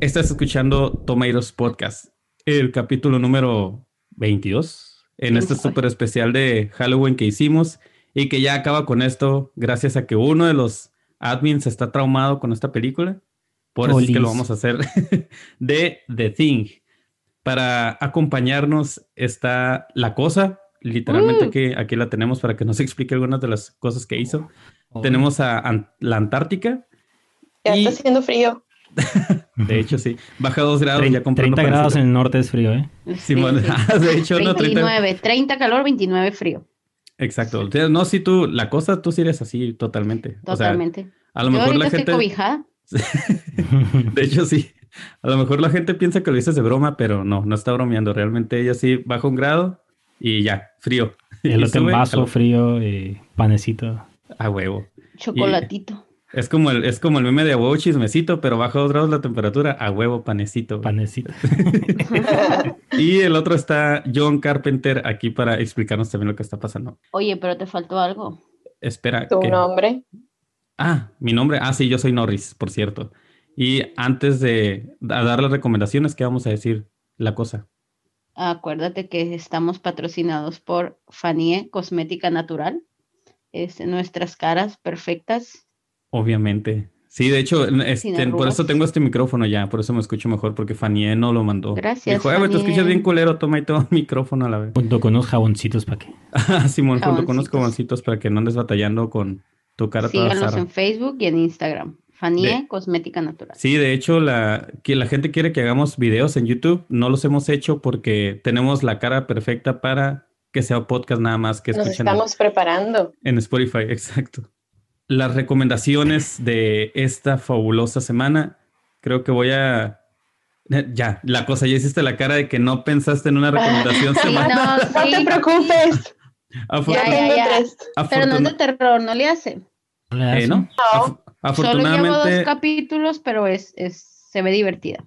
Estás escuchando Tomatoes Podcast, el capítulo número 22, en este súper especial de Halloween que hicimos y que ya acaba con esto gracias a que uno de los admins está traumado con esta película. Por eso es que lo vamos a hacer de The Thing. Para acompañarnos está La Cosa, literalmente Uh. aquí, aquí la tenemos para que nos explique algunas de las cosas que hizo. Tenemos a la Antártica. Ya Y- está haciendo frío. De hecho, sí. Baja dos grados ya 30, comprando 30 grados en el norte es frío, ¿eh? Simón, Sí, sí. de hecho, no, 30. 29, 30 calor, 29 frío. Exacto. O sea, No, si tú, la cosa, tú sí eres así totalmente. O sea, Totalmente. a lo Yo mejor la gente. cobijada. De hecho, sí. A lo mejor la gente piensa que lo dices de broma, pero no, no está bromeando. Realmente ella sí baja un grado y ya, frío. Y Elote en sube vaso, calor. frío, eh, panecito. A huevo. Chocolatito. Es como el, es como el meme de a huevo chismecito, pero baja dos grados la temperatura, a huevo panecito. Panecito. Y el otro está John Carpenter aquí para explicarnos también lo que está pasando. Oye, pero te faltó algo. Espera. Tu nombre. Ah, mi nombre. Ah, sí, yo soy Norris, por cierto. Y antes de dar las recomendaciones, ¿qué vamos a decir? La cosa. Acuérdate que estamos patrocinados por Fanie Cosmética Natural. Es nuestras caras perfectas. Obviamente. Sí, de hecho, este, por eso tengo este micrófono ya, por eso me escucho mejor, porque Fanie no lo mandó. Gracias, Dijo, "Eh, güey, te Fanie". escuchas bien culero, toma y toma micrófono a la vez. Junto con unos jaboncitos para que. Ah, Simón, junto con unos Jaboncitos. para que no andes batallando con tu cara toda Síganos zarra. en Facebook y en Instagram. Fanie De- Cosmética Natural. Sí, de hecho, la, que la gente quiere que hagamos videos en YouTube. No los hemos hecho porque tenemos la cara perfecta para que sea podcast nada más que Nos escuchen estamos preparando. en Spotify. Exacto. Las recomendaciones de esta fabulosa semana, creo que voy a... Ya, la cosa, ya hiciste la cara de que no pensaste en una recomendación Sí, semanal. no, te preocupes. Ya, ya, ya. Pero no es de afortuna- terror, no le hace. ¿No le eh, ¿no? un- Af- Solo llevo dos afortunadamente... capítulos, pero es, es, se ve divertida.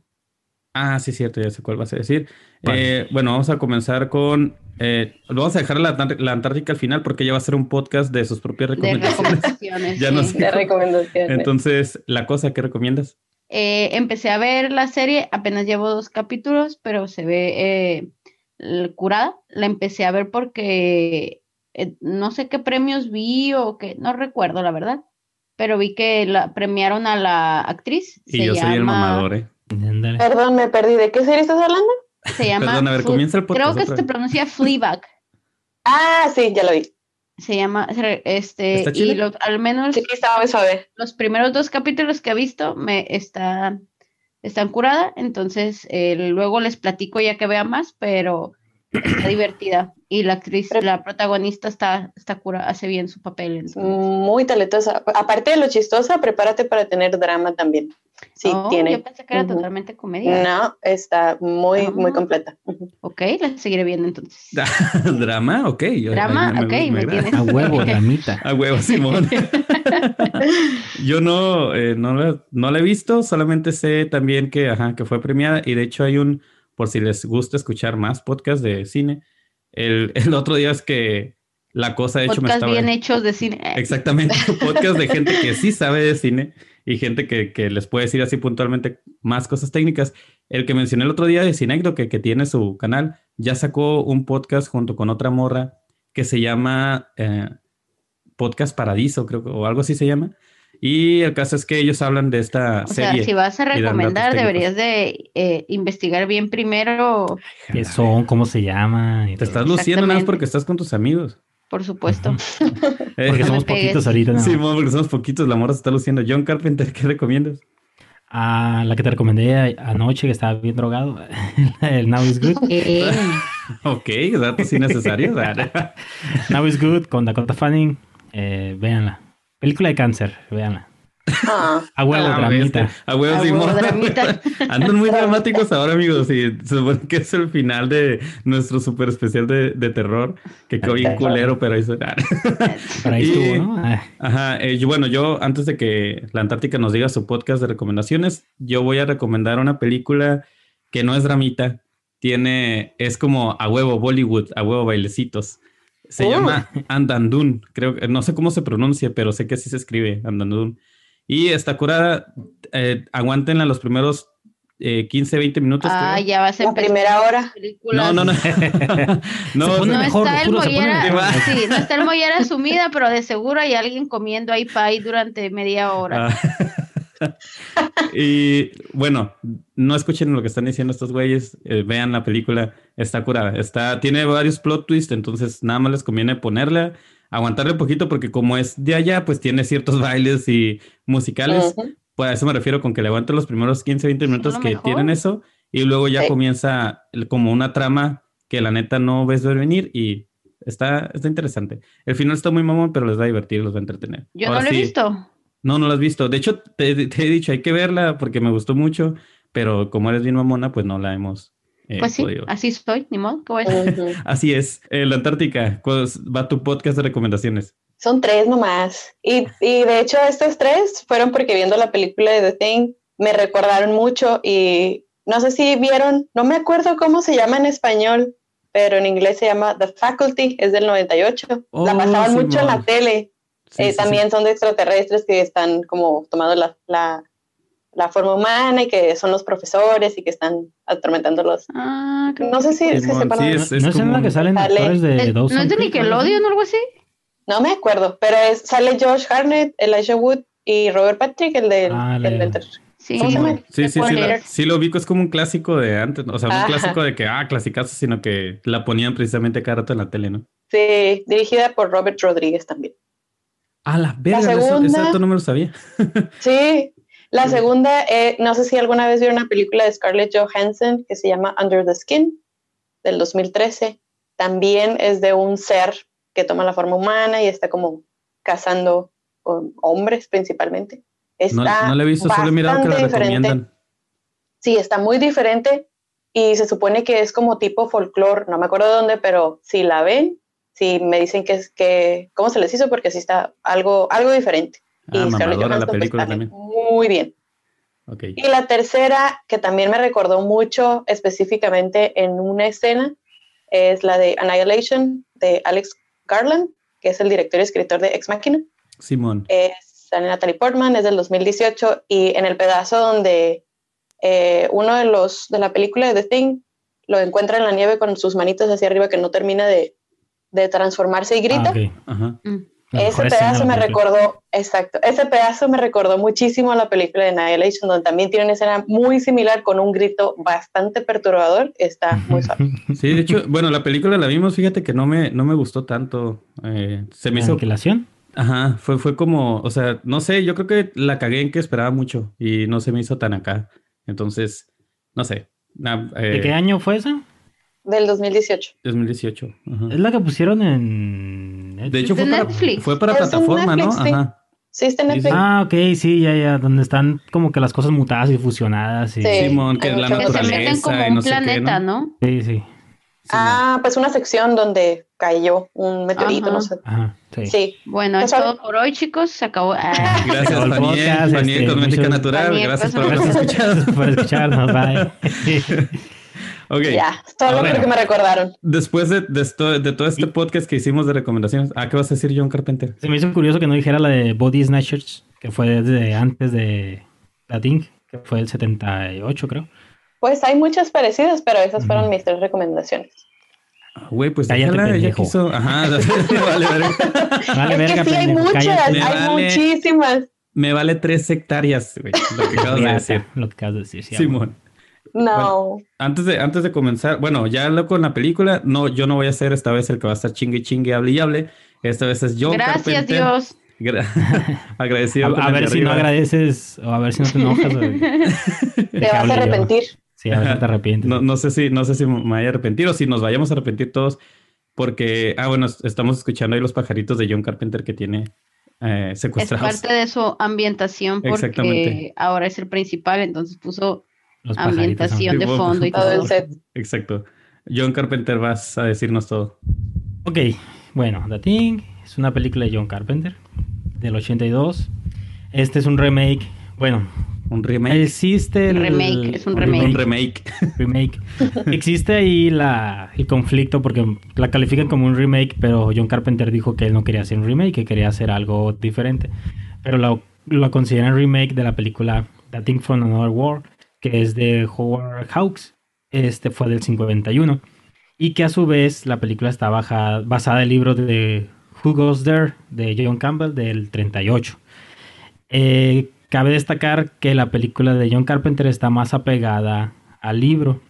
Ah, sí, cierto, ya sé cuál vas a decir. Vale. Eh, bueno, vamos a comenzar con. eh, vamos a dejar la, Antár- la Antártica al final porque ya va a ser un podcast de sus propias De recomendaciones. recomendaciones. Ya no sí. sé. De recomendaciones. Entonces, la cosa que recomiendas. Eh, empecé a ver la serie, apenas llevo dos capítulos, pero se ve eh, curada. La empecé a ver porque eh, no sé qué premios vi o qué, no recuerdo la verdad, pero vi que la premiaron a la actriz. Y se yo soy el mamador, ¿eh? Perdón, me perdí. ¿De qué serie estás hablando? Se llama. Perdón, a ver, comienza el podcast Creo que otra se vez. pronuncia Fleabag. Ah, sí, ya lo vi. Se llama, este, ¿Está y lo- al menos Sí, estaba muy suave. los primeros dos capítulos que he visto me está, están curada, entonces eh, luego les platico ya que vea más, pero está divertida. Y la actriz, Pero- la protagonista está, está cura, hace bien su papel. entonces. Muy talentosa. Aparte de lo chistosa, prepárate para tener drama también. Sí, Oh, tiene. Yo pensé que era Ujú. totalmente comedia. No, está muy, muy Ah. completa. Ok, la seguiré viendo entonces. Drama, ok. Drama, Ay, ok, me tienes. A huevo, damita. A huevo, Simón. Yo no, eh, no, la, no la he visto, solamente sé también que, ajá, que fue premiada y de hecho hay un, por si les gusta escuchar más podcast de cine, el, el otro día es que la cosa de hecho me Podcast estaba... bien hechos de cine. Exactamente, podcast de gente que sí sabe de cine y gente que, que les puede decir así puntualmente más cosas técnicas. El que mencioné el otro día de Cinecdo, que, que tiene su canal, ya sacó un podcast junto con otra morra que se llama eh, Podcast Paradiso, creo o algo así se llama. Y el caso es que ellos hablan de esta O sea, serie. si vas a recomendar, deberías de eh, investigar bien primero, ¿Qué son? ¿Cómo se llaman? Y Te estás luciendo nada más porque estás con tus amigos. por supuesto. Eh, Porque somos poquitos ahorita. ¿no? Sí, porque somos poquitos, la morra se está luciendo. John Carpenter, ¿qué recomiendas? Ah, la que te recomendé anoche que estaba bien drogado. el Now is Good. Ok, datos innecesarios. Now is Good con Dakota Fanning. Eh, véanla. Película de cáncer, véanla. Ah, A huevo, Ah, dramita. bestia. A huevo, Simón. Andan muy dramáticos ahora, amigos. Y se supone que es el final de nuestro super especial de, de terror. Que quedó bien culero, pero ahí se... Pero ahí Y- estuvo, ¿no? Ah, Ajá. eh, yo- bueno, yo antes de que la Antártica nos diga su podcast de recomendaciones, yo voy a recomendar una película que no es dramita. Tiene, es como a huevo Bollywood, a huevo bailecitos. Se Oh. llama Andandun. Creo que no sé cómo se pronuncia, pero sé que así se escribe Andandun. Y está curada. eh, aguántenla los primeros eh, 15, 20 minutos. Ah, creo. ya vas a La primera hora. No, no, no. no, Se pone No mejor, está, el lo juro, se pone mollera, sí, no está el mollera sumida, pero de seguro hay alguien comiendo ahí pie durante media hora. Ah. Y bueno, no escuchen lo que están diciendo estos güeyes, eh, vean la película, está curada, está, tiene varios plot twists, entonces nada más les conviene ponerla, aguantarle un poquito porque como es de allá, pues tiene ciertos bailes y musicales, Ujú. pues a eso me refiero con que le aguanten los primeros 15, 20 minutos que mejor. tienen eso y luego ya Sí. comienza como una trama que la neta no ves venir y está, está interesante. El final está muy mamón, pero les va a divertir, los va a entretener. Yo Ahora no lo he visto. No, no la has visto. De hecho, te, te he dicho, hay que verla porque me gustó mucho, pero como eres bien mamona, pues no la hemos eh, Pues sí, podido. así estoy, ni modo, ¿qué voy a hacer? Ujú. Así es. En la Antártica, pues, va tu podcast de recomendaciones. Son tres nomás. Y, y de hecho estos tres fueron porque viendo la película de The Thing me recordaron mucho y no sé si vieron, no me acuerdo cómo se llama en español, pero en inglés se llama The Faculty, es del 98. la Oh, pasaban mucho en la tele. Sí, Eh, sí, también son de extraterrestres que están como tomando la, la, la forma humana y que son los profesores y que están atormentando los... Ah, No sé si, si Simón, sepan- sí, ¿No, es- es ¿no es en como la que salen Sale- actores de Eh, ¿No Dawson es de? Nickelodeon o algo así? No me acuerdo, pero es, sale Josh Harnett, Elijah Wood y Robert Patrick, el del... Ah, el del Sí. Sí, sí, sí, la- sí lo ubico, es como un clásico de antes, o sea, no un Ajá. clásico de que, ah, clasicazo, sino que la ponían precisamente cada rato en la tele, ¿no? Sí, dirigida por Robert Rodríguez también. Ah, la segunda- dato no me lo sabía. Sí, la segunda, eh, no sé si alguna vez vieron una película de Scarlett Johansson que se llama Under the Skin, del 2013. También es de un ser que toma la forma humana y está como cazando con hombres principalmente. No, Está no la he visto, solo he mirado que la diferente. recomiendan. Sí, está muy diferente y se supone que es como tipo folclore, no me acuerdo de dónde, pero si la ven, si me dicen que es que, ¿cómo se les hizo? Porque sí está algo, algo diferente. Ah, y Scarlett la pues, también muy bien. Ok. Y la tercera, que también me recordó mucho específicamente en una escena, es la de Annihilation de Alex Garland, que es el director y escritor de Ex Machina. Simón. Es Natalie Portman, es del 2018, y en el pedazo donde eh, uno de los de la película de The Thing lo encuentra en la nieve con sus manitos hacia arriba que no termina de, de transformarse y grita. Ah. Ajá. Mm. La Ese pedazo de la me recordó, exacto, ese pedazo me recordó muchísimo a la película de Annihilation, donde también tiene una escena muy similar con un grito bastante perturbador. Está muy suave. Sí, de hecho, bueno, la película la vimos, fíjate que no me, no me gustó tanto. Eh, se me hizo. ¿Aniquilación? Ajá, fue, fue como, o sea, no sé, yo creo que la cagué en que esperaba mucho y no se me hizo tan acá. Entonces, no sé. Na- eh, ¿De qué año fue esa? Del 2018. 2018. ajá. Es la que pusieron en... De hecho, de fue para, Netflix. fue para Es plataforma, ¿no? Netflix, sí. Ajá. Sí, está en Sí, sí. Netflix. Ah, ok, sí, ya, ya, donde están como que las cosas mutadas y fusionadas. Y... Sí. Simón, que es la mucho se naturaleza meten como y un no sé qué, planeta, ¿no? ¿no? Sí, sí. Simón. Ah, pues una sección donde cayó un meteorito, Ajá. no sé. Ajá, sí. Sí, Bueno, Ya es todo por hoy, chicos. Se acabó. Ah. Gracias, Faniel, Faniel este, Cosmética muchas- Natural. Gracias por habernos escuchado. por escucharnos, bye. Ok. ya, es todo lo que me recordaron. Después de, de, esto- de todo este podcast que hicimos de recomendaciones, ¿ah, qué vas a decir, John Carpenter? Se me hizo curioso que no dijera la de Body Snatchers, que fue desde antes de la Thing, que fue el 78, creo. Pues hay muchas parecidas, pero esas fueron Ujú. mis tres recomendaciones. Ah, Güey, pues déjala, ella quiso. Ajá, vale, vale. Vale, es verga, que sí hay pendejo, muchas, cállate. Hay vale. muchísimas. Me vale tres hectáreas, güey, lo que acabas de decir. Lo que acabas de decir, sí, Simón. No. Antes de, antes de comenzar, bueno, ya lo con la película, no, yo no voy a ser esta vez el que va a estar chingue chingue, hable y hable. Esta vez es John Gracias, Carpenter. Dios. Gra- Agradecido. A, a ver si no agradeces o a ver si no te enojas. Te vas a yo. arrepentir. Sí, a ver si te arrepientes. No, no sé si, no sé si me vaya a arrepentir o si nos vayamos a arrepentir todos, porque, ah, bueno, estamos escuchando ahí los pajaritos de John Carpenter que tiene eh, Es secuestrados. parte de su ambientación porque ahora es el principal, entonces puso Los ambientación de fondo y Todo el set. Exacto. John Carpenter, vas a decirnos todo. Ok, bueno, The Thing es una película de John Carpenter del 82. Este es un remake. Bueno, Un remake. existe el Remake, es un Un remake. remake. remake. Existe ahí la, el conflicto porque la califican como un remake, pero John Carpenter dijo que él no quería hacer un remake, que quería hacer algo diferente. Pero lo, lo consideran remake de la película The Thing from Another World, que es de Howard Hawks, este fue del 51, y que a su vez la película está basada en el libro de Who Goes There de John Campbell del 38. Eh, cabe destacar que la película de John Carpenter está más apegada al libro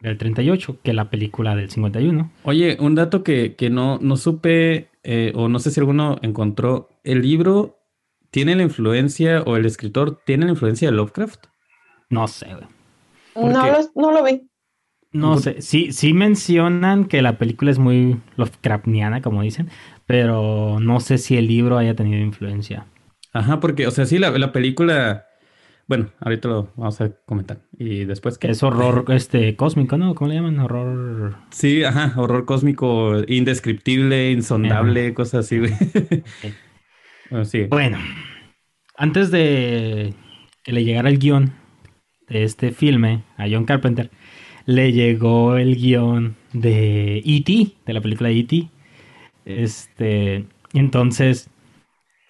del 38 que la película del 51. Oye, un dato que, no, no supe, eh, o no sé si alguno encontró, ¿el libro tiene la influencia, o el escritor tiene la influencia de Lovecraft? No sé, No lo, no lo vi. No sé, sí, sí mencionan que la película es muy Lovecraftiana, como dicen, pero no sé si el libro haya tenido influencia. Ajá, porque, o sea, sí, la, la película bueno, ahorita lo vamos a comentar. Y después que... Es horror este cósmico, ¿no? ¿Cómo le llaman? Horror... Sí, ajá, horror cósmico, indescriptible, insondable, cosas así, güey. bueno, sí. Bueno, antes de que le llegara el guion de este filme a John Carpenter, le llegó el guion de E.T., de la película E.T. Este, entonces,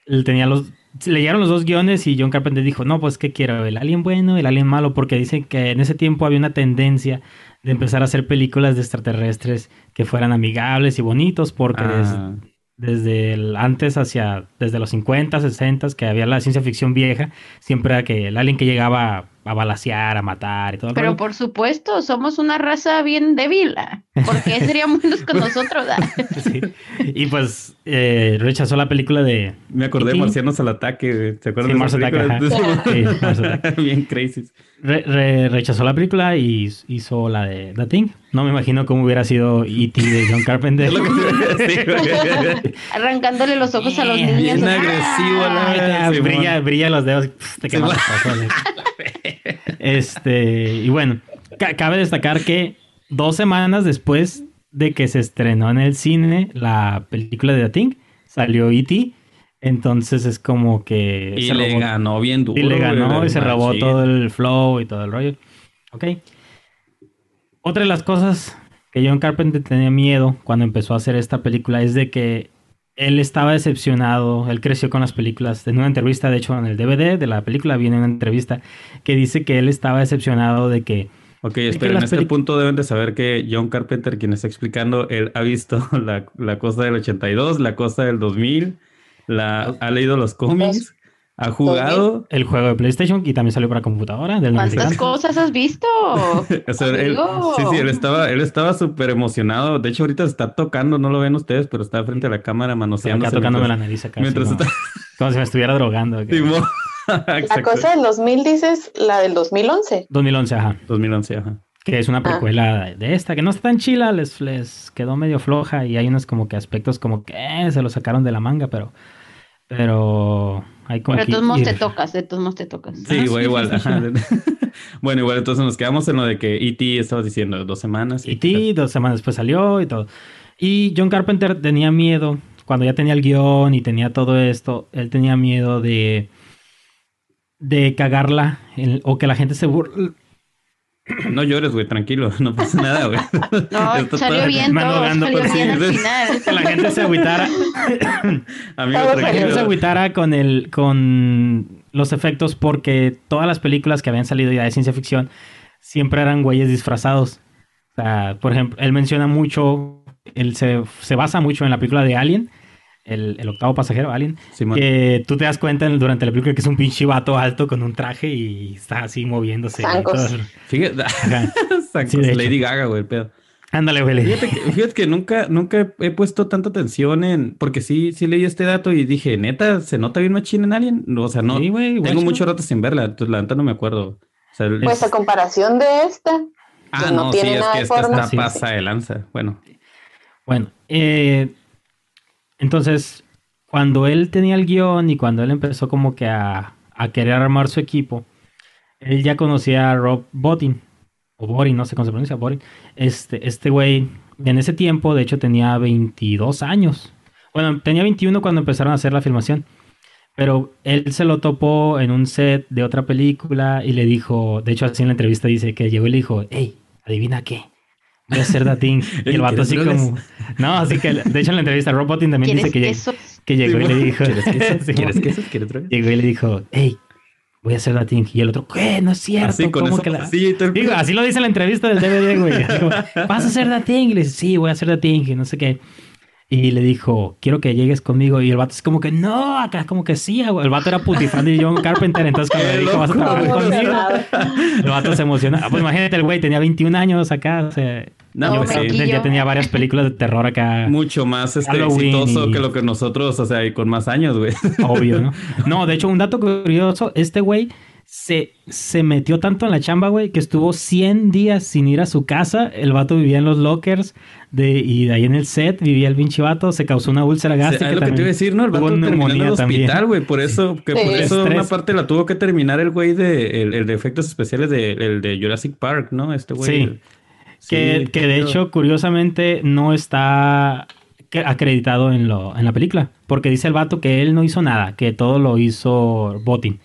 él tenía los, leyeron los dos guiones y John Carpenter dijo, no, pues ¿qué quiero? ¿El alien bueno el alien malo? Porque dicen que en ese tiempo había una tendencia de empezar a hacer películas de extraterrestres que fueran amigables y bonitos, porque ah desde el antes hacia, desde los 50, 60, que había la ciencia ficción vieja, siempre era que el alien que llegaba a balasear, a matar y todo. Pero por supuesto, somos una raza bien débil. ¿ah? ¿Por qué serían buenos con nosotros? ¿ah? Y pues eh, rechazó la película de... Me acordé de Marcianos al ataque, ¿se acuerdan de Mars Ataque? bien crazy. rechazó la película y hizo la de The Thing. No me imagino cómo hubiera sido E.T. de John Carpenter. Arrancándole los ojos a los niños. Bien agresivo la brilla, brilla los dedos. Te quemas Este, y bueno, cabe destacar que dos semanas después de que se estrenó en el cine la película de The Thing, salió E.T. Entonces es como que... Y le ganó bien duro. Y le ganó y se robó todo el flow y todo el rollo. Ok. Otra de las cosas que John Carpenter tenía miedo cuando empezó a hacer esta película es de que él estaba decepcionado, él creció con las películas. En una entrevista, de hecho, en el DVD de la película viene una entrevista que dice que él estaba decepcionado de que... Ok, espera, en este punto deben de saber que John Carpenter, quien está explicando, él ha visto la, la cosa del 82, la cosa del 2000, la, ha leído los cómics ha jugado el juego de PlayStation y también salió para computadora. Del ¿Cuántas cosas has visto? sí, sí, él estaba, él estaba súper emocionado. De hecho, ahorita está tocando, no lo ven ustedes, pero está frente a la cámara manoseando. Está tocándome la nariz acá. Mientras Como si me estuviera drogando. la cosa del 2000 dices, la del 2011. 2011, ajá. 2011, ajá. Que es una ah. precuela de esta, que no está tan chila, les, les quedó medio floja y hay unos como que aspectos como que eh, se lo sacaron de la manga, pero... Pero pero de todos modos te tocas, de todos modos te tocas. Sí, igual, igual. bueno, igual entonces nos quedamos en lo de que E.T. estabas diciendo dos semanas. E.T. dos semanas después salió y todo. Y John Carpenter tenía miedo, cuando ya tenía el guion y tenía todo esto, él tenía miedo de, de cagarla o que la gente se burle no llores, güey, tranquilo, no pasa nada, güey. No, salió bien todo, salió bien al final. Que la gente se agüitara. Amigo, la gente se agüitara con, el, con los efectos porque todas las películas que habían salido ya de ciencia ficción siempre eran güeyes disfrazados. O sea, por ejemplo, él menciona mucho, él se, se basa mucho en la película de Alien, el, octavo pasajero, Alien, que tú te das cuenta durante la película que es un pinche vato alto con un traje y está así moviéndose. Fíjate, Lady Gaga, güey, el pedo. Ándale, güey. Fíjate que, nunca, nunca he puesto tanta atención en. Porque sí, sí leí este dato y dije, neta, ¿se nota bien machine en Alien? O sea, no. tengo mucho rato sin verla, entonces la neta no me acuerdo. pues a comparación de esta. Ah, pues no, tiene sí, nada es que, esta pasa de lanza. Bueno. Bueno, eh, entonces, cuando él tenía el guion y cuando él empezó como que a, querer armar su equipo, él ya conocía a Rob Bottin, o Borin, no sé cómo se pronuncia, Borin. Este, este güey, en ese tiempo, de hecho, tenía 22 años. Bueno, tenía 21 cuando empezaron a hacer la filmación. Pero él se lo topó en un set de otra película y le dijo, de hecho así en la entrevista dice que llegó y le dijo, hey, adivina qué, voy a hacer dating. Y el vato así como... No, así que, de hecho en la entrevista Robotin también dice que, que llegó y le dijo... ¿Quieres queso? ¿Quieres queso? ¿Quieres Llegó y le dijo, hey, voy a hacer The Thing. Y el otro, ¿qué? No es cierto. Así, con ¿Cómo que la... el- Digo, así lo dice en la entrevista del DVD, güey. Como, ¿Vas a hacer The Thing? Y le dice, sí, voy a hacer The Thing, y no sé qué. Y le dijo, quiero que llegues conmigo. Y el vato es como que, no, acá es como que sí. güey. El vato era putifan de John Carpenter. Entonces cuando le dijo, vas a trabajar conmigo, el vato se emociona. Ah, Pues imagínate, el güey tenía 21 años acá. O sea, No, yo ya tenía varias películas de terror acá. mucho más este, Halloween exitoso y- que lo que nosotros, o sea, y con más años, güey. Obvio, ¿no? No, de hecho, un dato curioso, este güey se, se metió tanto en la chamba, güey, que estuvo 100 días sin ir a su casa. El vato vivía en los lockers de, y de ahí en el set vivía el pinche vato, se causó una úlcera O sea, gástrica. es lo que te iba a decir, ¿no? El vato terminó en el hospital, güey. Por eso, que Sí. por eso Estrés. una parte la tuvo que terminar el güey de, el, el de efectos especiales de, el de Jurassic Park, ¿no? Este güey. Sí. Que, Sí, que de hecho, curiosamente, no está acreditado en, lo, en la película. Porque dice el vato que él no hizo nada, que todo lo hizo Botin.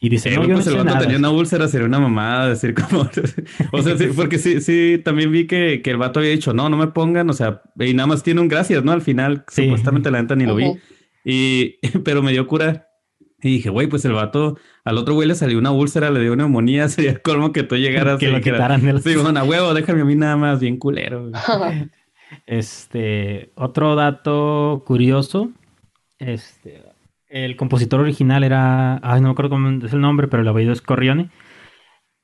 Y dice, Sí, no, güey, yo no pues el vato nada. tenía una úlcera, sería una mamada decir como... o sea, sí, porque sí, sí, también vi que, que el vato había dicho, no, no me pongan, o sea, y nada más tiene un gracias, ¿no? Al final, Sí. supuestamente la neta ni lo vi. Y, pero me dio cura. Y dije, güey, pues el vato, al otro güey le salió una úlcera, le dio neumonía, sería el colmo que tú llegaras Que y lo quitaran de la- Sí, bueno, a huevo, déjame a mí nada más, bien culero. güey". Este, otro dato curioso, este, el compositor original era, ay, no me acuerdo cómo es el nombre, pero el apellido es Corrione.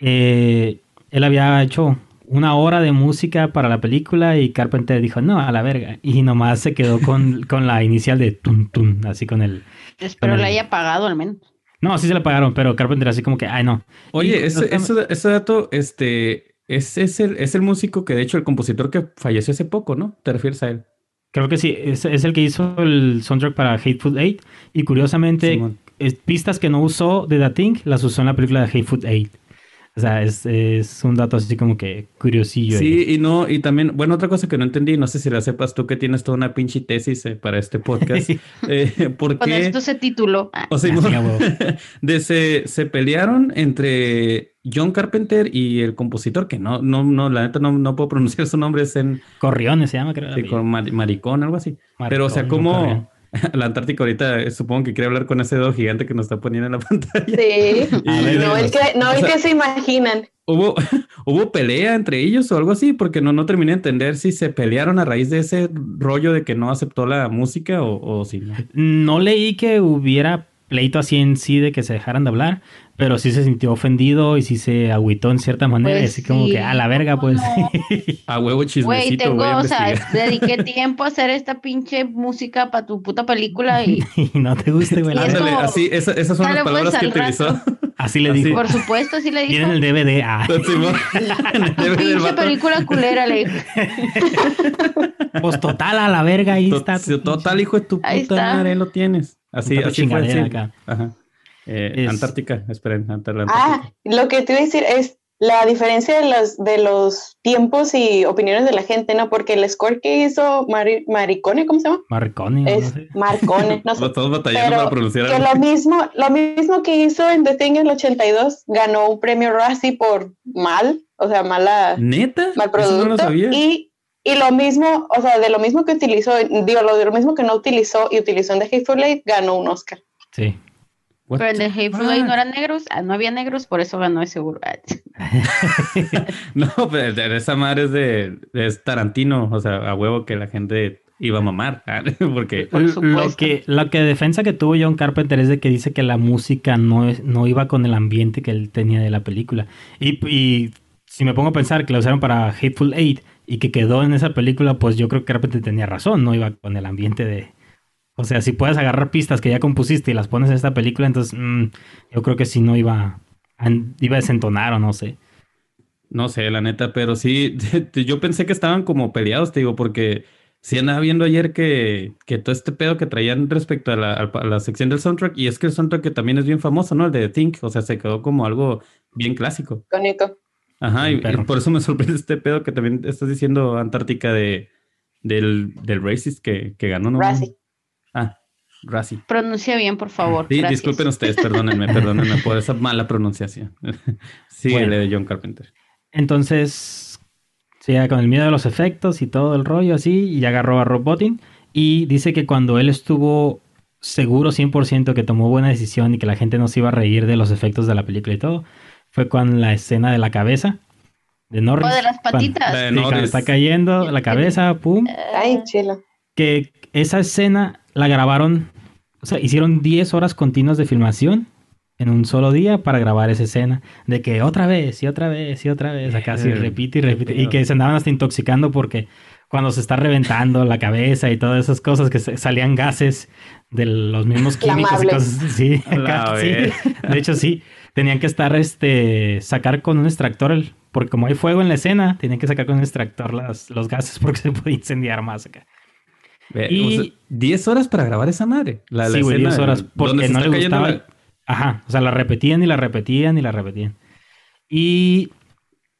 Eh, él había hecho una hora de música para la película y Carpenter dijo, no, a la verga. Y nomás se quedó con, con la inicial de tum tum, así con el... Espero Con le haya pagado al menos. No, sí se le pagaron, pero Carpenter así como que, ay, no. Y Oye, ese, ese, ese dato, este, es, es, el, es el músico que, de hecho, el compositor que falleció hace poco, ¿no? ¿Te refieres a él? Creo que sí, es, es el que hizo el soundtrack para Hateful Eight. Y curiosamente, es- pistas que no usó de The Thing las usó en la película de Hateful Eight. O sea, es, es un dato así como que curiosillo. ahí. Sí, y no, y también, bueno, otra cosa que no entendí, no sé si la sepas tú que tienes toda una pinche tesis eh, para este podcast. eh, ¿Por Con qué? esto se tituló. Ah, O sea, Ah, sí, a huevo. de se, se pelearon entre John Carpenter y el compositor, que no, no, no, la neta no, no puedo pronunciar su nombre, es en Corriones se llama, creo. sí, con Mar- Maricón, algo así. Pero, o sea, como. la Antártica ahorita eh, supongo que quiere hablar con ese dedo gigante que nos está poniendo en la pantalla. Sí. Ver, No el que, no O el sea, que se imaginan. ¿Hubo, ¿Hubo pelea entre ellos o algo así? Porque no, no terminé de entender si se pelearon a raíz de ese rollo de que no aceptó la música o, o si no. No leí que hubiera pleito así en sí de que se dejaran de hablar, pero sí se sintió ofendido y sí se agüitó en cierta manera. Pues así como que, a la verga, pues. ¿cómo A huevo Güey, chismecito, tengo, voy a o sea, dediqué tiempo a hacer esta pinche música para tu puta película y y no te guste, güey. Ándale, como, así, esa- esas son "Dale, las pues, palabras que utilizó. rato". Así le Así. dijo. por supuesto sí le dijo. Tienen el DVD. Ah, Simón, en el DVD del Pinche película culera, le dijo. pues total, a la verga, ahí To- está. Total, hijo de tu puta madre, lo tienes. Así, así fue. chingadera sí. acá. Ajá. Eh, Es- Antártica, esperen, la Ah, Antártica. lo que te iba a decir es la diferencia de los, de los tiempos y opiniones de la gente, ¿no? Porque el score que hizo Mari- Maricone, ¿cómo se llama? Marconi, no Es sé. Marcone, no sé. Todos batallando Pero para pronunciar que algo. lo mismo, lo mismo que hizo en The Thing en el 82, ganó un premio Razzie por mal, o sea, mala, ¿Neta? mal Eso no lo producto. sabía. y, y lo mismo, o sea, de lo mismo que utilizó, digo, lo, de lo mismo que no utilizó y utilizó en The Hateful Eight, ganó un Oscar. Sí. What Pero en el? Eight no eran negros, ah, no había negros, por eso ganó ese seguro. Ah, No, pero de- esa madre es de es Tarantino, o sea, a huevo que la gente iba a mamar, ah, porque Por Lo supuesto. que, lo que defensa que tuvo John Carpenter es de que dice que la música no, es, no iba con el ambiente que él tenía de la película. Y, y si me pongo a pensar que la usaron para Hateful Eight y que quedó en esa película, pues yo creo que Carpenter tenía razón, no iba con el ambiente de... O sea, si puedes agarrar pistas que ya compusiste y las pones en esta película, entonces mm, yo creo que si no iba a, iba a desentonar o no sé. no sé, la neta, pero sí, yo pensé que estaban como peleados, te digo, porque sí andaba viendo ayer que, que todo este pedo que traían respecto a la, a la sección del soundtrack, y es que el soundtrack que también es bien famoso, ¿no? El de Think, o sea, se quedó como algo bien clásico. Icónico. Ajá, y, por eso me sorprende este pedo que también estás diciendo Antártica de, del, del Racist que, que ganó, ¿no? Razzie. Ah, Razzie. Pronuncia bien, por favor. Sí, gracias. disculpen ustedes, perdónenme, perdónenme por esa mala pronunciación. Sí, Bueno. de John Carpenter. Entonces, sí, ya con el miedo de los efectos y todo el rollo así, y agarró a Rob Bottin y dice que cuando él estuvo seguro 100% que tomó buena decisión y que la gente no se iba a reír de los efectos de la película y todo, fue con la escena de la cabeza de Norris. O de las patitas. De Sí, cuando está cayendo la cabeza, pum. Ay, chilo. Que esa escena la grabaron, o sea, hicieron 10 horas continuas de filmación en un solo día para grabar esa escena. De que otra vez y otra vez y otra vez, acá así Eh, repite y repite. Y que se andaban hasta intoxicando porque cuando se está reventando la cabeza y todas esas cosas que salían gases de los mismos químicos y cosas la acá, sí. De hecho, sí. Tenían que estar, este, sacar con un extractor, el- porque como hay fuego en la escena, tenían que sacar con un extractor las, los gases porque se podía incendiar más acá. Y- o sea, 10 horas para grabar esa madre. La, sí, güey, escena 10 horas, porque no le gustaba. la- Ajá, o sea, la repetían y la repetían y la repetían. Y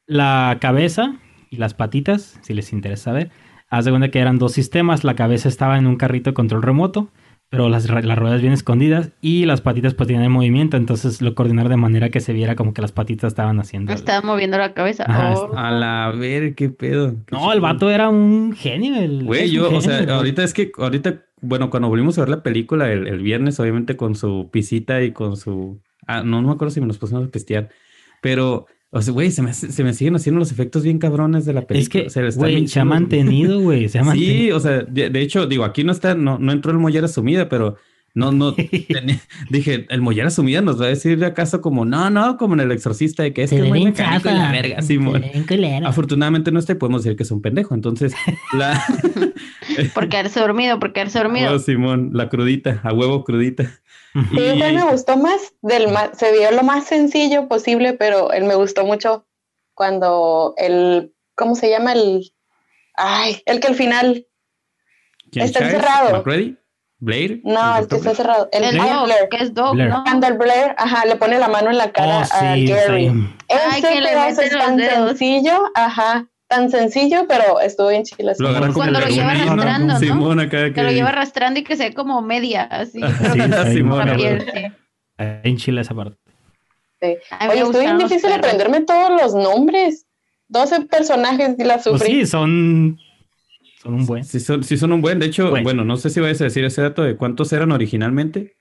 la cabeza y las patitas, si les interesa saber, haz de cuenta que eran dos sistemas. La cabeza estaba en un carrito de control remoto, pero las, ra- las ruedas bien escondidas y las patitas pues tenían movimiento, entonces lo coordinaron de manera que se viera como que las patitas estaban haciendo. Estaba moviendo la cabeza. Ajá, Oh. A la ver, qué pedo. Qué No, el vato era un genio. el- Güey, yo, o sea, güey. ahorita es que, ahorita, bueno, cuando volvimos a ver la película el, el viernes, obviamente con su pisita y con su... Ah, no, no me acuerdo si me nos pusimos a pistear, pero, o sea, güey, se me, hace- se me siguen haciendo los efectos bien cabrones de la película. Es que, o sea, güey, se ha mantenido, güey. Se ha Sí, o sea, de, de hecho, digo, aquí no está, no, no entró el Mollera Sumida, pero no, no, dije, el Mollera Sumida nos va a decir de acaso como, no, no, como en el exorcista, de que es que muy mecánico y la verga, Simón. Afortunadamente no está y podemos decir que es un pendejo, entonces, la... Por quedarse dormido, por quedarse dormido. Oh, Simón, la crudita, a huevo crudita. Sí, Y- igual me gustó más, del ma- se vio lo más sencillo posible, pero él me gustó mucho cuando el, ¿cómo se llama? El, ay, el que al final, ¿Quién, Está Childs? encerrado. ¿McCready? ¿Blair? no, el que está cerrado, el, El Blair. que es dog, Blair. ¿no? Cuando el Blair, ajá, le pone la mano en la cara Oh, a sí, está Gary. Ay, Ese que pedazo es tan dedos. sencillo, ajá, tan sencillo, pero estuvo bien chila. Lo agarra como Cuando lo lleva arrastrando, ¿no? Simón acá Que lo lleva arrastrando y que se ve como media, así. Sí. En Chile esa parte. Sí. Oye, estuvo bien difícil perros. aprenderme todos los nombres. 12 personajes y la Pues sufrí. sí, son, son un buen. Sí son, sí son un buen, de hecho, Bueno. bueno, no sé si vais a decir ese dato de cuántos eran originalmente.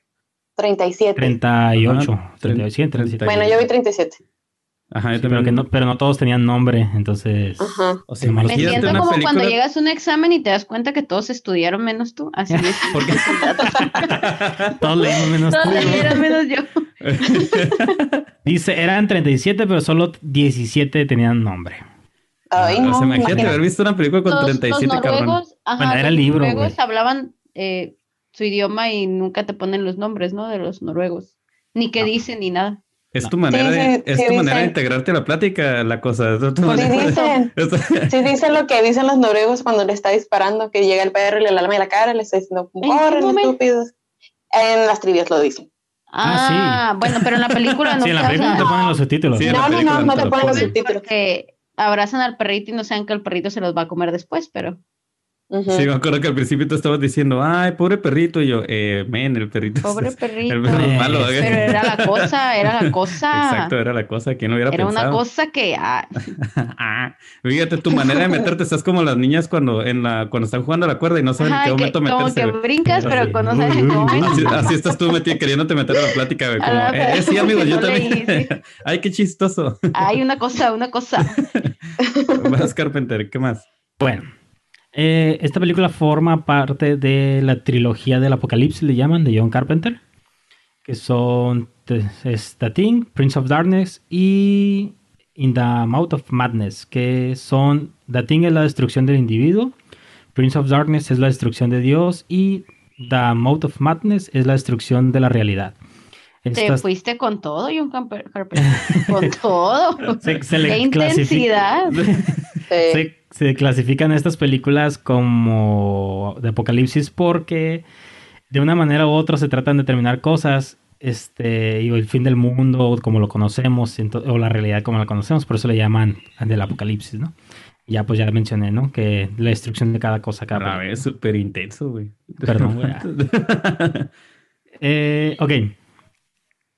37. 38, Ajá, 37, 37. Bueno, yo vi 37. Ajá, yo Sí, pero, también. que no, pero no todos tenían nombre, entonces... Ajá. O sea, Me siento como cuando llegas a un examen y te das cuenta que todos estudiaron menos tú. Así es. ¿Por qué? Todos leímos menos Todos tú. leyeron menos yo. Dice, eran 37, pero solo 17 tenían nombre. Ay, o no, sea, imagínate haber visto una película con Los- 37 los cabrón. noruegos, ajá, Bueno, era los libro, noruegos güey. hablaban eh, su idioma y nunca te ponen los nombres, ¿no? De los noruegos. Ni qué No. dicen ni nada. Es tu manera, Sí, de, sí, es sí tu manera de integrarte a la plática, la cosa. Es tu Sí de- dicen, sí dicen lo que dicen los noruegos cuando le está disparando, que llega el perro y le lame la cara, le está diciendo, ¿En qué corren estúpidos. En las trivias lo dicen. Ah, Ah, bueno, pero en la película no sí, en la película te ponen los subtítulos. No, no, no, no te ponen los subtítulos. Porque abrazan al perrito y no saben que el perrito se los va a comer después, pero Ujú. Sí, me acuerdo que al principio tú estabas diciendo, ay, pobre perrito. Y yo, eh, men, el perrito. es- pobre El perrito. perro es Eh, malo. ¿eh? Pero era la cosa, era la cosa. Exacto, era la cosa. ¿Quién lo hubiera Era una pensado? cosa que ah, Ah, fíjate, tu manera de meterte, estás como las niñas cuando en la cuando están jugando a la cuerda y no saben ajá, en qué que momento como meterse. que güey. brincas, pero Así. cuando sabes en qué momento. Así, así estás tú metido, queriéndote meter a la plática, Como, la eh, eh, sí, amigos, que yo no también. leí, sí. Ay, qué chistoso. Hay una cosa, una cosa. Vas, Carpenter, ¿qué más? Bueno, eh, esta película forma parte de la trilogía del apocalipsis, le llaman, de John Carpenter, que son The, Thing, Prince of Darkness y In the Mouth of Madness, que son The Thing es la destrucción del individuo, Prince of Darkness es la destrucción de Dios y The Mouth of Madness es la destrucción de la realidad. Te fuiste con todo, John Carpenter. Con todo. se, se le ¡Qué intensidad! Sí. se, se clasifican estas películas como de apocalipsis porque de una manera u otra se tratan de determinar cosas este y el fin del mundo como lo conocemos o la realidad como la conocemos por eso le llaman del apocalipsis no ya pues ya mencioné no que la destrucción de cada cosa cada vez, súper intenso, güey. Perdón, güey. Eh, ok.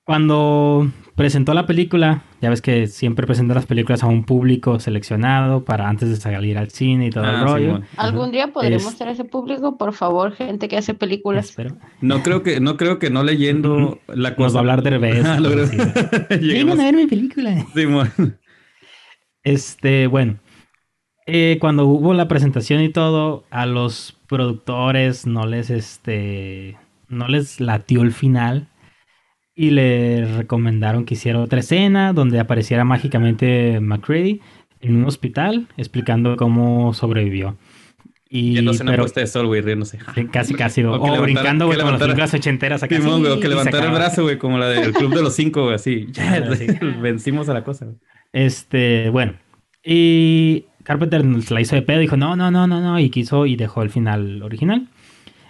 Cuando presentó la película. Ya ves que siempre presenta las películas a un público seleccionado para antes de salir al cine y todo el Ah, sí, rollo. bueno. Algún día podremos Es- ser ese público, por favor, gente que hace películas. Espero. No creo que, no creo que no leyendo la cosa. Nos va a hablar de revés. Ah, creo. Lleguemos- ver mi película. Simón. Este, bueno. eh, cuando hubo la presentación y todo, a los productores no les, este, no les latió el final y le recomendaron que hiciera otra escena donde apareciera mágicamente McCready en un hospital explicando cómo sobrevivió. Y, una pero puesta de sol, güey, riéndose. casi, casi, o, brincando, güey, como las películas ochenteras acá. Simón, sí, güey, o que levantar el brazo, güey, como la del Club de los Cinco, güey, así. Ya, vencimos a la cosa, güey. Este, bueno. Y Carpenter la hizo de pedo, dijo no, no, no, no, no, y quiso y dejó el final original.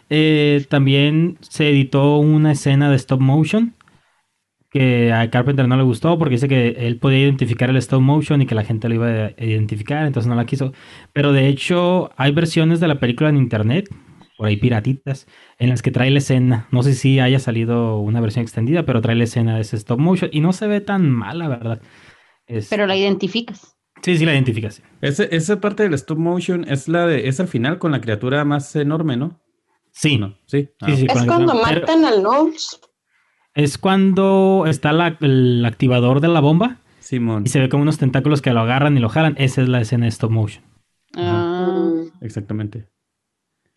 Eh, también se editó una escena de stop motion que a Carpenter no le gustó porque dice que él podía identificar el stop motion y que la gente lo iba a identificar, entonces no la quiso. Pero de hecho hay versiones de la película en internet, por ahí piratitas, en las que trae la escena. No sé si haya salido una versión extendida, pero trae la escena de ese stop motion y no se ve tan mal, la verdad. Es- Pero la identificas. Sí, sí la identificas. Ese- esa parte del stop motion es la de, es al final con la criatura más enorme, ¿no? Sí, ¿No? Sí. Ah, Sí, sí. ok. Es cuando el- pero- matan al Knowles. Es cuando está la- el activador de la bomba Simón. y se ve como unos tentáculos que lo agarran y lo jalan. Esa es la escena de stop motion. Ah. Exactamente.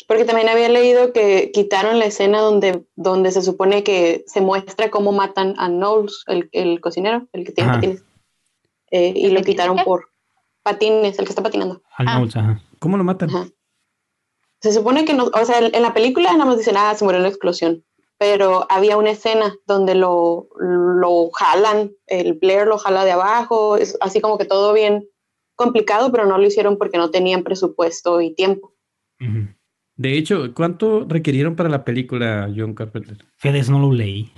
Porque también había leído que quitaron la escena donde, donde se supone que se muestra cómo matan a Knowles, el, el cocinero, el que tiene Ajá. patines. Eh, y ¿El lo quitaron qué? por patines, el que está patinando. Al Ah. Knowles, ajá. ¿Cómo lo matan? Ajá. Se supone que no, o sea, en la película nada más dicen, ah, se murió en la explosión. Pero había una escena donde lo, lo jalan, el Blair lo jala de abajo, es así como que todo bien complicado, pero no lo hicieron porque no tenían presupuesto y tiempo. De hecho, ¿cuánto requirieron para la película John Carpenter? Eso no lo leí.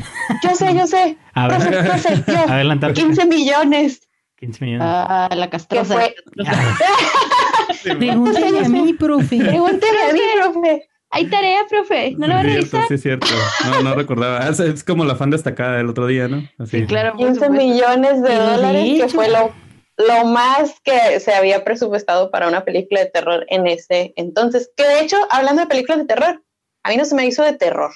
Yo sé, yo sé. A ver, yo. adelantar. 15 millones. 15 millones. ah, la castrosa. fue. Pregúntale a mí, profe. Pregúnteme a mí, profe. Hay tarea, profe. ¿No lo va a Sí, revisar? cierto, Sí, es cierto. No, no recordaba. Es, es como la fan destacada del otro día, ¿no? Así. Sí, claro. por 15 supuesto. millones de dólares, que hecho- fue lo, lo más que se había presupuestado para una película de terror en ese entonces. Que de hecho, hablando de películas de terror, a mí no se me hizo de terror.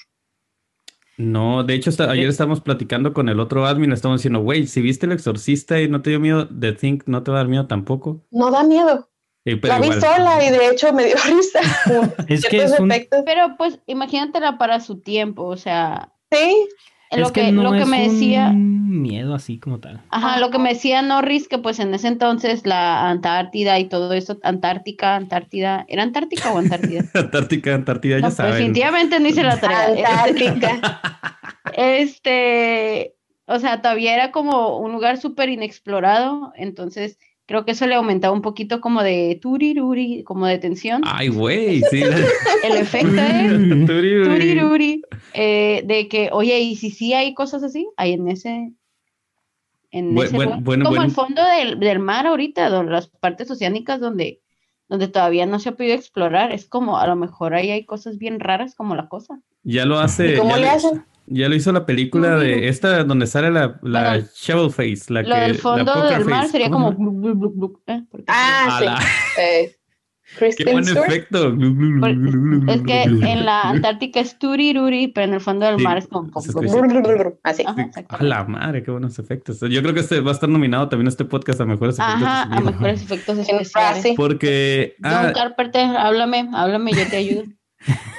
No, de hecho, ayer estábamos platicando con el otro admin, le estamos diciendo, güey, si viste El Exorcista y no te dio miedo, The Think no te va a dar miedo tampoco. No da miedo. Eh, pero la vi sola y de hecho me dio risa. Es que es un-. Pero pues imagínatela para su tiempo, o sea, Sí, lo es que, no lo que es me decía, un miedo así como tal. ajá, lo que me decía Norris, que pues en ese entonces la Antártida y todo eso, Antártica, Antártida, ¿era Antártica o Antártida? Antártica, Antártida, No, ya pues, saben. definitivamente no hice la tarea. Antártica. Este, o sea, todavía era como un lugar súper inexplorado, entonces creo que eso le aumentaba un poquito como de turiruri, como de tensión. Ay, güey, sí. El efecto es Turiruri. turiruri, eh, de que, oye, y si sí hay cosas así, hay en ese, en Bu- ese buen- lugar. bueno, como buen- el fondo del, del mar ahorita, donde las partes oceánicas donde, donde todavía no se ha podido explorar, es como, a lo mejor ahí hay cosas bien raras como la cosa. Ya lo hace. ¿Y cómo ya le lo- hacen? Ya lo hizo la película de esta donde sale la, la Bueno, Shovel Face. La Lo que, del la fondo poker del mar face. sería ¿Cómo como... ¿eh? Ah, sí. Eh, Qué buen Stewart. efecto. Es que en la Antártica es turiruri, pero en el fondo del Sí, mar es como... Así. Ajá, A la madre, qué buenos efectos. Yo creo que este va a estar nominado también este podcast a mejores efectos. Ajá, a mejores efectos especiales. Porque John ah, Carpenter, háblame, háblame, yo te ayudo.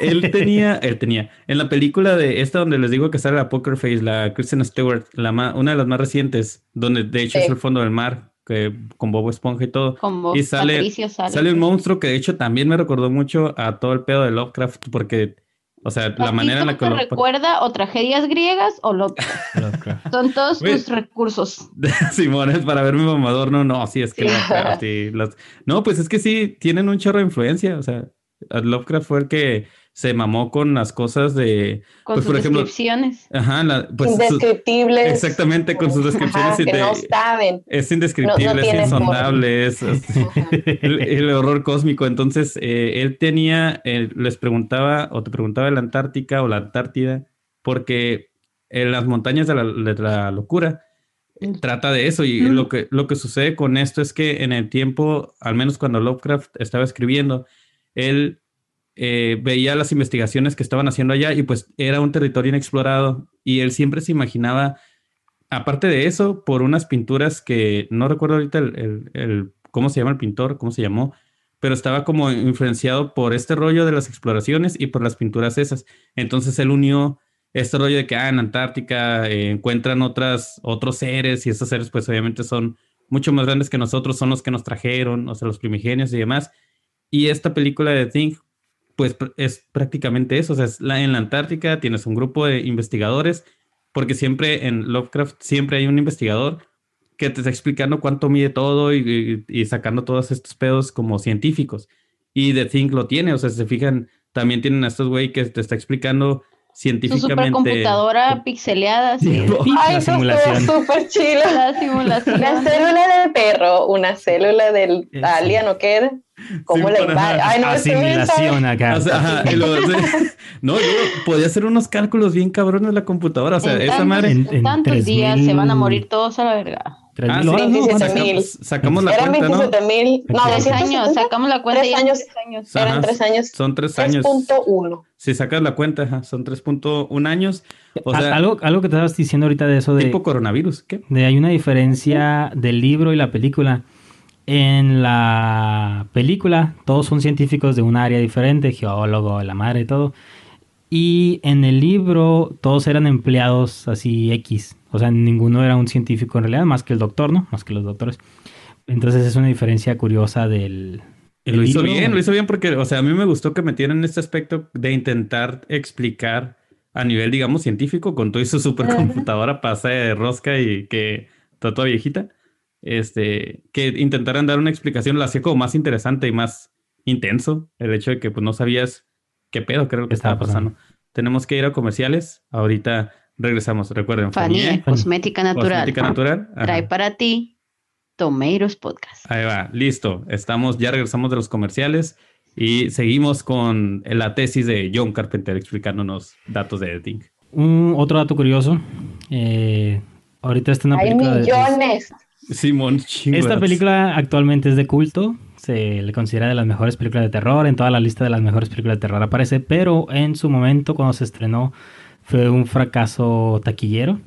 él tenía, él tenía, en la película de esta donde les digo que sale la Poker Face, la Kristen Stewart, la ma- una de las más recientes, donde de hecho Sí. es el fondo del mar, que con Bobo Esponja y todo. Y sale- sale. Sale un monstruo que de hecho también me recordó mucho a todo el pedo de Lovecraft, porque, o sea, la ¿A ti manera en la que lo... recuerda o tragedias griegas o lo Lovecraft. son todos tus recursos. Simón, es para ver mi mamador, no, no, sí, es que Sí. Lovecraft y las- No, pues es que sí, tienen un chorro de influencia, o sea, Lovecraft fue el que se mamó con las cosas de... Con Pues, sus por ejemplo, descripciones. Ajá, la- pues su- Indescriptibles. exactamente, con sus descripciones Ajá, y que de- no saben. es indescriptible, No- no es insondable, es, es- Ajá. el, el horror cósmico. Entonces, eh, él tenía, eh, les preguntaba, o te preguntaba de la Antártica o la Antártida, porque en las montañas de la, de la locura, trata de eso y lo que, lo que sucede con esto es que en el tiempo, al menos cuando Lovecraft estaba escribiendo, él eh, veía las investigaciones que estaban haciendo allá y pues era un territorio inexplorado y él siempre se imaginaba, aparte de eso, por unas pinturas que no recuerdo ahorita el, el, cómo se llama el pintor, cómo se llamó, pero estaba como influenciado por este rollo de las exploraciones y por las pinturas esas. Entonces él unió este rollo de que ah, en Antártica eh, encuentran otras, otros seres y esos seres pues obviamente son mucho más grandes que nosotros, son los que nos trajeron, o sea, los primigenios y demás. Y esta película de Thing pues es prácticamente eso, o sea, es la, en la Antártica tienes un grupo de investigadores, porque siempre en Lovecraft siempre hay un investigador que te está explicando cuánto mide todo y, y, sacando todos estos pedos como científicos. Y The Thing lo tiene, o sea, se fijan, también tienen a estos güey que te está explicando científicamente. Su computadora pixeleada, sí. Ay, la simulación. súper chido. La simulación. Una célula de perro, una célula del alien o qué ¿Cómo le va? Ay, no, Asimilación acá. no, yo podía hacer unos cálculos bien cabrones en la computadora. O sea, esa madre. En, tantos días se van a morir todos a la verga. Ah, sí, no, sacamos, la cuenta, ¿no? mil. No, tres años, sacamos la cuenta. Tres años. años. Eran tres años. Son tres años. 3.1. Si sacas la cuenta, son 3.1 años. O sea, algo, algo que te estabas diciendo ahorita de eso de... Tipo coronavirus, ¿qué? De hay una diferencia del libro y la película. En la película, todos son científicos de un área diferente, geólogo, la madre y todo. Y en el libro todos eran empleados así X. O sea, ninguno era un científico en realidad, más que el doctor, ¿no? Más que los doctores. Entonces es una diferencia curiosa del... lo hizo bien, lo hizo bien porque, o sea, a mí me gustó que metieran este aspecto de intentar explicar a nivel, digamos, científico, con todo su supercomputadora pasa de rosca y que está toda viejita, este, que intentaran dar una explicación, lo hacía como más interesante y más intenso, el hecho de que pues no sabías qué pedo, creo que estaba pasando. Tenemos que ir a comerciales. Ahorita regresamos. Recuerden, Fanie, Cosmética Natural. Cosmética Natural. Trae para ti Tomeiros Podcast. Ahí va, listo. Estamos, ya regresamos de los comerciales y seguimos con la tesis de John Carpenter explicándonos datos de editing. Un otro dato curioso. Eh, ahorita está una Hay millones. Simón, Esta película actualmente es de culto se le considera de las mejores películas de terror, en toda la lista de las mejores películas de terror aparece, pero en su momento cuando se estrenó fue un fracaso taquillero.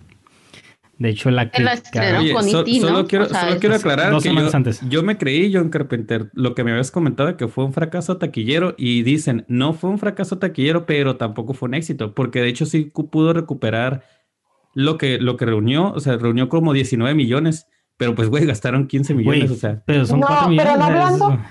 De hecho, la que solo, quiero, aclarar que yo, antes. yo, me creí, John Carpenter, lo que me habías comentado que fue un fracaso taquillero y dicen, no fue un fracaso taquillero, pero tampoco fue un éxito, porque de hecho sí pudo recuperar lo que, lo que reunió, o sea, reunió como 19 millones pero pues, güey, gastaron 15 millones, o sea. Pero son no, 4 millones. Pero no hablando,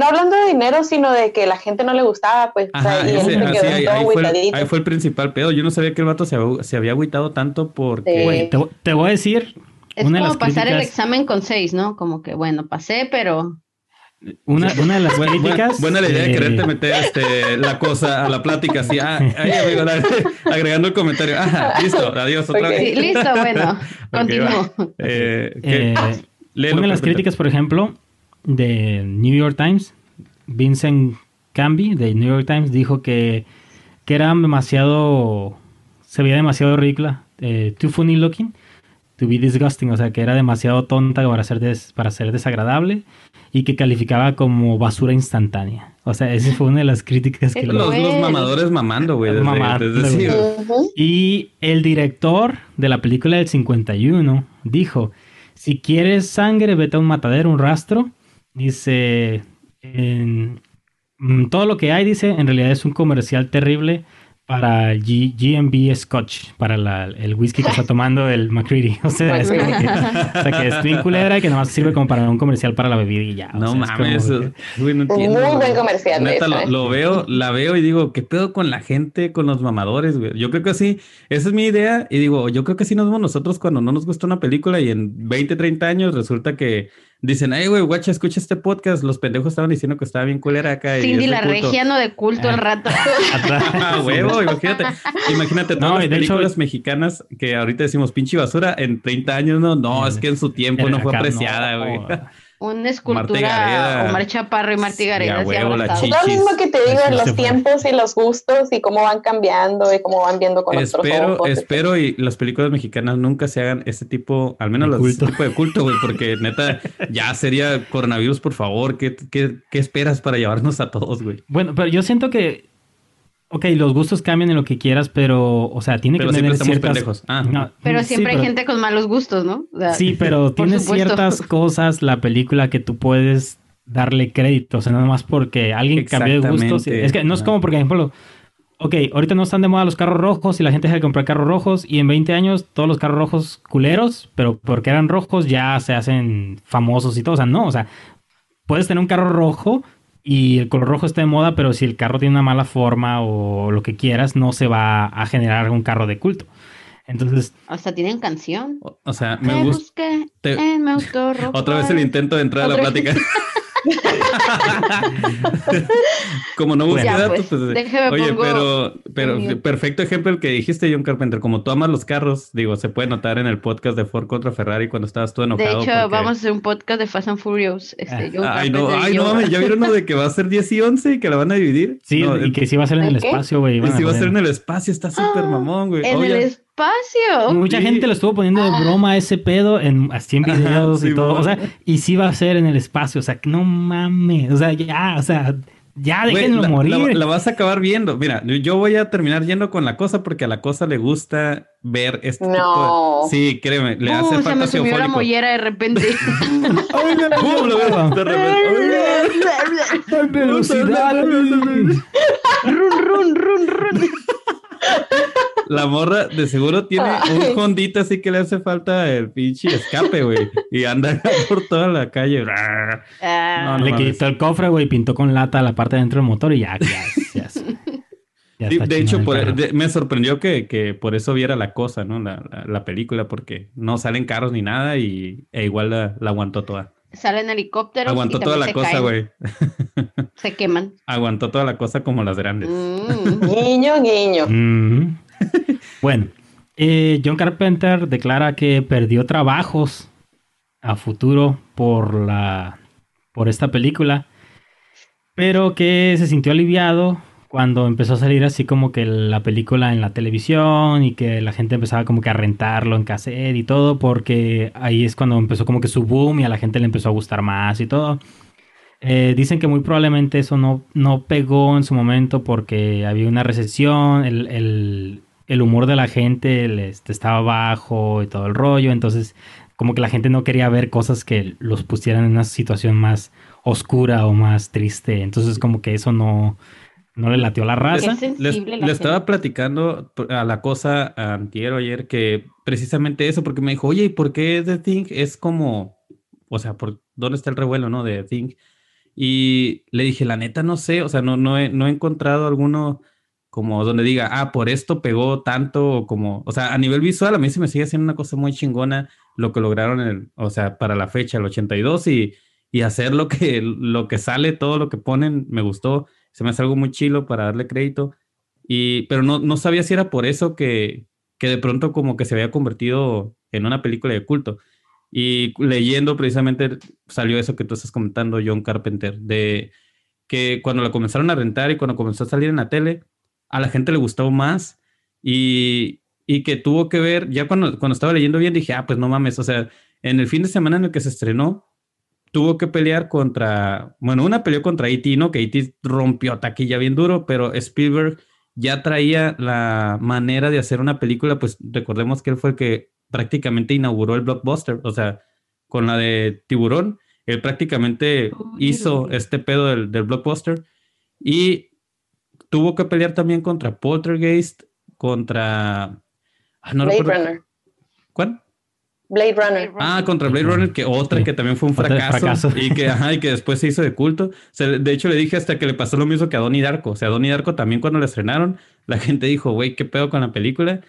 no hablando de dinero, sino de que la gente no le gustaba, pues. Ajá, y ese, así, ahí, ahí, fue el, ahí, fue el, principal pedo. Yo no sabía que el vato se, se había agüitado tanto porque. Te, te, voy a decir. Es una como de las pasar críticas... el examen con 6, ¿no? Como que, bueno, pasé, pero una, una, de las críticas. Buena, la idea de quererte meter este, la cosa a la plática, así, ah, ahí, amigo, agregando el comentario. Ah, listo, adiós otra vez. Sí, listo, bueno, continúo. Eh, eh, una de las críticas, por ejemplo, de New York Times, Vincent Camby, de New York Times, dijo que, que era demasiado. Se veía demasiado ridícula, eh, too funny looking to be disgusting, o sea, que era demasiado tonta para ser, para ser desagradable y que calificaba como basura instantánea. O sea, esa fue una de las críticas que... Los, los mamadores mamando, güey. Y el director de la película del 51 dijo, si quieres sangre, vete a un matadero, un rastro. Dice, mm, todo lo que hay, dice, en realidad es un comercial terrible para el GMB Scotch, para el whisky que está tomando el McCready. O sea, es como que, o sea, que es bien culera y que nomás sirve como para un comercial para la bebida y ya. No mames, no entiendo. Muy buen comercial. Neta, lo, veo, la veo y digo, ¿qué pedo con la gente, con los mamadores, güey? Yo creo que así, esa es mi idea y digo, yo creo que así nos vemos nosotros cuando no nos gusta una película y en 20, 30 años resulta que Dicen, ay, güey, guacha, escucha este podcast. Los pendejos estaban diciendo que estaba bien culera acá. Cindy la regiano de culto el rato. ah, huevo, imagínate. Imagínate todas las películas mexicanas que ahorita decimos pinche basura en 30 años, no, no, es que en su tiempo no fue apreciada, güey. Una escultura Omar Chaparro y Martí Gareda. Sí, huevo, es lo mismo que te digo en los tiempos y los gustos y cómo van cambiando y cómo van viendo con espero, otros Espero y las películas mexicanas nunca se hagan ese tipo, al menos los tipo de culto, güey, porque neta ya sería coronavirus, por favor. ¿Qué, qué, qué esperas para llevarnos a todos, güey? Bueno, pero yo siento que Ok, los gustos cambian en lo que quieras, pero, o sea, tiene que tener ciertas... Ah. pero siempre hay gente con malos gustos, ¿no? sí, pero tiene ciertas cosas la película que tú puedes darle crédito, o sea, nada más porque alguien cambió de gustos. Es que no es como, porque, por ejemplo, ok, ahorita no están de moda los carros rojos y la gente deja de comprar carros rojos y en 20 años todos los carros rojos culeros, pero porque eran rojos ya se hacen famosos y todo, o sea, no, o sea, puedes tener un carro rojo y el color rojo está de moda, pero si el carro tiene una mala forma o lo que quieras, no se va a generar un carro de culto. Entonces. Hasta tienen canción. O, sea, me gusta. Otra vez el intento de entrar a la plática. como no busqué datos, pues, pues oye, pero, pero perfecto ejemplo el que dijiste, John Carpenter. Como tú amas los carros, digo, se puede notar en el podcast de Ford contra Ferrari cuando estabas tú enojado. De hecho, vamos a hacer un podcast de Fast and Furious. Este, ay, no, ay, no, ¿ya vieron uno de que va a ser 10 y 11 y que la van a dividir? Sí, y que sí va a ser en el espacio, güey. Y sí va a ser en el espacio, está súper mamón, güey. En el espacio espacio. Mucha gente lo estuvo poniendo de broma ese pedo en, así en videos y todo. O sea, y sí va a ser en el espacio. O sea, no mames. O sea, ya, o sea, ya déjenlo morir. La, vas a acabar viendo. Mira, yo voy a terminar yendo con la cosa porque a la cosa le gusta ver este no. tipo de... Sí, créeme, le hace uh, falta se me subió la mollera de repente. Run, run, run, run. La morra de seguro tiene un hondita así que le hace falta el pinche escape, güey. Y anda por toda la calle. Ah. le quitó el cofre, güey, pintó con lata la parte de dentro del motor y ya, ya, ya, de hecho, me sorprendió que, por eso viera la cosa, ¿no? La, película, porque no salen carros ni nada y e igual la, aguantó toda. Salen helicópteros. Aguantó toda la cosa, güey. Se queman. Aguantó toda la cosa como las grandes. Mm. guiño, guiño. Mm. bueno, eh, John Carpenter declara que perdió trabajos a futuro por la por esta película, pero que se sintió aliviado cuando empezó a salir así como que la película en la televisión y que la gente empezaba como que a rentarlo en cassette y todo, porque ahí es cuando empezó como que su boom y a la gente le empezó a gustar más y todo. Eh, dicen que muy probablemente eso no, no pegó en su momento porque había una recesión, el, el humor de la gente este, estaba bajo y todo el rollo, entonces como que la gente no quería ver cosas que los pusieran en una situación más oscura o más triste, entonces como que eso no, no le latió la raza. Le estaba platicando a la cosa antier ayer que precisamente eso, porque me dijo, oye, ¿y por qué The Thing es como, o sea, por dónde está el revuelo, no? De The Thing. Y le dije, la neta, no sé, o sea, no, no, he, no he encontrado alguno como donde diga, ah, por esto pegó tanto, o como, o sea, a nivel visual a mí se me sigue haciendo una cosa muy chingona lo que lograron, el, o sea, para la fecha, el 82, y, y hacer lo que, lo que sale, todo lo que ponen, me gustó, se me hace algo muy chilo para darle crédito, y, pero no, no sabía si era por eso que, que de pronto como que se había convertido en una película de culto. Y leyendo precisamente salió eso que tú estás comentando, John Carpenter, de que cuando la comenzaron a rentar y cuando comenzó a salir en la tele, a la gente le gustó más y, y que tuvo que ver, ya cuando, cuando estaba leyendo bien dije, ah, pues no mames, o sea, en el fin de semana en el que se estrenó, tuvo que pelear contra, bueno, una peleó contra E.T., ¿no? Que E.T. rompió taquilla bien duro, pero Spielberg ya traía la manera de hacer una película, pues recordemos que él fue el que prácticamente inauguró el blockbuster, o sea, con la de Tiburón, él prácticamente hizo este pedo del, del blockbuster y tuvo que pelear también contra Poltergeist, contra... Ah, Blade Runner. ¿Cuál? Blade Runner. Ah, contra Blade Runner, que otra que también fue un fracaso, Y, que, ajá, y que después se hizo de culto. de hecho, le dije hasta que le pasó lo mismo que a Donnie Darko. O sea, a Donnie Darko también cuando la estrenaron, la gente dijo, güey, ¿qué pedo con la película?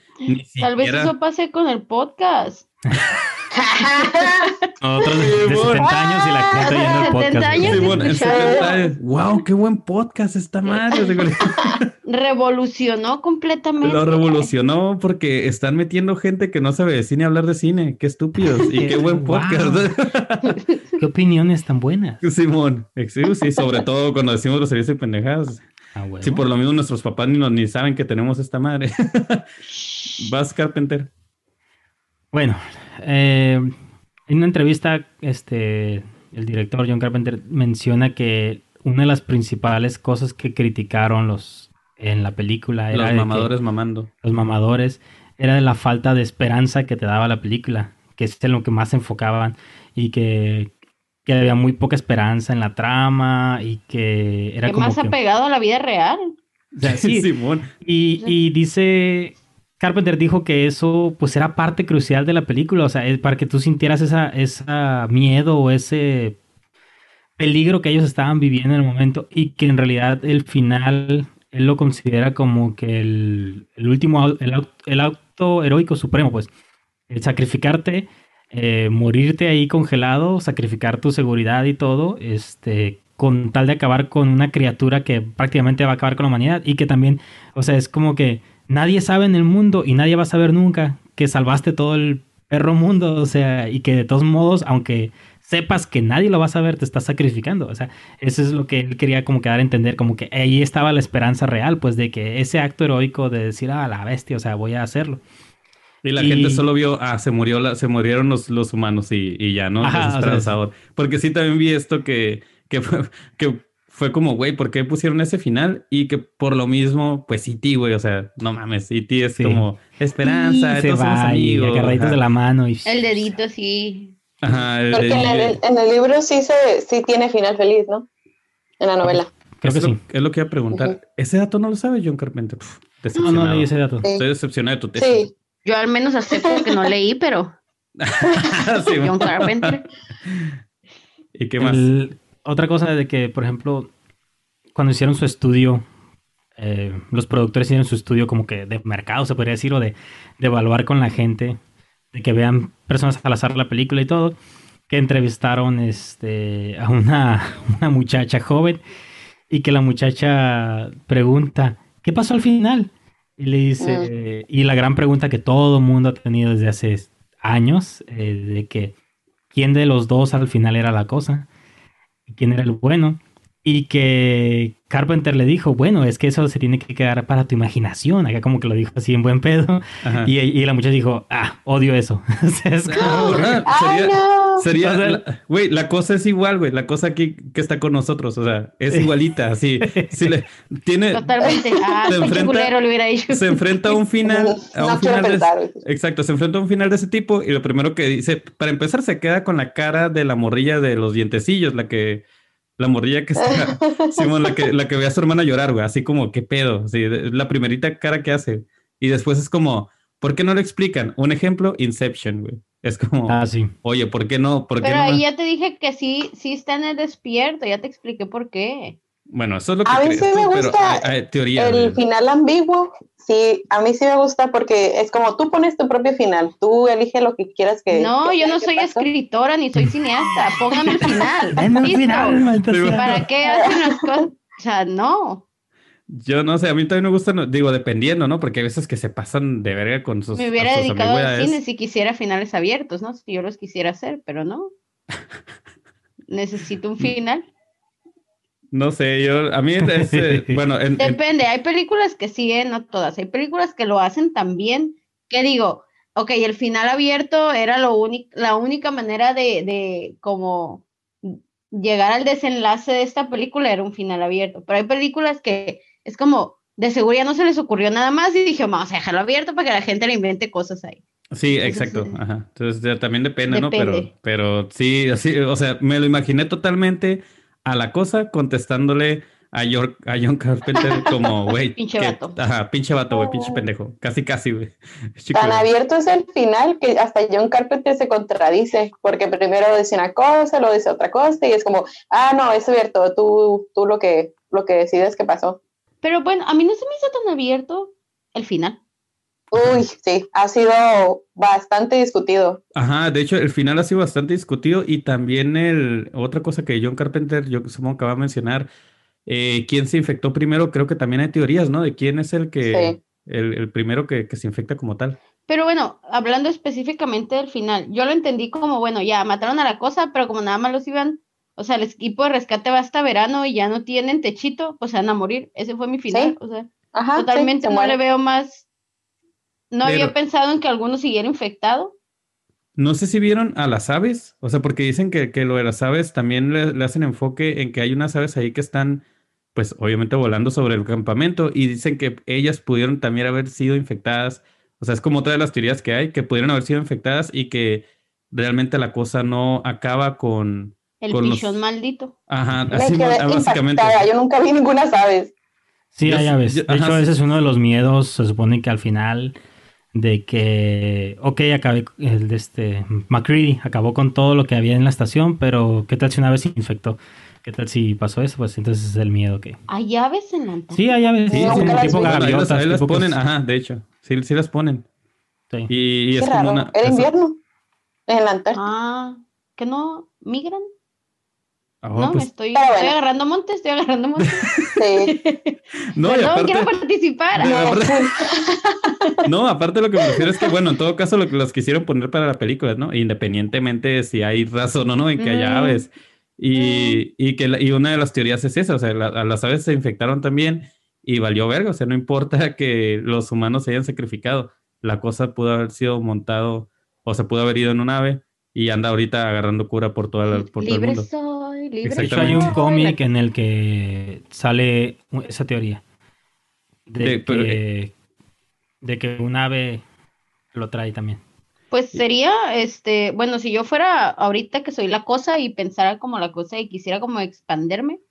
Tal vez eso pase con el podcast. Otros de, 70 años y la gente yendo al podcast. Años sí, bueno, 70 años. Wow, qué buen podcast esta madre. revolucionó completamente. Lo revolucionó porque están metiendo gente que no sabe de cine hablar de cine. Qué estúpidos. Y qué buen podcast. qué opiniones tan buenas. Simón, sí, sí, sobre todo cuando decimos los servicios y pendejadas. Ah, bueno. Sí, por lo mismo nuestros papás ni, ni saben que tenemos esta madre. Vas, Carpenter. Bueno, eh, en una entrevista, este, el director John Carpenter menciona que una de las principales cosas que criticaron los en la película era los mamadores mamando. Los mamadores era de la falta de esperanza que te daba la película, que es en lo que más se enfocaban y que, que había muy poca esperanza en la trama y que era como más apegado a la vida real. sí, Simón. Y, y dice Carpenter dijo que eso pues era parte crucial de la película, o sea, para que tú sintieras esa, esa miedo o ese peligro que ellos estaban viviendo en el momento y que en realidad el final él lo considera como que el, último, el, el, acto heroico supremo, pues, el sacrificarte, eh, morirte ahí congelado, sacrificar tu seguridad y todo, este, con tal de acabar con una criatura que prácticamente va a acabar con la humanidad y que también, o sea, es como que nadie sabe en el mundo y nadie va a saber nunca que salvaste todo el perro mundo, o sea, y que de todos modos, aunque sepas que nadie lo va a saber, te estás sacrificando. O sea, eso es lo que él quería como que dar a entender, como que ahí estaba la esperanza real, pues de que ese acto heroico de decir, ah, la bestia, o sea, voy a hacerlo. Y la gente solo vio, ah, se murió la, se murieron los, los humanos y, y ya, ¿no? Porque sí también vi esto que, que, que fue como, güey, ¿por qué pusieron ese final? Y que por lo mismo, pues ti, güey, o sea, no mames, ti es como esperanza, se va, amigos. Y de la mano. Y... El dedito, sí. Porque en, el, libro sí, se, sí tiene final feliz, ¿no? En la novela. Creo que sí. es lo que iba a preguntar. ¿Ese dato no lo sabe John Carpenter? no, no leí ese dato. Estoy decepcionado de tu tesis. Sí. Yo al menos acepto que no leí, pero... John Carpenter. ¿Y qué más? Otra cosa de que, por ejemplo, cuando hicieron su estudio, eh, los productores hicieron su estudio como que de mercado, se podría decir, o de, de evaluar con la gente de que vean personas al azar la película y todo, que entrevistaron este, a una, muchacha joven y que la muchacha pregunta, ¿qué pasó al final? Y le dice, y la gran pregunta que todo el mundo ha tenido desde hace años, eh, de que quién de los dos al final era la cosa, quién era el bueno. Y que Carpenter le dijo, bueno, es que eso se tiene que quedar para tu imaginación. Acá como que lo dijo así en buen pedo. Y, y, la muchacha dijo, ah, odio eso. sería, güey, la, cosa es igual, güey. La cosa aquí que está con nosotros, o sea, es igualita, así. Si le, tiene, Totalmente. Ah, se enfrenta, le hubiera dicho. Se enfrenta a un final. A un final de, exacto, se enfrenta a un final de ese tipo y lo primero que dice, para empezar, se queda con la cara de la morrilla de los dientecillos, la que la morrilla que está, Simón, la que, la que ve a su hermana llorar, güey, así como, ¿qué pedo? Sí, la primerita cara que hace. Y después es como, ¿por qué no lo explican? Un ejemplo, Inception, güey. Es como, ah, sí. oye, ¿por qué no? ¿Por Pero ahí ya te dije que sí, sí está en el despierto, ya te expliqué por qué. Bueno, eso es lo que A mí sí me gusta el final ambiguo. Sí, a mí sí me gusta porque es como tú pones tu propio final, tú eliges lo que quieras que. No, yo no soy escritora ni soy cineasta. Póngame el final. final ¿Para qué hacen las cosas? O sea, no. Yo no sé, a mí también me gusta, digo, dependiendo, ¿no? Porque hay veces que se pasan de verga con sus. Me hubiera dedicado al cine si quisiera finales abiertos, ¿no? Si yo los quisiera hacer, pero no. Necesito un final. No sé, yo, a mí, es, eh, bueno. Depende, hay películas que sí, ¿eh? no todas. Hay películas que lo hacen también. Que digo, ok, el final abierto era lo la única manera de, de como llegar al desenlace de esta película, era un final abierto. Pero hay películas que es como, de seguridad no se les ocurrió nada más y dije, vamos a dejarlo abierto para que la gente le invente cosas ahí. Sí, exacto. Ajá. Entonces también depende, ¿no? Pero, pero sí, así, o sea, me lo imaginé totalmente a la cosa contestándole a, York, a John Carpenter como, güey. pinche vato. Ajá, pinche vato, güey, pinche pendejo. Casi, casi, güey. Tan abierto es el final que hasta John Carpenter se contradice, porque primero dice una cosa, luego dice otra cosa, y es como, ah, no, es abierto, tú, tú lo, que, lo que decides que pasó. Pero bueno, a mí no se me hizo tan abierto el final. Uy, sí, ha sido bastante discutido. Ajá, de hecho, el final ha sido bastante discutido y también el otra cosa que John Carpenter, yo supongo que va a mencionar, eh, quién se infectó primero, creo que también hay teorías, ¿no? De quién es el que, el, primero que, se infecta como tal. Pero bueno, hablando específicamente del final, yo lo entendí como, bueno, ya mataron a la cosa, pero como nada más los iban, o sea, el equipo de rescate va hasta verano y ya no tienen techito, pues se van a morir. Ese fue mi final. O sea, totalmente no le veo más. No había pensado en que alguno siguiera infectado. No sé si vieron a las aves, o sea, porque dicen que, lo de las aves también le, hacen enfoque en que hay unas aves ahí que están, pues obviamente volando sobre el campamento y dicen que ellas pudieron también haber sido infectadas. O sea, es como otra de las teorías que hay, que pudieron haber sido infectadas y que realmente la cosa no acaba con... El pichón maldito. Ajá, así básicamente. Yo nunca vi ninguna aves. Sí, hay aves. de hecho, ese es uno de los miedos, se supone que al final de que, ok, acabé, el de este, McCready acabó con todo lo que había en la estación, pero ¿qué tal si una vez se infectó? ¿Qué tal si pasó eso? Pues entonces es el miedo que... ¿Hay aves en la Antártida? Sí, hay aves, sí, sí, tipo gaviotas. Ahí las, ponen, ajá, de hecho, sí, sí las ponen. Sí. Y, es como una... Era invierno en la Antártida. Ah, ¿que no migran? No, pues, estoy, estoy, agarrando montes, estoy agarrando montes. Sí. no, quiero participar. No, aparte lo que me refiero es que, bueno, en todo caso lo que los quisieron poner para la película, ¿no? Independientemente si hay razón o no en que haya aves. Y, y, que y una de las teorías es esa, o sea, las aves se infectaron también y valió verga, o sea, no importa que los humanos se hayan sacrificado, la cosa pudo haber sido montado o se pudo haber ido en un ave y anda ahorita agarrando cura por, toda la, por todo el mundo. De hecho, hay un cómic en el que sale esa teoría. De, que, de que un ave lo trae también. Pues sería, este, bueno, si yo fuera ahorita que soy la cosa y pensara como la cosa y quisiera como expanderme,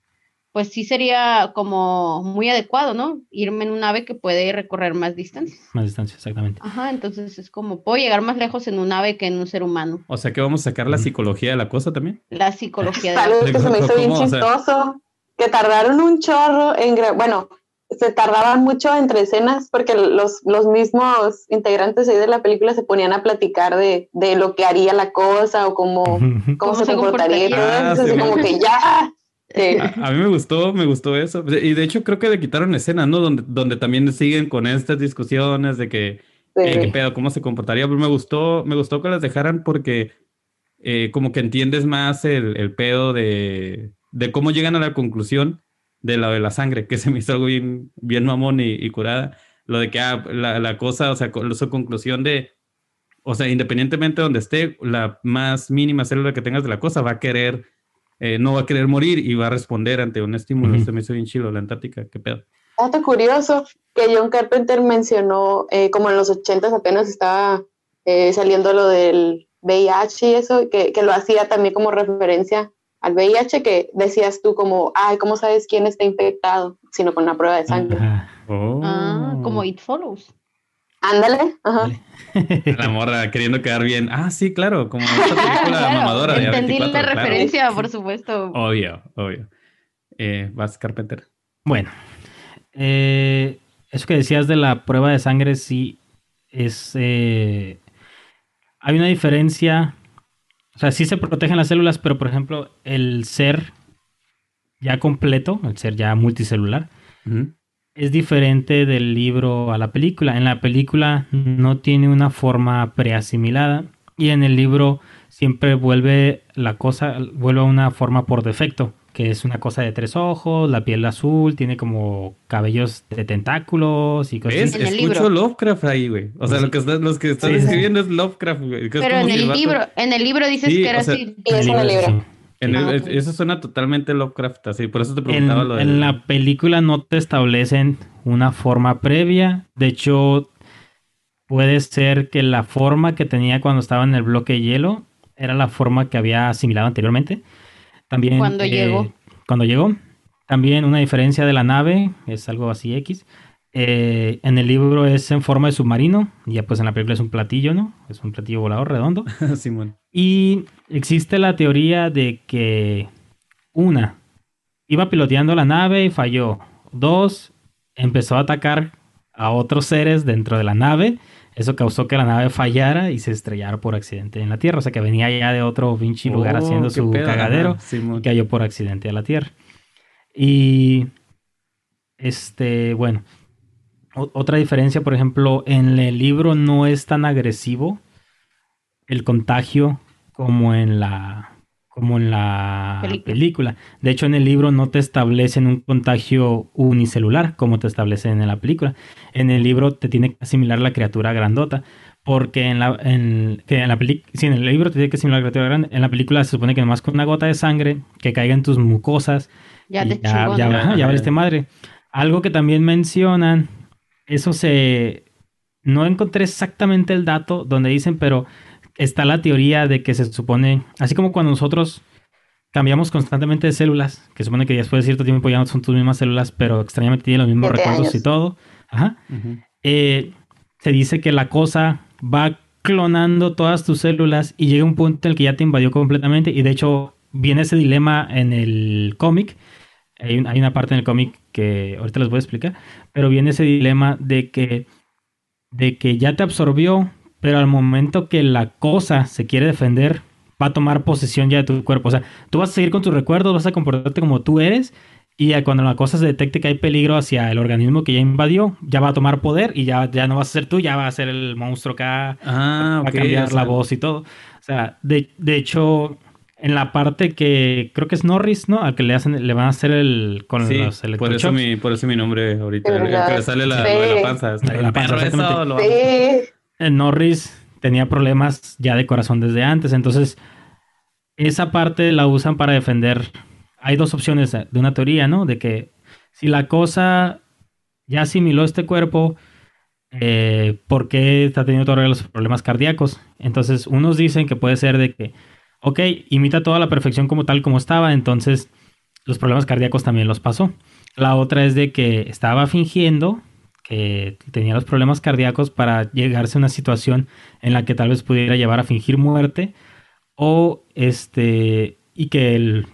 pues sí sería como muy adecuado, ¿no? Irme en un ave que puede recorrer más distancia. Más distancia, exactamente. Ajá, entonces es como, puedo llegar más lejos en un ave que en un ser humano. O sea que vamos a sacar la psicología de la cosa también. La psicología de la cosa. que se me hizo bien chistoso, que tardaron un chorro en, bueno, se tardaban mucho entre escenas porque los, los mismos integrantes ahí de la película se ponían a platicar de, de lo que haría la cosa o cómo, cómo, se, comportaría y todo ah, así como que ya a, mí me gustó, me gustó eso. Y de hecho creo que le quitaron escenas, ¿no? Donde, donde también siguen con estas discusiones de que, qué pedo, cómo se comportaría. Pero me gustó, me gustó que las dejaran porque eh, como que entiendes más el, el pedo de, de, cómo llegan a la conclusión de la de la sangre, que se me hizo algo bien, bien mamón y, curada. Lo de que ah, la, la, cosa, o sea, su conclusión de, o sea, independientemente de donde esté, la más mínima célula que tengas de la cosa va a querer eh, no va a querer morir y va a responder ante un estímulo. Este me hizo bien chido, la Antártica, qué pedo. Dato curioso que John Carpenter mencionó, eh, como en los 80 apenas estaba eh, saliendo lo del VIH y eso, que, que, lo hacía también como referencia al VIH, que decías tú como, ay, ¿cómo sabes quién está infectado? Sino con una prueba de sangre. Ah, como It Follows. Ándale, ajá. La morra queriendo quedar bien. Ah, sí, claro, como esta película mamadora de Entendí la referencia, por supuesto. Obvio, obvio. Eh, ¿Vas, Carpenter? Bueno, eh, eso que decías de la prueba de sangre, sí, es... Eh, hay una diferencia, o sea, sí se protegen las células, pero por ejemplo, el ser ya completo, el ser ya multicelular, es diferente del libro a la película. En la película no tiene una forma preasimilada y en el libro siempre vuelve la cosa, vuelve a una forma por defecto, que es una cosa de tres ojos, la piel azul, tiene como cabellos de tentáculos y cosas así. Escucho Lovecraft ahí, güey. O sea, lo que los que están escribiendo es Lovecraft, güey. Pero en el, libro, en el libro dices que era así. es en el libro. Ah, eso suena totalmente Lovecraft, así, por eso te preguntaba en, lo de... En la película no te establecen una forma previa, de hecho, puede ser que la forma que tenía cuando estaba en el bloque de hielo era la forma que había asimilado anteriormente. También... Cuando eh, llegó. Cuando llegó. También una diferencia de la nave, es algo así X. Eh, en el libro es en forma de submarino, y ya pues en la película es un platillo, ¿no? Es un platillo volador redondo. Simón. Y existe la teoría de que una, iba piloteando la nave y falló. Dos, empezó a atacar a otros seres dentro de la nave. Eso causó que la nave fallara y se estrellara por accidente en la Tierra. O sea que venía ya de otro pinche lugar oh, haciendo su cagadero y cayó por accidente a la Tierra. Y este, bueno, otra diferencia, por ejemplo, en el libro no es tan agresivo el contagio como en la como en la película. De hecho, en el libro no te establecen un contagio unicelular como te establecen en la película. En el libro te tiene que asimilar la criatura grandota. Porque en la, en, en la película, en el libro te tiene que asimilar la criatura grande. En la película se supone que nomás con una gota de sangre que caiga en tus mucosas. Ya te ya, ya, ya valiste madre. Algo que también mencionan, eso se. No encontré exactamente el dato donde dicen, pero está la teoría de que se supone, así como cuando nosotros cambiamos constantemente de células, que supone que después de cierto tiempo ya no son tus mismas células, pero extrañamente tienen los mismos recuerdos y todo. Ajá. Eh, se dice que la cosa va clonando todas tus células y llega un punto en el que ya te invadió completamente y de hecho viene ese dilema en el cómic. Hay, hay, una parte en el cómic que ahorita les voy a explicar, pero viene ese dilema de que, de que ya te absorbió, pero al momento que la cosa se quiere defender, va a tomar posesión ya de tu cuerpo. O sea, tú vas a seguir con tus recuerdos, vas a comportarte como tú eres, y cuando la cosa se detecte que hay peligro hacia el organismo que ya invadió, ya va a tomar poder y ya, ya no vas a ser tú, ya va a ser el monstruo que va, ah, a cambiar la voz y todo. O sea, de, hecho, en la parte que creo que es Norris, ¿no? Al que le hacen, le van a hacer el con sí, los por eso mi, por eso mi nombre ahorita, el, que le sale la, la panza. La panza, sí. Norris tenía problemas ya de corazón desde antes, entonces esa parte la usan para defender. Hay dos opciones de una teoría, ¿no? De que si la cosa ya asimiló este cuerpo, eh, ¿por qué está teniendo todos los problemas cardíacos? Entonces, unos dicen que puede ser de que, ok, imita toda la perfección como tal como estaba, entonces los problemas cardíacos también los pasó. La otra es de que estaba fingiendo que tenía los problemas cardíacos para llegarse a una situación en la que tal vez pudiera llevar a fingir muerte o este y que el,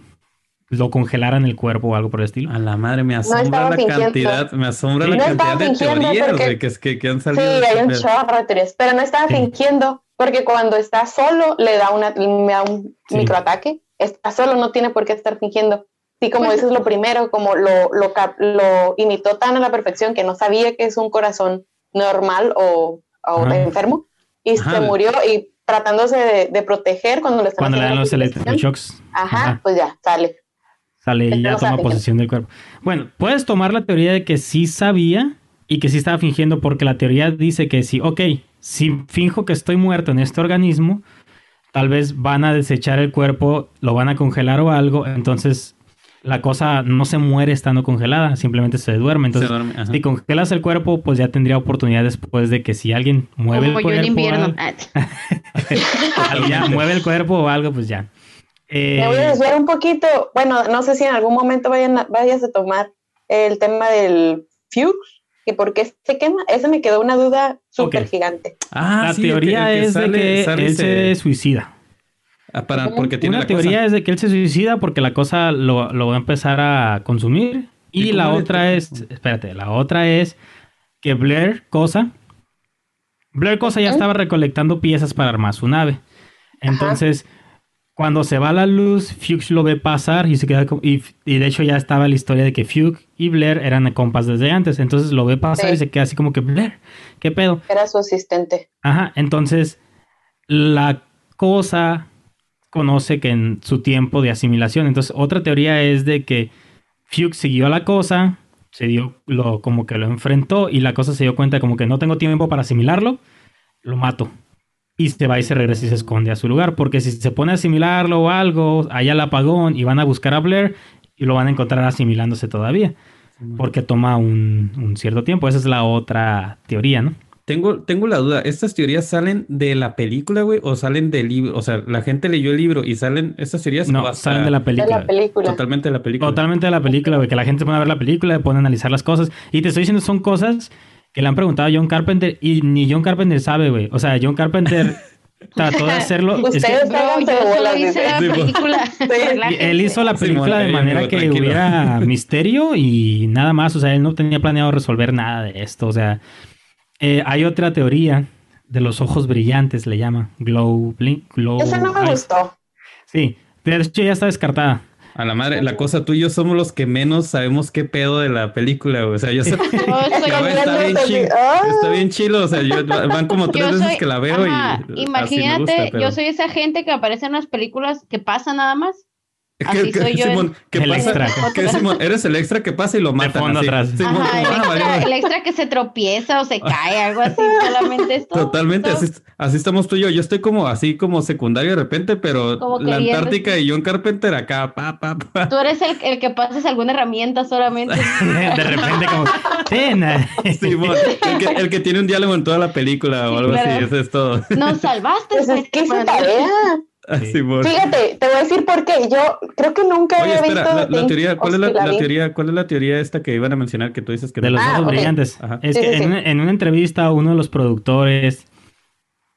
lo congelaran el cuerpo o algo por el estilo. A la madre, me asombra la cantidad, me asombra la cantidad de teorías que, que, han salido. Sí, hay un chorro de teorías, pero no estaba fingiendo porque cuando está solo le da, una, me da un microataque. Está solo, no tiene por qué estar fingiendo. Sí, como dices, lo primero, como lo, lo, lo, imitó tan a la perfección que no sabía que es un corazón normal o, o enfermo y se murió y tratándose de, proteger cuando le están Cuando le dan los electroshocks. Ajá, Ajá, pues ya, sale. Sale y ya toma posesión del cuerpo. Bueno, puedes tomar la teoría de que sí sabía y que sí estaba fingiendo porque la teoría dice que sí, ok, si finjo que estoy muerto en este organismo, tal vez van a desechar el cuerpo, lo van a congelar o algo, entonces la cosa no se muere estando congelada, simplemente se duerme. Entonces, si congelas el cuerpo, pues ya tendría oportunidad después de que si alguien mueve el cuerpo. invierno. ya mueve el cuerpo o algo, pues ya. Me voy a eh, desviar un poquito. Bueno, no sé si en algún momento vayan vayas a tomar el tema del fugue que por qué se quema. Esa me quedó una duda súper gigante. Ah, la teoría es de que él se suicida. Ah, para, porque tiene Una teoría es de que él se suicida porque la cosa lo, lo va a empezar a consumir. Y, la otra es, espérate, la otra es que Blair Cosa, Blair Cosa ya estaba recolectando piezas para armar su nave. Entonces, cuando se va la luz, Fuchs lo ve pasar y se queda y, y, de hecho ya estaba la historia de que Fuchs y Blair eran compas desde antes. Entonces lo ve pasar y se queda así como que Blair, ¿qué pedo? Era su asistente. Ajá, entonces la cosa conoce que en su tiempo de asimilación. Entonces, otra teoría es de que Fuchs siguió a la cosa, se dio lo como que lo enfrentó y la cosa se dio cuenta como que no tengo tiempo para asimilarlo, lo mato. Y se va y se regresa y se esconde a su lugar. Porque si se pone a asimilarlo o algo, allá el apagón y van a buscar a Blair y lo van a encontrar asimilándose todavía. Porque toma un, un cierto tiempo. Esa es la otra teoría, ¿no? Tengo, tengo la duda, ¿estas teorías salen de la película, güey? ¿O salen del libro? O sea, la gente leyó el libro y salen estas teorías. No, salen de la película. Totalmente de la película. Totalmente de la película, güey. Que la gente se pone a ver la película, pone a analizar las cosas. Y te estoy diciendo, son cosas que le han preguntado a John Carpenter y ni John Carpenter sabe, güey. O sea, John Carpenter trató de hacerlo. Ustedes la película. Él hizo la película de manera que hubiera misterio y nada más. O sea, él no tenía planeado resolver nada de esto. O sea, eh, hay otra teoría de los ojos brillantes, le llama. Glow, blink, glow. Esa no me gustó. Sí, de hecho ya está descartada. A la madre, la cosa tú y yo somos los que menos sabemos qué pedo de la película, güey. O sea, yo sé que está, bien chido, está bien chilo. O sea, yo, van como tres veces que la veo y. Imagínate, yo soy esa gente que aparece en las películas que pasa nada más Así soy yo Simón, ¿qué el pasa? Extra. Simón? Eres el extra que pasa y lo matan. fondo atrás. Simón, Ajá, el, extra, el, extra, que se tropieza o se cae, algo así, solamente esto. Totalmente, así, así, estamos tú y yo. Yo estoy como así como secundario de repente, pero la Antártica y John Carpenter acá, pa, pa, pa. Tú eres el, el que pasas alguna herramienta solamente. de repente como. Simón, el que, el que tiene un diálogo en toda la película o algo así, eso es todo. Nos salvaste. Pues es que se tarea. Ah, Fíjate, te voy a decir por qué. Yo creo que nunca había visto. La, teoría, ¿cuál es la, teoría? ¿Cuál es la teoría esta que iban a mencionar que tú dices que de los ojos ah, brillantes? Es que en, en, una entrevista uno de los productores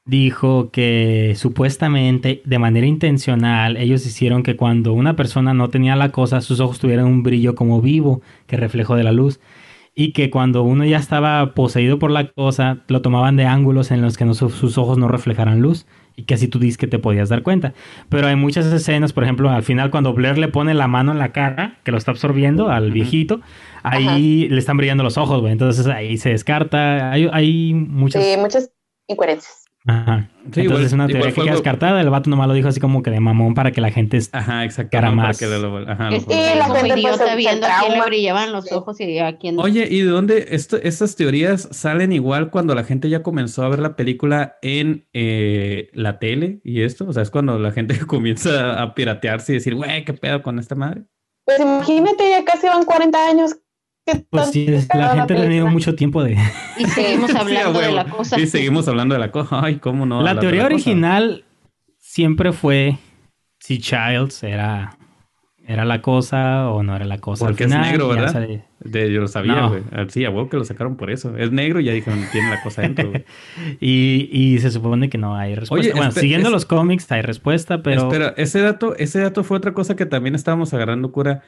dijo que supuestamente de manera intencional ellos hicieron que cuando una persona no tenía la cosa sus ojos tuvieran un brillo como vivo que reflejó de la luz y que cuando uno ya estaba poseído por la cosa lo tomaban de ángulos en los que sus ojos no reflejaran luz y que así tú dices que te podías dar cuenta. Pero hay muchas escenas, por ejemplo, al final cuando Blair le pone la mano en la cara, que lo está absorbiendo al viejito, ahí le están brillando los ojos, güey. Entonces ahí se descarta. Hay, hay muchas... Sí, muchas incoherencias. Ajá. Entonces es una teoría que queda descartada. El vato nomás lo dijo así como que de mamón para que la gente Ajá, exacto. más. Que lo, ajá, es que la gente pues, viendo a quién le brillaban los ojos y a quién Oye, ¿y de dónde esto, estas teorías salen igual cuando la gente ya comenzó a ver la película en eh, la tele y esto? O sea, es cuando la gente comienza a piratearse y decir, güey, ¿qué pedo con esta madre? Pues imagínate, ya casi van 40 años pues sí, la gente ha tenido mucho tiempo de... Y seguimos hablando de la cosa. Y seguimos hablando de la cosa. Ay, cómo no. La, teoría original siempre fue si Childs era, era la cosa o no era la cosa. Porque es negro, ¿verdad? yo lo sabía, güey. Ah, sí, a huevo que lo sacaron por eso. Es negro y ya dijeron, tiene la cosa dentro, güey. y, y se supone que no hay respuesta. bueno, siguiendo los cómics hay respuesta, pero... Espera, ese dato, ese dato fue otra cosa que también estábamos agarrando cura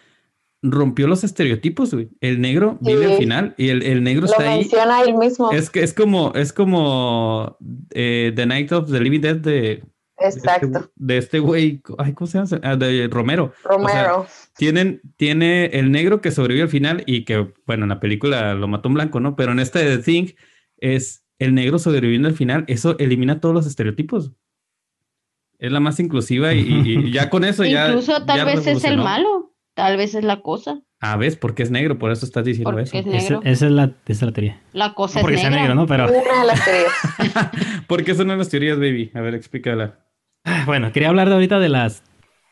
rompió los estereotipos, güey. El negro vive al final y el, el negro está ahí. menciona él mismo. Es que es como, es como eh, The Night of the Living Dead de. Exacto. De este güey, ay, ¿cómo se llama? Ah, de Romero. Romero. tienen, tiene el negro que sobrevive al final y que, bueno, en la película lo mató un blanco, ¿no? Pero en este The Thing es el negro sobreviviendo al final. Eso elimina todos los estereotipos. Es la más inclusiva y, ya con eso ya. Incluso tal vez es el malo. Tal vez es la cosa. Ah, ¿ves? Porque es negro, por eso estás diciendo eso. Es esa, es la, esa, es la, teoría. La cosa porque es negra. Sea negro, ¿no? Pero... Una de las teorías. ¿Por qué son las teorías, baby? A ver, explícala. Bueno, quería hablar de ahorita de las,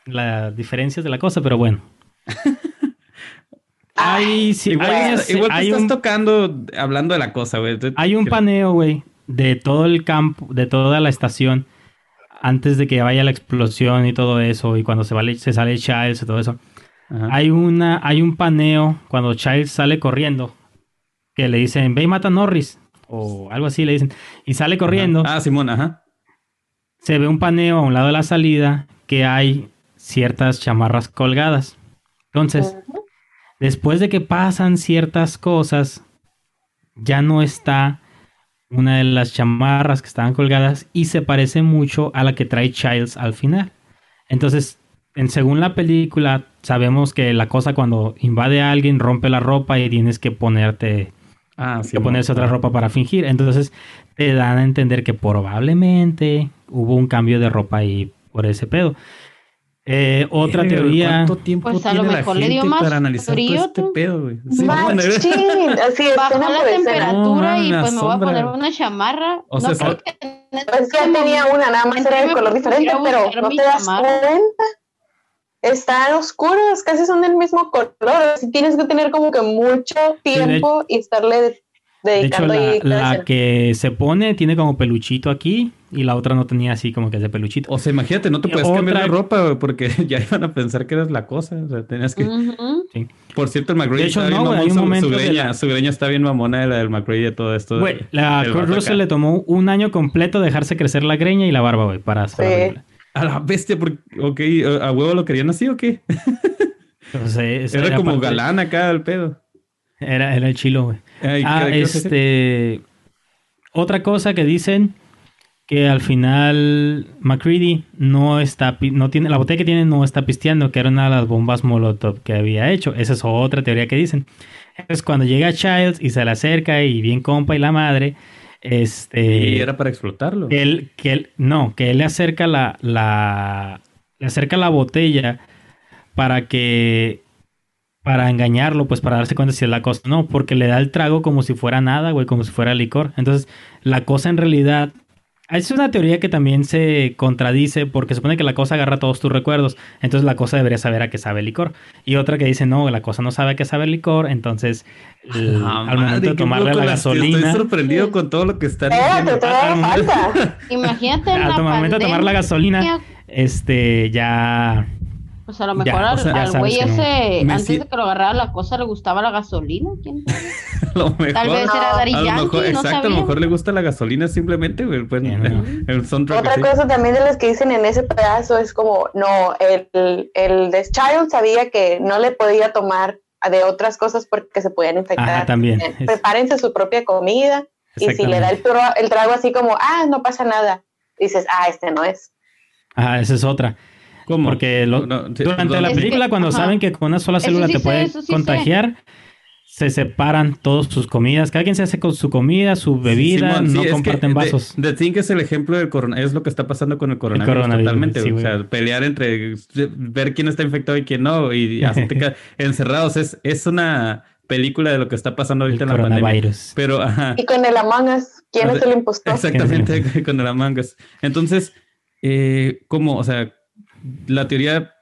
las diferencias de la cosa, pero bueno. hay, sí, igual, hay, igual te estás tocando hablando de la cosa, güey. Hay un paneo, güey, de todo el campo, de toda la estación, antes de que vaya la explosión y todo eso, y cuando se, vale, se sale Childs y todo eso hay, una, hay un paneo cuando Child sale corriendo que le dicen, ve y mata a Norris. O algo así le dicen. Y sale corriendo. Ah, Simón, ajá. Se ve un paneo a un lado de la salida que hay ciertas chamarras colgadas. Entonces, después de que pasan ciertas cosas, ya no está una de las chamarras que estaban colgadas y se parece mucho a la que trae Childs al final. Entonces, en, según la película, sabemos que la cosa cuando invade a alguien rompe la ropa y tienes que ponerte ah, que ponerse otra ropa para fingir. Entonces te dan a entender que probablemente hubo un cambio de ropa ahí por ese pedo. Eh, otra teoría. ¿Cuánto tiempo pues a lo mejor le dio más para analizar todo este pedo, güey? Sí, bueno, así es, Bajó la temperatura y pues me voy a poner una chamarra. O sea, no, que... pues ya tenía una, nada más era de color diferente, pero no te das cuenta están oscuros, casi son del mismo color. Así tienes que tener como que mucho tiempo y estarle dedicando de hecho, la, la que se pone tiene como peluchito aquí y la otra no tenía así como que ese peluchito. O sea, imagínate, no te puedes cambiar de ropa porque ya iban a pensar que eras la cosa. O sea, tenías que. sí. Por cierto, el McGrady está bien hay un momento su, greña, su greña está bien mamona la del McGrady de todo esto. Güey, la Kurt Russell le tomó un año completo dejarse crecer la greña y la barba, güey, para, sí. A la bestia, porque, ok, ¿a huevo lo querían así o qué? era, como galán acá el pedo. Era, era el chilo, güey. ah, este. Otra cosa que dicen que al final McCready no está, no tiene, la botella que tiene no está pisteando, que era una de las bombas Molotov que había hecho. Esa es otra teoría que dicen. Es cuando llega Childs y se le acerca y bien compa y la madre, este... Y era para explotarlo. Que él, que él, no, que él le acerca la, la, le acerca la botella para que para engañarlo, pues para darse cuenta si es la cosa. No, porque le da el trago como si fuera nada, güey, como si fuera licor. Entonces, la cosa en realidad es una teoría que también se contradice porque supone que la cosa agarra todos tus recuerdos, entonces la cosa debería saber a qué sabe el licor. Y otra que dice, no, la cosa no sabe a qué sabe el licor, entonces ah, al momento de tomarle la gasolina... Estoy sorprendido con todo lo que está diciendo. Imagínate Al momento de tomar la gasolina, este, ya pues a lo mejor al, güey ese, antes de que lo agarrara la cosa, le gustaba la gasolina. ¿Quién lo mejor, Tal vez era Dari Yankee, Exacto, a lo mejor le gusta la gasolina simplemente, güey. Pues, Otra cosa también de las que dicen en ese pedazo es como, no, el, el de Child sabía que no le podía tomar de otras cosas porque se podían infectar. Ajá, también. Eh, prepárense su propia comida y si le da el, el trago así como, ah, no pasa nada, dices, ah, este no es. Ah, esa es otra. ¿Cómo? Porque durante la película, cuando saben que con una sola célula te puede contagiar, se separan todas sus comidas. Cada quien se hace con su comida, su bebida, no comparten vasos. The, Thing es el ejemplo del coronavirus, es lo que está pasando con el coronavirus, totalmente. o sea, pelear entre ver quién está infectado y quién no, y así te encerrados. Es, es una película de lo que está pasando ahorita en la pandemia. Pero, ajá. Y con el Among Us, ¿quién es el impostor? Exactamente, con el Among Us. Entonces, eh, ¿cómo? O sea, la teoría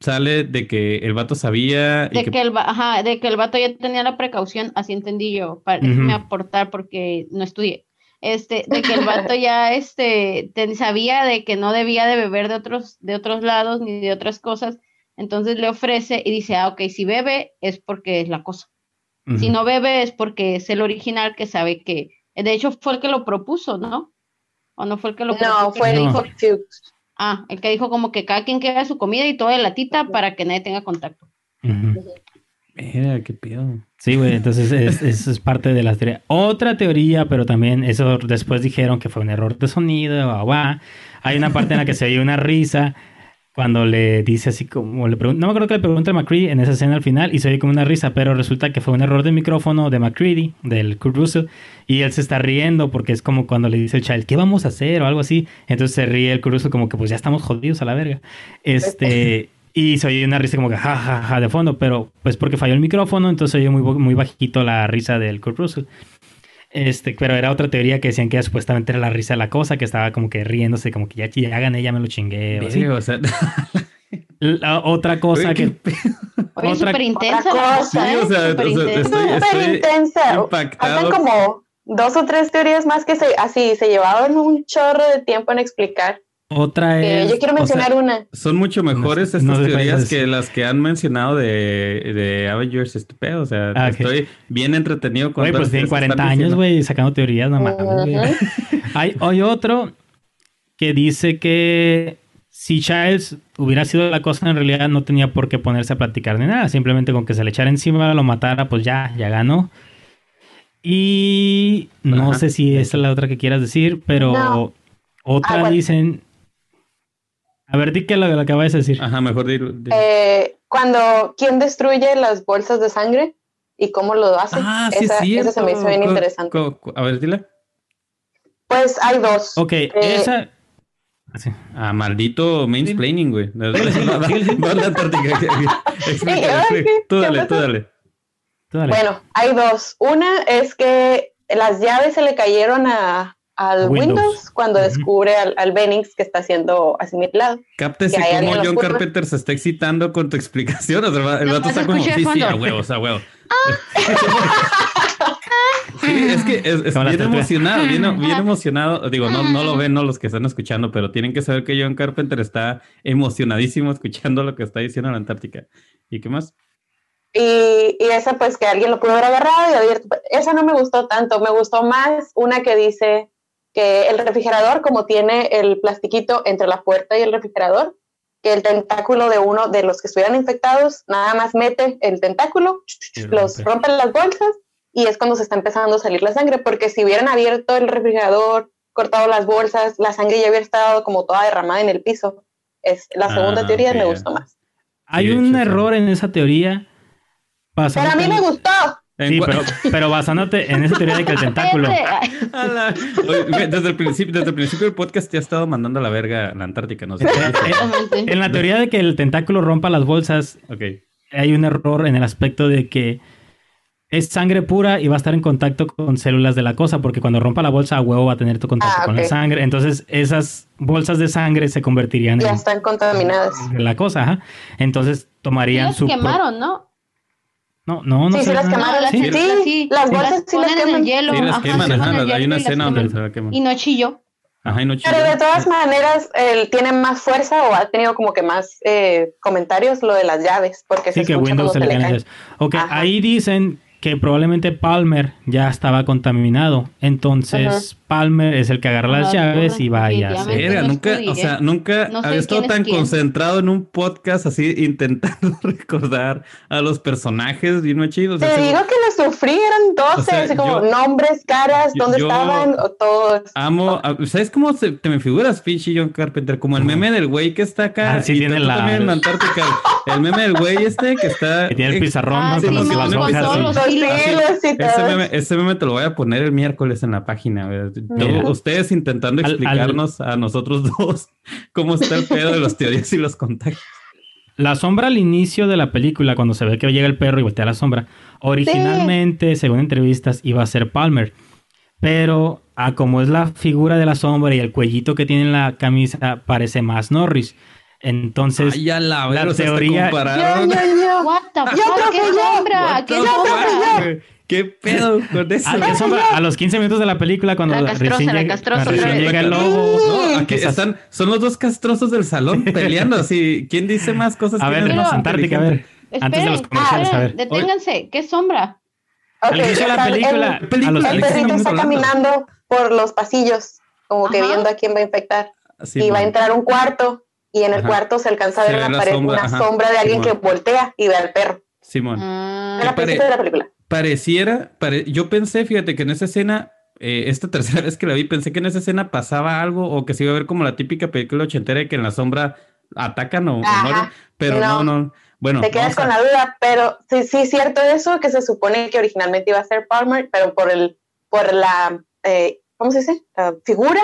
sale de que el vato sabía. De que, el, ajá, de que el vato ya tenía la precaución, así entendí yo, para aportar porque no estudié. Este, de que el vato ya este, sabía de que no debía de beber de otros, de otros lados ni de otras cosas, entonces le ofrece y dice, ah, ok, si bebe es porque es la cosa. Si no bebe es porque es el original que sabe que, de hecho fue el que lo propuso, ¿no? ¿O no fue el que lo propuso? No, fue el hijo Ah, el que dijo como que cada quien queda su comida y toda latita para que nadie tenga contacto. Mira, qué pedo. Sí, güey, entonces eso es parte de la teoría. Otra teoría, pero también eso después dijeron que fue un error de sonido, Hay una parte en la que se oye una risa cuando le dice así como le pregunta, no me acuerdo que le pregunta a McCready en esa escena al final y se oye como una risa, pero resulta que fue un error de micrófono de McCready, del Kurt Russell, y él se está riendo porque es como cuando le dice el child, ¿qué vamos a hacer? o algo así, entonces se ríe el Kurt Russell como que pues ya estamos jodidos a la verga. Este, y se oye una risa como que ja, ja, de fondo, pero pues porque falló el micrófono, entonces se oye muy, muy bajito la risa del Kurt Russell. Este, pero era otra teoría que decían que supuestamente era la risa de la cosa, que estaba como que riéndose, como que ya, ya gané, ya me lo chingué. O, así. o sea... la, otra cosa que. Oye, otra súper intensa cosa, sí, o sea, súper intensa. Súper intensa. Impactado. como dos o tres teorías más que se, así se llevaban un chorro de tiempo en explicar. Otra es. yo quiero mencionar una. Son mucho mejores estas teorías que las que han mencionado de, de Avengers, este O sea, ah, estoy bien entretenido con Güey, pues tienen 40 años, güey, sacando teorías, no mames. hay, hay otro que dice que si Childs hubiera sido la cosa, en realidad no tenía por qué ponerse a platicar ni nada. Simplemente con que se le echara encima, lo matara, pues ya, ya ganó. Y no sé si esa es la otra que quieras decir, pero otra ah, dicen a ver, di que lo, que acabas de decir. Ajá, mejor di. Eh, cuando, ¿quién destruye las bolsas de sangre y cómo lo hace? Ah, sí, sí. Esa se me hizo bien interesante. A ver, dile. Pues hay dos. Ok, eh, esa... Ah, maldito mansplaining, güey. Tú dale, tú dale. Bueno, hay dos. Una es que las llaves se le cayeron a, al Windows, cuando descubre al, al, Bennings que está siendo asimilado. Cáptese cómo John Carpenter se está excitando con tu explicación. O sea, el vato está como, sí, sí, a huevos, a huevos. sí, es que es, bien emocionado, bien, bien, emocionado. Digo, no, no lo ven no los que están escuchando, pero tienen que saber que John Carpenter está emocionadísimo escuchando lo que está diciendo en la Antártica. ¿Y qué más? Y, y, esa pues que alguien lo pudo haber agarrado y abierto. Esa no me gustó tanto, me gustó más una que dice que el refrigerador, como tiene el plastiquito entre la puerta y el refrigerador, que el tentáculo de uno de los que estuvieran infectados nada más mete el tentáculo, los rompe las bolsas y es cuando se está empezando a salir la sangre, porque si hubieran abierto el refrigerador cortado las bolsas, la sangre ya había estado como toda derramada en el piso. Es, la segunda Ah, teoría me gustó más. Hay Sí, un error en esa teoría. Pero a mí me gustó. Sí, pero, pero basándote en esa teoría de que el tentáculo. La- Desde el, principio, desde el principio del podcast te ha estado mandando a la verga a la Antártica, no sé. Exactamente. En la teoría de que el tentáculo rompa las bolsas, hay un error en el aspecto de que es sangre pura y va a estar en contacto con células de la cosa, porque cuando rompa la bolsa a huevo va a tener tu contacto Ah, con la sangre. Entonces, esas bolsas de sangre se convertirían Ya en, están contaminadas. en la cosa. ajá. Entonces, tomarían las su. quemaron, ¿no? No, no, no Sí, sí las quemaron. las Sí, las- sí, las bolsas sí las ponen en el hielo. Sí, las ajá, queman, ajá, hay una escena donde se la queman. Y no chilló. Ajá, y no Pero de chilló. todas maneras, él tiene más fuerza o ha tenido como que más eh, comentarios lo de las llaves, porque Sí, se que Windows se le caen caen. Ok, Ajá. ahí dicen que probablemente Palmer ya estaba contaminado. Entonces, Ajá. Palmer es el que agarra las llaves y vaya. Verga, no nunca, o sea, nunca No sé había estado es tan concentrado en un podcast así intentando recordar a los personajes bien chidos. Te digo que lo sufrí, eran 12, O sea, así como yo- nombres, caras, dónde yo- estaban, o todos. Amo, a- ¿sabes cómo se- te me figuras, pinche John Carpenter? Como el meme del güey que está acá. Ah, sí, y tiene la- también en Antártica. El meme del güey este que está. Que tiene el pizarrón, Ah, ¿no? sí, Con los- no, las con hojas, todos sí. los Los hilos. hilos y Ese meme, ese meme te lo voy a poner el miércoles en la página. güey. Mira. Ustedes intentando Al- al- explicarnos a nosotros dos cómo está el pedo de las teorías y los contagios. La sombra al inicio de la película, cuando se ve que llega el perro y voltea la sombra, originalmente, según entrevistas, iba a ser Palmer. Pero a como es la figura de la sombra y el cuellito que tiene en la camisa, parece más Norris. Entonces, Ay, la, teoría- Yo, compararon. yo, yo. What the Yo fuck? ¿Qué sombra? ¿Qué sombra? ¿Qué pedo con eso? ¿a, qué sombra? A los 15 minutos de la película, cuando La castrosa, recién, la llega, castrosa recién otra vez. llega el lobo. No, aquí están, son los dos castrosos del salón peleando así. ¿Quién dice más cosas? A ¿Quién ver, más Antártica, a ver. inteligente? Antes de los Esperen, comerciales, a esperen, ver. deténganse. ¿Qué sombra? Al inicio de la el- película, los El Alex, 15 perrito está hablando. caminando por los pasillos, como que Ajá. viendo a quién va a infectar. Sí, y va a entrar a un cuarto, y en el Ajá. cuarto se alcanza a ver ve en la la pared sombra, una ajá. sombra de alguien que voltea y ve al perro. Simón. Ah, En la pare- principio de la película. Pareciera, pare- yo pensé, fíjate, que en esa escena, eh, esta tercera vez que la vi, pensé que en esa escena pasaba algo o que se iba a ver como la típica película ochentera de que en la sombra atacan o, o Ajá. mueren, pero no, No. no. Bueno, Te quedas vamos a- con la duda, pero sí, sí es cierto eso, que se supone que originalmente iba a ser Palmer, pero por el, por la, eh, ¿cómo se dice? La figura,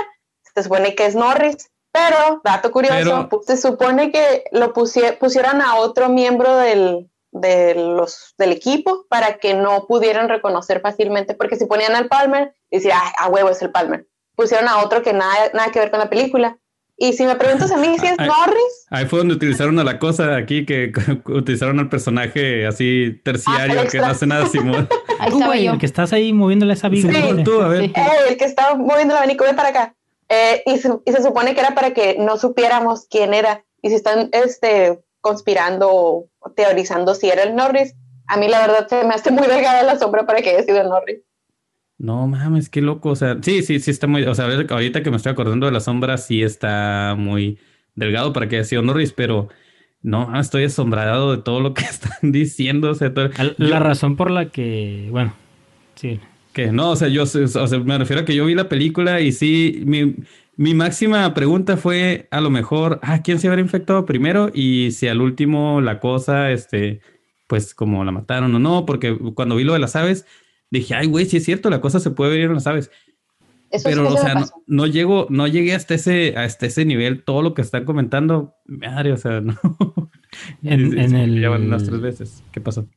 se supone que es Norris, pero, dato curioso, Pero- se supone que lo pusie- pusieron a otro miembro del, de los, del equipo para que no pudieran reconocer fácilmente, porque si ponían al Palmer, decía, "Ay, a huevo es el Palmer. Pusieron a otro que nada, nada que ver con la película. Y si me preguntas a mí si es Ay. Norris, Ahí fue donde utilizaron a la cosa aquí, que utilizaron al personaje así terciario, Ah, que no hace nada Simón. ahí estaba yo. el que estás ahí moviéndole esa viga. Órale. tú, a ver. Sí. Eh, el que estaba moviendo el abanico, ven para acá. Eh, y, se, y se supone que era para que no supiéramos quién era. Y si están este, conspirando o teorizando si era el Norris, a mí la verdad se me hace muy delgada la sombra para que haya sido el Norris. No mames, qué loco. O sea, sí, sí, sí está muy. O sea, ahorita que me estoy acordando de la sombra, sí está muy delgado para que haya sido Norris, pero no, estoy asombrado de todo lo que están diciendo. O sea, todo- Al- yo- La razón por la que, bueno, sí. que no, o sea, yo sé- o sea, me refiero a que yo vi la película y sí, mi, mi máxima pregunta fue a lo mejor, ah, ¿quién se habrá infectado primero? Y si al último la cosa, este, pues como la mataron o no, porque cuando vi lo de las aves, dije, ay, güey, sí es cierto, la cosa se puede ver en las aves. Eso Pero, sí o sea, no, no llego, no llegué hasta ese, hasta ese nivel, todo lo que están comentando, madre, o sea, no. En- Sí, en sí, me el- llaman unas tres veces. ¿Qué pasó?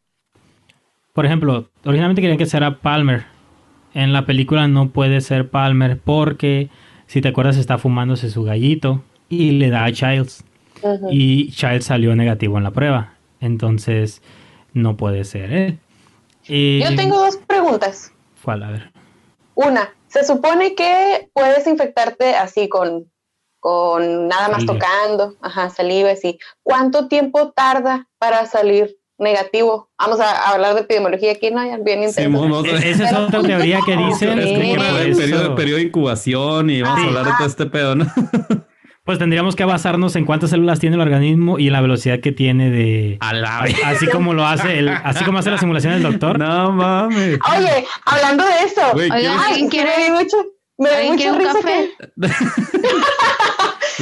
Por ejemplo, originalmente querían que sea Palmer. En la película no puede ser Palmer porque, si te acuerdas, está fumándose su gallito y le da a Childs. Y Childs salió negativo en la prueba. Entonces, no puede ser. Y- Yo tengo dos preguntas. ¿Cuál? A ver. Una, se supone que puedes infectarte así con, con nada más Saliva. tocando, ajá, saliva, así. ¿Cuánto tiempo tarda para salir negativo? Vamos a hablar de epidemiología aquí, ¿no? Bien vamos a- E- Esa es otra teoría que dicen. Es que el periodo, periodo de incubación y vamos a Ah. hablar de todo este pedo, ¿no? Pues tendríamos que basarnos en cuántas células tiene el organismo y en la velocidad que tiene de... A la Así como lo hace el, así como hace la simulación del doctor. No mames. Oye, hablando de eso, Güey, Oigan, ¿quieres- ay, ¿quién sí quiere? mucho, Me da mucha risa que...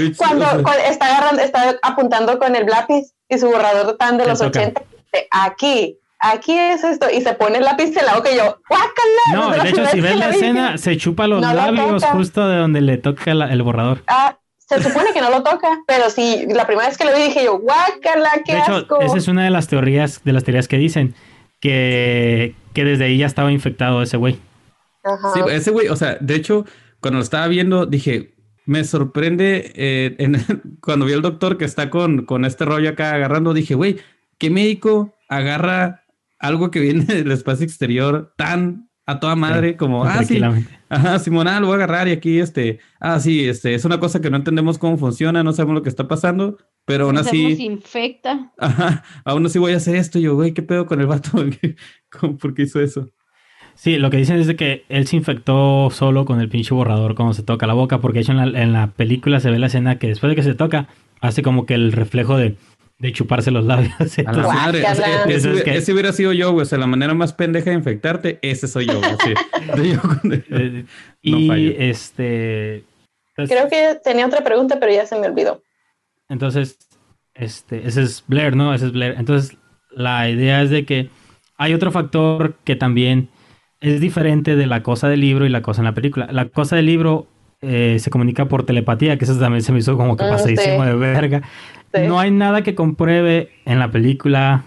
cuando, está agarrando, está apuntando con el lápiz y su borrador tan de los 80, aquí, aquí es esto, y se pone el lápiz en la boca y yo, ¡guácala! No, de hecho, si ves la escena, se chupa los labios justo de donde le toca el borrador. Ah, se supone que no lo toca, pero sí, la primera vez que lo vi dije yo, ¡guácala, qué de hecho, Esa es una de las teorías, de las teorías que dicen, que, que desde ahí ya estaba infectado ese güey. Sí, ese güey, o sea, de hecho, cuando lo estaba viendo, dije, me sorprende eh, en, cuando vi al doctor que está con, con este rollo acá agarrando, dije, güey, ¿qué médico agarra algo que viene del espacio exterior tan a toda madre como, ah, sí, ajá, Simona, ah, lo voy a agarrar y aquí, este, ah, sí, este, es una cosa que no entendemos cómo funciona, no sabemos lo que está pasando, pero aún así... Se infecta. Ajá, aún así voy a hacer esto, y yo, güey, ¿qué pedo con el vato? ¿Por qué hizo eso? Sí, lo que dicen es de que él se infectó solo con el pinche borrador cuando se toca la boca, porque de hecho en la, película se ve la escena que después de que se toca, hace como que el reflejo de, chuparse los labios. a la madre, ese, hubiera sido yo, güey. O sea, la manera más pendeja de infectarte, ese soy yo, eh, y este. Pues Creo que tenía otra pregunta, pero ya se me olvidó. Entonces, este, ese es Blair, ¿no? Ese es Blair. Entonces, la idea es de que hay otro factor que también es diferente de la cosa del libro y la cosa en la película. La cosa del libro eh, se comunica por telepatía, que eso también se me hizo como que ah, pasadísimo de verga. No hay nada que compruebe en la película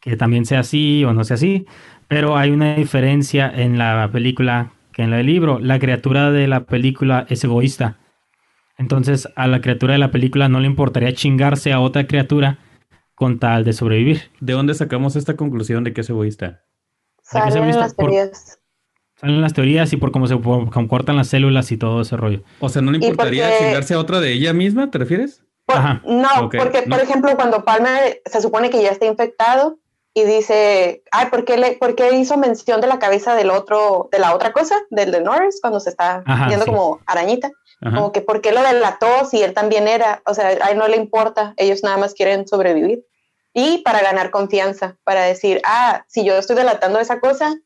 que también sea así o no sea así, pero hay una diferencia en la película que en la del libro. La criatura de la película es egoísta. Entonces a la criatura de la película no le importaría chingarse a otra criatura con tal de sobrevivir. ¿De dónde sacamos esta conclusión de que es egoísta? Salen las teorías. salen las teorías y por cómo se comportan las células y todo ese rollo. O sea, ¿no le importaría chingarse a otra de ella misma, te refieres? Ajá. No, porque, por ejemplo, cuando Palmer se supone que ya está infectado y dice, ay, ¿por qué, le, ¿por qué hizo mención de la cabeza del otro, de la otra cosa, del de Norris, cuando se está viendo como arañita? Como que, ¿por qué lo delató si él también era? O sea, a él no le importa, ellos nada más quieren sobrevivir y para ganar confianza, para decir, ah, si yo estoy delatando esa cosa,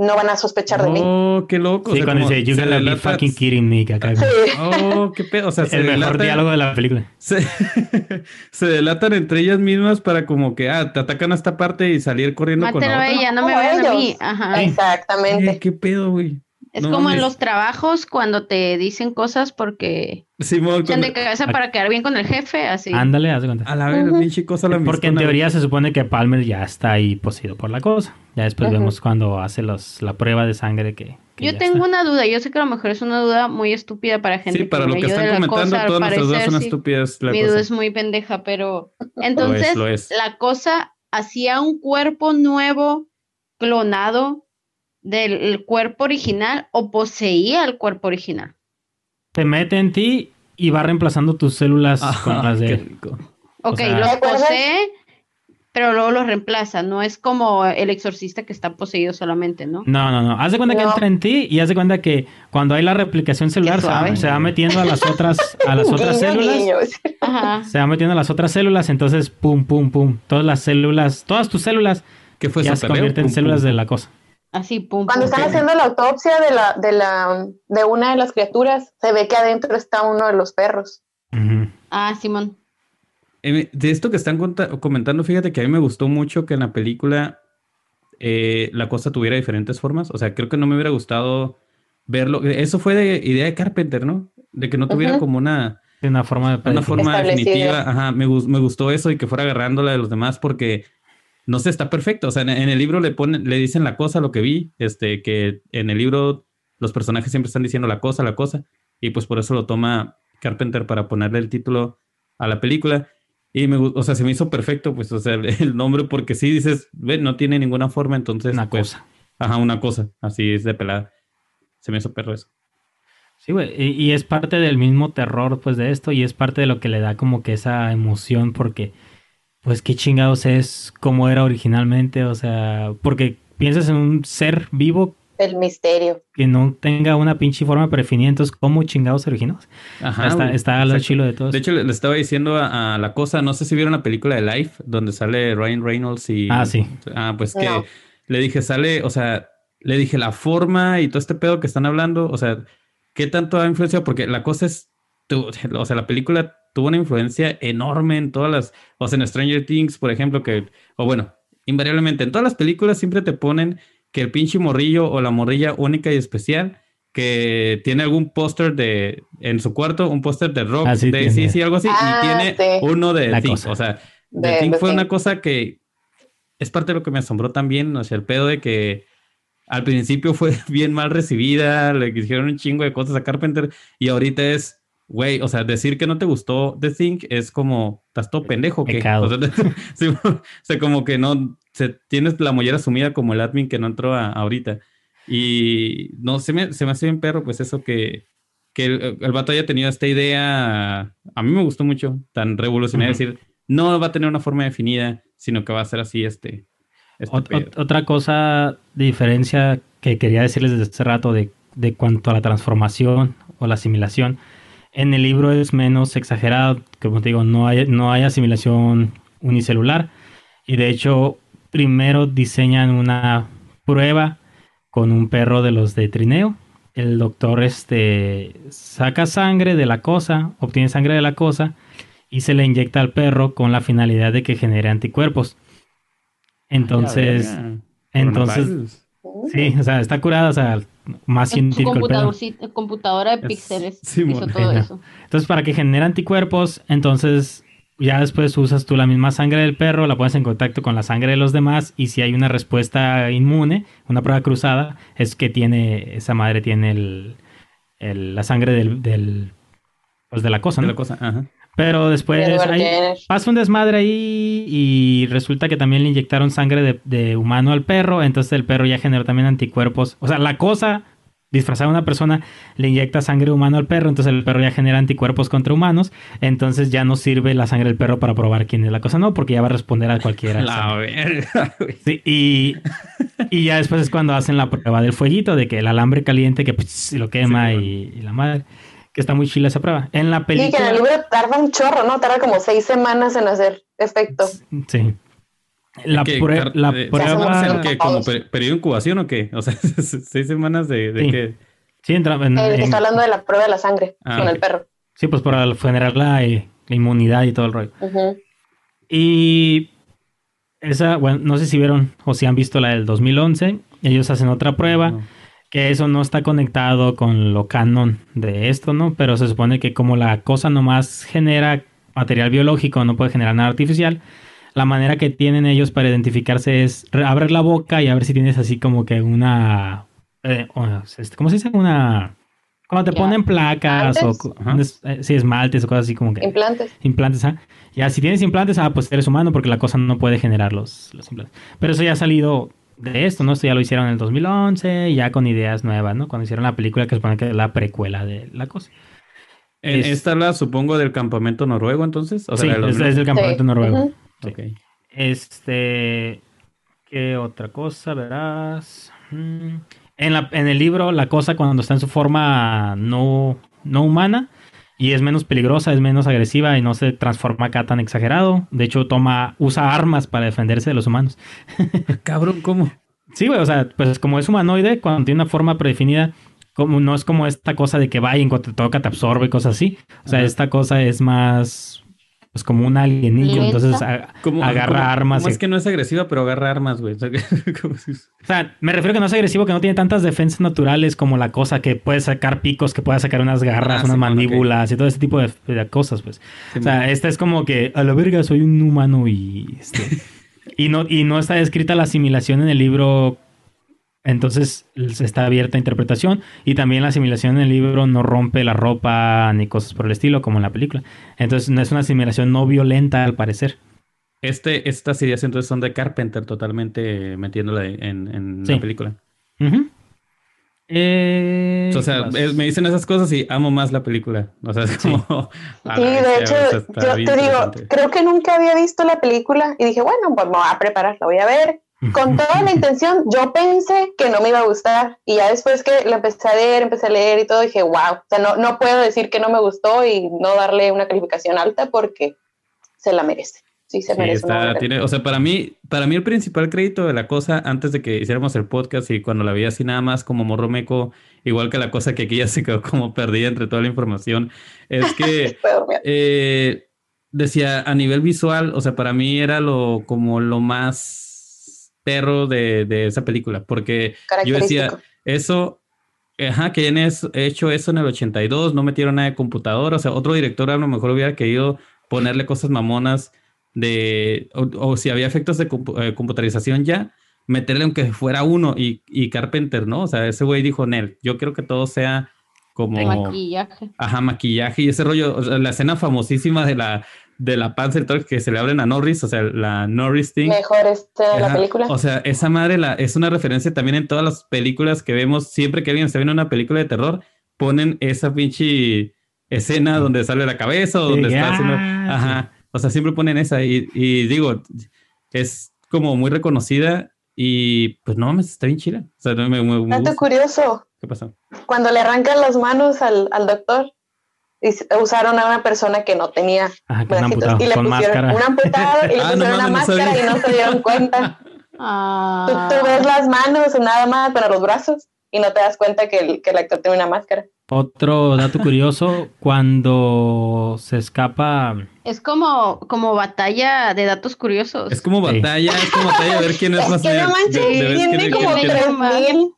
no van a sospechar de mí. Oh, qué loco. Sí, cuando dice, you gotta be fucking kidding me, caca. Sí. Oh, qué pedo. O sea, se El mejor diálogo de la película. Se, se, delatan entre ellas mismas para como que, ah, te atacan a esta parte y salir corriendo Mátelo con a ella, no me vean a mí. Ajá. Exactamente. qué pedo, güey. Es como en los trabajos cuando te dicen cosas porque Simón, echan de cabeza para quedar bien con el jefe, así. Ándale, haz de cuenta. A la vez, pinche cosa la Porque en teoría se supone que Palmer ya está ahí poseído por la cosa. Ya después vemos cuando hace los, la prueba de sangre que. yo tengo una duda, yo sé que a lo mejor es una duda muy estúpida para gente. Sí, para lo que están comentando, todas nuestras dudas son estúpidas. Mi duda es muy pendeja, pero. Entonces, la cosa hacía un cuerpo nuevo, clonado del cuerpo original o poseía el cuerpo original. Te mete en ti y va reemplazando tus células con las de él. Ok, los posee, pero luego los reemplaza. No es como el exorcista que está poseído solamente, ¿no? No, no, no. Haz de cuenta que entra en ti y haz de cuenta que cuando hay la replicación celular se va, metiendo a las otras, a las otras células. Se va metiendo a las otras células, entonces pum, pum, pum. Todas las células, todas tus células ya se convierten en células de la cosa. Así, pum. Cuando están haciendo la autopsia de la, de la, de una de las criaturas, se ve que adentro está uno de los perros. Ah, Simón. Eh, de esto que están comentando, fíjate que a mí me gustó mucho que en la película eh, la cosa tuviera diferentes formas. O sea, creo que no me hubiera gustado verlo. Eso fue de idea de Carpenter, ¿no? De que no tuviera como una, una forma, de una forma definitiva. Ajá, me, me, gustó eso y que fuera agarrándola de los demás porque no sé, está perfecto. O sea, en, el libro le ponen, le dicen la cosa, lo que vi, este, que en el libro los personajes siempre están diciendo la cosa, la cosa, y pues por eso lo toma Carpenter para ponerle el título a la película. Y me, o sea, se me hizo perfecto, pues, o sea, el, nombre, porque si dices, ve, no tiene ninguna forma, entonces. Una pues, cosa. Ajá, una cosa, así es de pelada. Se me hizo perro eso. Sí, güey, y, y, es parte del mismo terror, pues, de esto, y es parte de lo que le da como que esa emoción, porque pues qué chingados es como era originalmente, o sea, porque piensas en un ser vivo. El misterio. Que no tenga una pinche forma predefinida, entonces, ¿cómo chingados se originó? Ajá. Está, está lo chilo de todo. De hecho, le, estaba diciendo a, la cosa, no sé si vieron la película de Life, donde sale Ryan Reynolds y. Ah, sí. Ah, pues que le dije, sale, o sea, le dije la forma y todo este pedo que están hablando, o sea, ¿qué tanto ha influenciado? Porque la cosa es, o sea, la película tuvo una influencia enorme en todas las, o sea, en Stranger Things, por ejemplo, que, o bueno, invariablemente en todas las películas siempre te ponen que el pinche morrillo o la morrilla única y especial que tiene algún póster de en su cuarto, un póster de rock, ah, de sí, sí, algo así, y ah, tiene uno de Think. O sea, The, Thing fue una cosa que es parte de lo que me asombró también, o sea, el pedo de que al principio fue bien mal recibida, le hicieron un chingo de cosas a Carpenter y ahorita es güey, o sea, decir que no te gustó The Thing es como, estás todo pendejo. que O sea, como que no, se, tienes la mollera sumida como el admin que no entró ahorita. Y no, se me, se me hace bien perro, pues eso que, que el, el, vato haya tenido esta idea, a mí me gustó mucho, tan revolucionaria, decir, no va a tener una forma definida, sino que va a ser así este. este otra cosa de diferencia que quería decirles desde hace rato de, de cuanto a la transformación o la asimilación en el libro es menos exagerado, como te digo, no hay, no hay asimilación unicelular. Y de hecho, primero diseñan una prueba con un perro de los de trineo. El doctor este, saca sangre de la cosa, obtiene sangre de la cosa y se le inyecta al perro con la finalidad de que genere anticuerpos. Entonces, entonces, sí, o sea, está curada, o sea, más científico. computadora de píxeles hizo todo eso. Entonces, para que genere anticuerpos, entonces ya después usas tú la misma sangre del perro, la pones en contacto con la sangre de los demás y si hay una respuesta inmune, una prueba cruzada, es que tiene, esa madre tiene el, la sangre del, pues de la cosa, ¿no? De la cosa, ajá. Pero después pasa un desmadre ahí y resulta que también le inyectaron sangre de, humano al perro, entonces el perro ya generó también anticuerpos. O sea, la cosa disfrazada de una persona le inyecta sangre humano al perro, entonces el perro ya genera anticuerpos contra humanos, entonces ya no sirve la sangre del perro para probar quién es la cosa, no, porque ya va a responder a cualquiera. La verga, sí, y, y, ya después es cuando hacen la prueba del fueguito, de que el alambre caliente que pues, lo quema y, y la madre está muy chila esa prueba. En la película. Sí, que en el libro tarda un chorro, ¿no? Tarda como seis semanas en hacer efecto. Sí. La, prueba. La prueba. ¿Qué? ¿Como periodo de incubación o qué? O sea, seis semanas de, de sí. qué. Sí, entra. En, está hablando de la prueba de la sangre ah, con el perro. Sí, pues para generar la, la inmunidad y todo el rollo. Y esa, bueno, no sé si vieron o si han visto la del 2011. Ellos hacen otra prueba que eso no está conectado con lo canon de esto, ¿no? Pero se supone que como la cosa nomás genera material biológico, no puede generar nada artificial, la manera que tienen ellos para identificarse es abrir la boca y a ver si tienes así como que una... Eh, este, ¿Cómo se dice? Una... Cuando te ponen placas o eh, sí, esmaltes o cosas así como que... Implantes. Implantes, ¿ah? Ya, si tienes implantes, ah, pues eres humano porque la cosa no puede generar los, los implantes. Pero eso ya ha salido de esto, ¿no? Esto ya lo hicieron en el 2011, ya con ideas nuevas, ¿no? Cuando hicieron la película que supone que es la precuela de la cosa. ¿Esta la supongo del campamento noruego entonces? sí, es, del campamento noruego. Ok. Este, ¿qué otra cosa verás? Mm, en, la, en el libro, la cosa cuando está en su forma no, no humana y es menos peligrosa, es menos agresiva y no se transforma acá tan exagerado. De hecho, toma, usa armas para defenderse de los humanos. Cabrón, ¿cómo? Sí, güey, o sea, pues como es humanoide, cuando tiene una forma predefinida, como no es como esta cosa de que va y en cuanto te toca te absorbe y cosas así. O sea, esta cosa es más pues como un alienígena, entonces agarra armas. es que no es agresiva, pero agarra armas, güey. O sea, me refiero a que no es agresivo, que no tiene tantas defensas naturales como la cosa que puede sacar picos, que pueda sacar unas garras, ah, unas mandíbulas y todo ese tipo de, cosas, pues. o sea, esta es como que a la verga soy un humano y este, y no y no está descrita la asimilación en el libro entonces está abierta a interpretación y también la asimilación en el libro no rompe la ropa ni cosas por el estilo como en la película. Entonces no es una asimilación no violenta al parecer. Este, estas ideas entonces son de Carpenter totalmente metiéndola en, la película. Eh, o sea, me dicen esas cosas y amo más la película. O sea, es como. Sí, de hecho, yo te digo, creo que nunca había visto la película y dije, bueno, pues me voy a preparar, la voy a ver con toda la intención, yo pensé que no me iba a gustar y ya después que la empecé a leer, empecé a leer y todo, dije, wow, o sea, no, no puedo decir que no me gustó y no darle una calificación alta porque se la merece. sí se merece. Está, tiene, o sea, para mí, para mí el principal crédito de la cosa, antes de que hiciéramos el podcast y cuando la vi así nada más como morromeco, igual que la cosa que aquí ya se quedó como perdida entre toda la información, es que eh, decía a nivel visual, o sea, para mí era lo como lo más perro de, de esa película, porque yo decía, eso Ajá, que hayan hecho eso en el 82, no metieron nada de computadora, o sea, otro director a lo mejor hubiera querido ponerle cosas mamonas de, o, si había efectos de eh, computarización ya, meterle aunque fuera uno y, y Carpenter, ¿no? O sea, ese güey dijo, Nel, yo quiero que todo sea como... Maquillaje. Ajá, maquillaje y ese rollo, o sea, la escena famosísima de la, de la panza que se le abren a Norris, o sea, la Norris thing. Mejor este de la película. O sea, esa madre la, es una referencia también en todas las películas que vemos. Siempre que alguien está viendo una película de terror, ponen esa pinche escena donde sale la cabeza o donde está haciendo. Ajá. O sea, siempre ponen esa. Y, y, digo, es como muy reconocida y pues no, me está bien chida. O sea, me, me, Dato curioso. ¿Qué pasó? Cuando le arrancan las manos al, al doctor usaron a una persona que no tenía y le pusieron un amputado y le ah, pusieron una máscara y no se dieron cuenta. Ah. Tú, ves las manos nada más, pero los brazos y no te das cuenta que el, que el actor tiene una máscara. Otro dato curioso, cuando se escapa... Es como, como batalla de datos curiosos. Es como batalla, es como batalla de ver quién es, más... Que no manches, tiene como 3000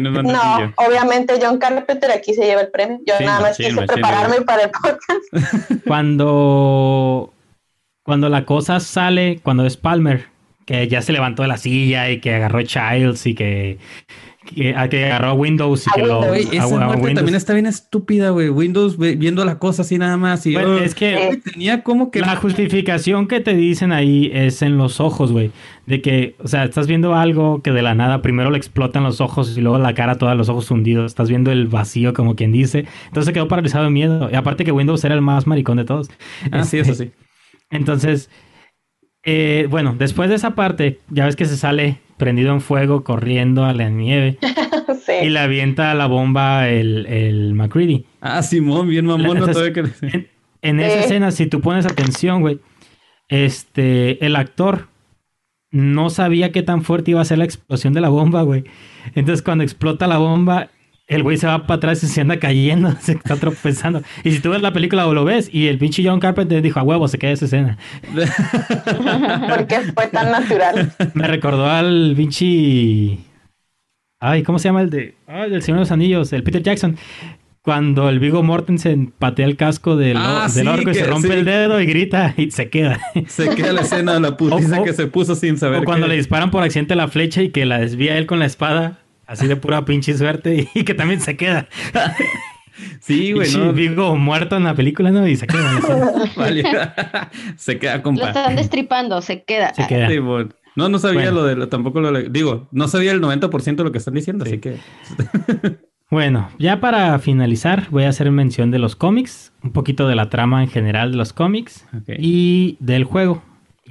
no, obviamente John Carpenter aquí se lleva el premio. Yo nada más quise prepararme para el podcast. Cuando, cuando la cosa sale, cuando es Palmer, que ya se levantó de la silla y que agarró Childs y que que, agarró a Windows y que lo. esa muerte también está bien estúpida, güey. Windows viendo la cosa así nada más. Y, es que tenía como que. La justificación que te dicen ahí es en los ojos, güey. De que, o sea, estás viendo algo que de la nada primero le explotan los ojos y luego la cara, todos los ojos hundidos. Estás viendo el vacío, como quien dice. Entonces quedó paralizado de miedo. Y aparte que Windows era el más maricón de todos. Ah, sí, eso sí. Entonces, eh, bueno, después de esa parte, ya ves que se sale prendido en fuego, corriendo a la nieve. Y le avienta la bomba el, el McCready. Ah, Simón, bien mamón. no que... En, en esa escena, si tú pones atención, güey, este, el actor no sabía qué tan fuerte iba a ser la explosión de la bomba, güey. Entonces, cuando explota la bomba, el güey se va para atrás y se anda cayendo, se está tropezando. Y si tú ves la película o lo ves, y el pinche John Carpenter dijo, a huevo, se queda esa escena. ¿Por qué fue tan natural? Me recordó al pinche... Ay, ¿cómo se llama el de... Ay, del Señor de los Anillos, el Peter Jackson. Cuando el Vigo Mortensen patea el casco del, ah, del orco y se rompe el dedo y grita y se queda. Se queda la escena de la putiza que se puso sin saber. O cuando le disparan por accidente la flecha y que la desvía él con la espada Así de pura pinche suerte y que también se queda. Sí, güey, ¿no? Vigo muerto en la película, ¿no? Y se queda. se queda, compa. Lo están destripando, se queda. Se queda. No, no sabía lo de tampoco lo digo, no sabía el 90% de lo que están diciendo, así que. bueno, ya para finalizar, voy a hacer mención de los cómics, un poquito de la trama en general de los cómics y del juego.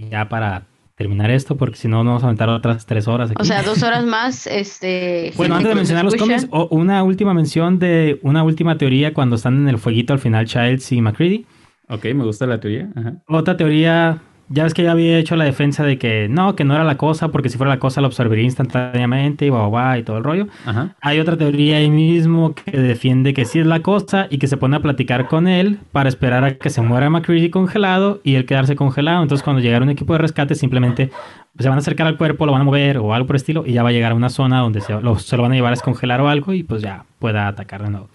Ya para terminar esto porque si no, nos vamos a aventar otras tres horas. O sea, dos horas más. Este, bueno, antes de mencionar los cómics, una última mención de una última teoría cuando están en el fueguito al final Childs y McCready. Ok, me gusta la teoría. Otra teoría ya ves que ya había hecho la defensa de que no, que no era la cosa, porque si fuera la cosa la observaría instantáneamente y va, y todo el rollo. Hay otra teoría ahí mismo que defiende que sí es la cosa y que se pone a platicar con él para esperar a que se muera McCready congelado y él quedarse congelado. Entonces, cuando llegara un equipo de rescate, simplemente se van a acercar al cuerpo, lo van a mover o algo por el estilo y ya va a llegar a una zona donde se lo, se lo van a llevar a descongelar o algo y pues ya pueda atacar de nuevo.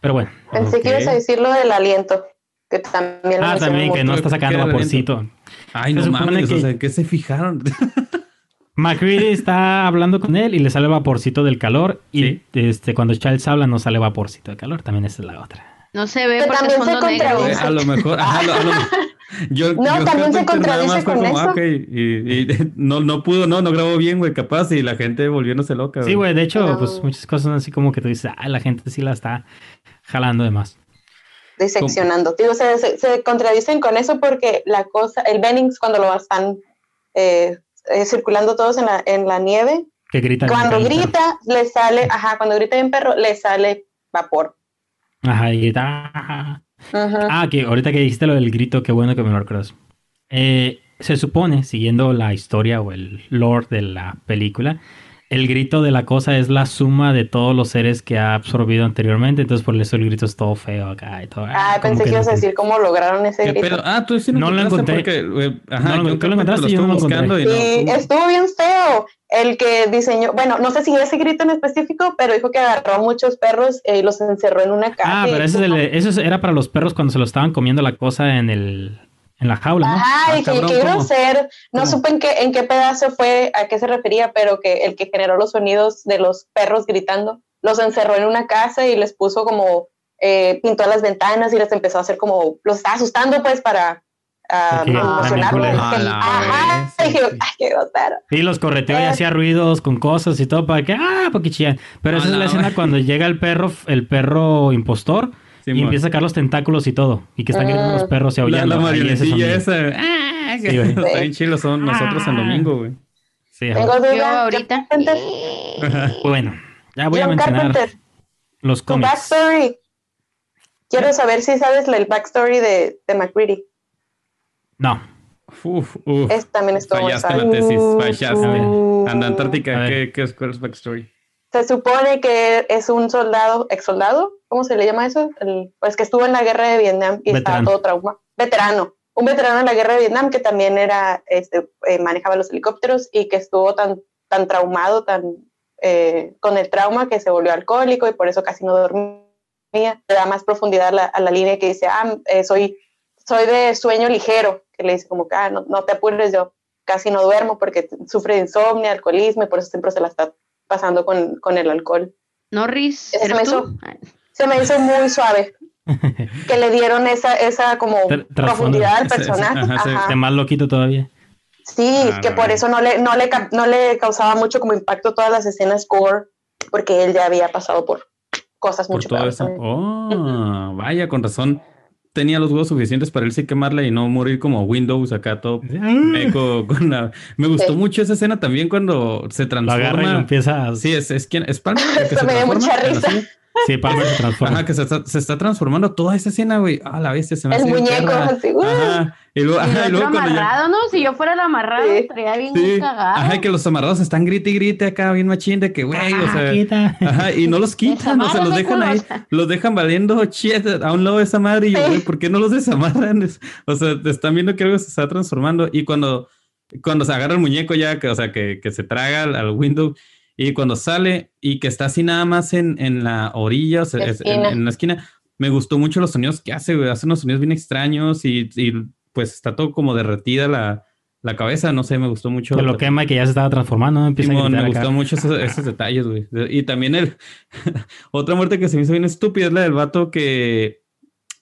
Pero bueno. Pensé que ibas a decir lo del aliento. Que también ah, también que no está sacando vaporcito. Ay, no mames, o sea, ¿qué se fijaron? McCready está hablando con él y le sale vaporcito del calor. Y este, cuando Charles habla, no sale vaporcito de calor. También esa es la otra. No se ve porque es fondo negro. A lo mejor. Ajá, yo, no, también se contradice con eso. Ah, y, no, no pudo, no, no grabó bien, güey, capaz, y la gente volviéndose loca. Sí, güey, de hecho, pues muchas cosas así como que tú dices, ah, la gente sí la está jalando de más diseccionando. Digo, se, se, contradicen con eso porque la cosa, el Bennings cuando lo están eh, eh, circulando todos en la, en la nieve, que cuando grita, le sale, ajá, cuando grita en perro, le sale vapor. Ajá, y grita. Ah, que ahorita que dijiste lo del grito, qué bueno que me lo recuerdas. Eh, se supone, siguiendo la historia o el lore de la película, el grito de la cosa es la suma de todos los seres que ha absorbido anteriormente, entonces por eso el grito es todo feo acá y todo. Ah, pensé que, ibas a decir cómo lograron ese grito. ah, tú sí no, lo encontré. Porque, eh, ajá, no, lo, lo encontraste yo no lo encontré. sí, estuvo bien feo. El que diseñó, bueno, no sé si ese grito en específico, pero dijo que agarró a muchos perros y los encerró en una caja. Ah, pero ese, eso era para los perros cuando se lo estaban comiendo la cosa en el, en la jaula, ¿no? Ay, ah, qué, grosero. No supe en qué, en qué pedazo fue, a qué se refería, pero que el que generó los sonidos de los perros gritando, los encerró en una casa y les puso como, eh, pintó las ventanas y les empezó a hacer como, los estaba asustando pues para uh, emocionarlos. Ajá, dije, ay, qué grosero. Y los correteó y eh. hacía ruidos con cosas y todo para que, ah, porque chillan. Pero esa es la escena cuando llega el perro, el perro impostor y empieza a sacar los tentáculos y todo. Y que están gritando los ah. perros y aullando. La, la marionetilla esa. Ah, que está bien chilos son nosotros en domingo, güey. Sí, Tengo duda ahorita. bueno, ya voy a mencionar los cómics. backstory. Quiero saber si sabes el backstory de, de McCready. No. Uf, uf. Es, también estuvo Fallaste la tesis, fallaste. Anda Antártica, ¿qué, ¿qué, es, ¿cuál es backstory? Se supone que es un soldado, ex soldado, ¿cómo se le llama eso? El, pues que estuvo en la guerra de Vietnam y estaba todo trauma. Veterano. Un veterano en la guerra de Vietnam que también era, este, eh, manejaba los helicópteros y que estuvo tan, tan traumado, tan eh, con el trauma que se volvió alcohólico y por eso casi no dormía. Le da más profundidad a la, línea que dice, ah, eh, soy, soy de sueño ligero, que le dice como que, ah, no, no te apures, yo casi no duermo porque sufre de insomnio, alcoholismo y por eso siempre se la está pasando con, con el alcohol. Norris, se me, hizo, se me hizo muy suave. que le dieron esa, esa como profundidad al personaje. más loquito todavía. Sí, ah, que por eso no le, no, le, no le causaba mucho como impacto todas las escenas core, porque él ya había pasado por cosas mucho peores. Oh, vaya, con razón tenía los huevos suficientes para él sí quemarla y no morir como Windows acá todo meco con la... Me gustó mucho esa escena también cuando se transforma. y empieza Sí, es, es quien... Es Palmer que se, me dio mucha risa. Sí, Palmer se transforma. Ajá, que se está, se está transformando toda esa escena, güey. Ah, la bestia se me El muñeco, así, Ajá. Y luego, ajá, y luego cuando amarrado, ¿no? Si yo fuera el amarrado, estaría bien sí. cagado. Ajá, que los amarrados están grite y grite acá, bien machín, de que, güey, o sea. Quita. Ajá, y no los quitan, o sea, los dejan ahí, los dejan valiendo shit a un lado de esa madre. Y yo, güey, ¿por qué no los desamarran? O sea, están viendo que algo se está transformando. Y cuando, cuando se agarra el muñeco ya, que, o sea, que, que se traga al, al window. Y cuando sale y que está así nada más en, en la orilla, o sea, en, en, la esquina, me gustó mucho los sonidos que hace, güey. Hace unos sonidos bien extraños y, y pues está todo como derretida la, la cabeza, no sé, me gustó mucho. Que lo quema y que ya se estaba transformando. Empieza me gustó mucho esos, esos, detalles, güey. Y también el... otra muerte que se me hizo bien estúpida es la del vato que...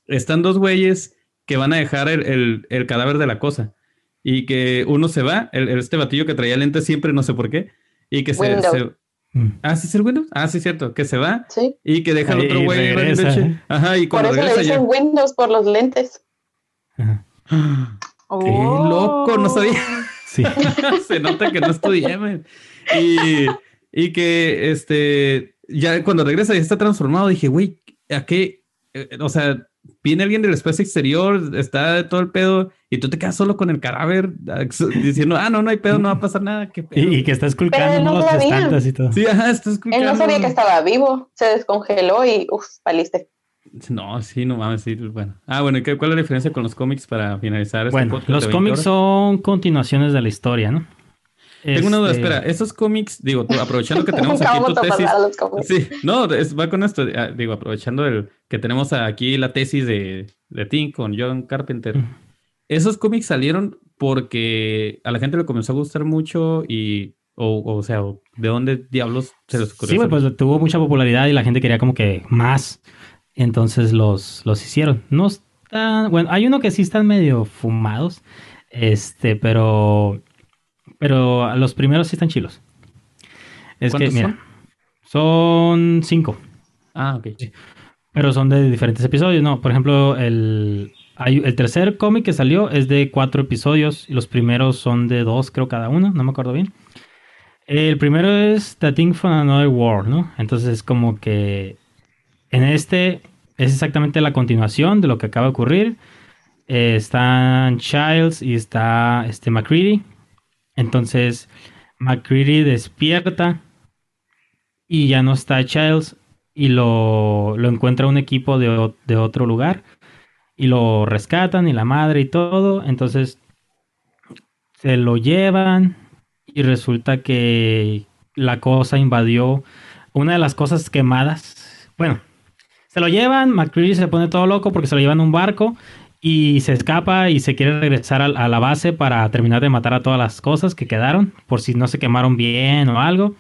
Están dos güeyes que van a dejar el, el, el cadáver de la cosa. Y que uno se va, el, este batillo que traía lentes siempre, no sé por qué. Y que se, se... Mm. Ah, sí es el Windows. Ah, sí, cierto. Que se va. Sí. Y que deja al otro güey. Ajá, y cuando por eso le dicen ya... Windows por los lentes. Ajá. ¡Qué loco! No sabía. Sí. Se nota que no estudié, Y, y que este, ya cuando regresa y está transformado, dije, güey, ¿a qué? Eh, o sea, viene alguien del espacio exterior, está todo el pedo, y tú te quedas solo con el cadáver diciendo, ah, no, no hay pedo, no va a pasar nada. Y, que está esculcando los estantes y todo. Sí, ajá, está esculcando. Él no sabía que estaba vivo, se descongeló y, uff, paliste. No, sí, no mames, sí, bueno. Ah, bueno, ¿cuál es la diferencia con los cómics para finalizar este Bueno, los cómics son continuaciones de la historia, ¿no? Tengo una duda, este espera, esos cómics, digo, aprovechando que tenemos aquí tu tesis. Sí, no, va con esto, ah, digo, aprovechando el que tenemos aquí la tesis de, de Tim con John Carpenter. Esos cómics salieron porque a la gente le comenzó a gustar mucho y, o, o sea, ¿de dónde diablos se los ocurrió? Sí, pues tuvo mucha popularidad y la gente quería como que más. Entonces los, los hicieron. No están, bueno, hay uno que sí están medio fumados, este, pero, pero los primeros sí están chilos. Es que, mira, son? cinco. Ah, ok. Pero son de diferentes episodios, ¿no? Por ejemplo, el, hay, el tercer cómic que salió es de cuatro episodios y los primeros son de dos, creo, cada uno, no me acuerdo bien. El primero es The Thing from Another World, ¿no? Entonces es como que en este es exactamente la continuación de lo que acaba de ocurrir. eh, están Childs y está este McCready. Entonces McCready despierta y ya no está Childs y lo, lo encuentra un equipo de, de, otro lugar y lo rescatan y la madre y todo. Entonces se lo llevan y resulta que la cosa invadió una de las cosas quemadas. Bueno, se lo llevan, McCready se pone todo loco porque se lo llevan en un barco y se escapa y se quiere regresar a, la base para terminar de matar a todas las cosas que quedaron, por si no se quemaron bien o algo.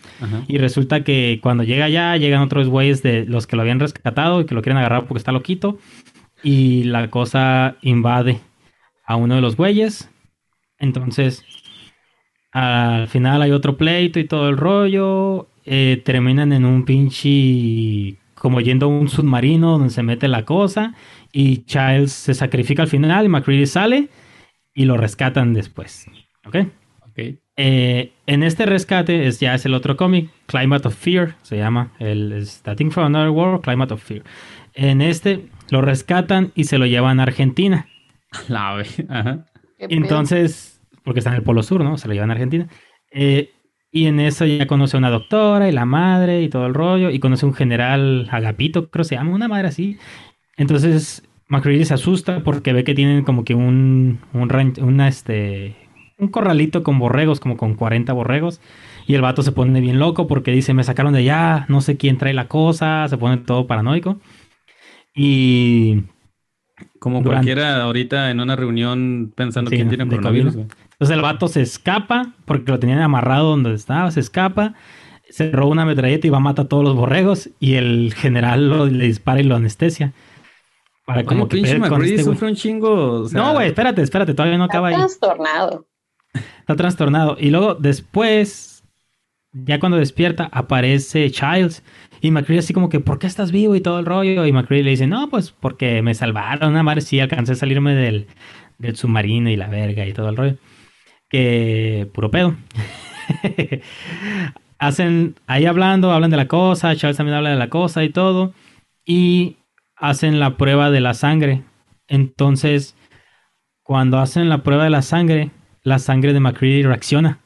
Y resulta que cuando llega allá, llegan otros güeyes de los que lo habían rescatado y que lo quieren agarrar porque está loquito. Y la cosa invade a uno de los güeyes. Entonces, al final hay otro pleito y todo el rollo. Eh, terminan en un pinche como yendo a un submarino donde se mete la cosa y Childs se sacrifica al final y McCready sale y lo rescatan después. ¿Ok? okay. Eh, en este rescate es, ya es el otro cómic, Climate of Fear, se llama, el Starting from Another World, Climate of Fear. En este lo rescatan y se lo llevan a Argentina. La Ajá. Entonces, porque está en el Polo Sur, ¿no? Se lo llevan a Argentina. Eh, y en eso ya conoce a una doctora y la madre y todo el rollo. Y conoce a un general Agapito, creo que se llama, una madre así. Entonces McCready se asusta porque ve que tienen como que un, un, una, este, un corralito con borregos, como con 40 borregos. Y el vato se pone bien loco porque dice, me sacaron de allá, no sé quién trae la cosa, se pone todo paranoico. Y... Como cualquiera ahorita en una reunión pensando quién tiene coronavirus. Entonces el vato se escapa porque lo tenían amarrado donde estaba, se escapa, se roba una metralleta y va a matar a todos los borregos y el general lo, le dispara y lo anestesia. Para como que pinche este sufre un chingo. No, güey, espérate, espérate, todavía no acaba ahí. Está trastornado. Está trastornado. Y luego después, ya cuando despierta, aparece Childs. Y McCready así como que, ¿por qué estás vivo? Y todo el rollo. Y McCready le dice, no, pues porque me salvaron. Una madre sí, alcancé a salirme del, del submarino y la verga y todo el rollo que puro pedo. hacen ahí hablando, hablan de la cosa, Charles también habla de la cosa y todo, y hacen la prueba de la sangre. Entonces, cuando hacen la prueba de la sangre, la sangre de McCready reacciona.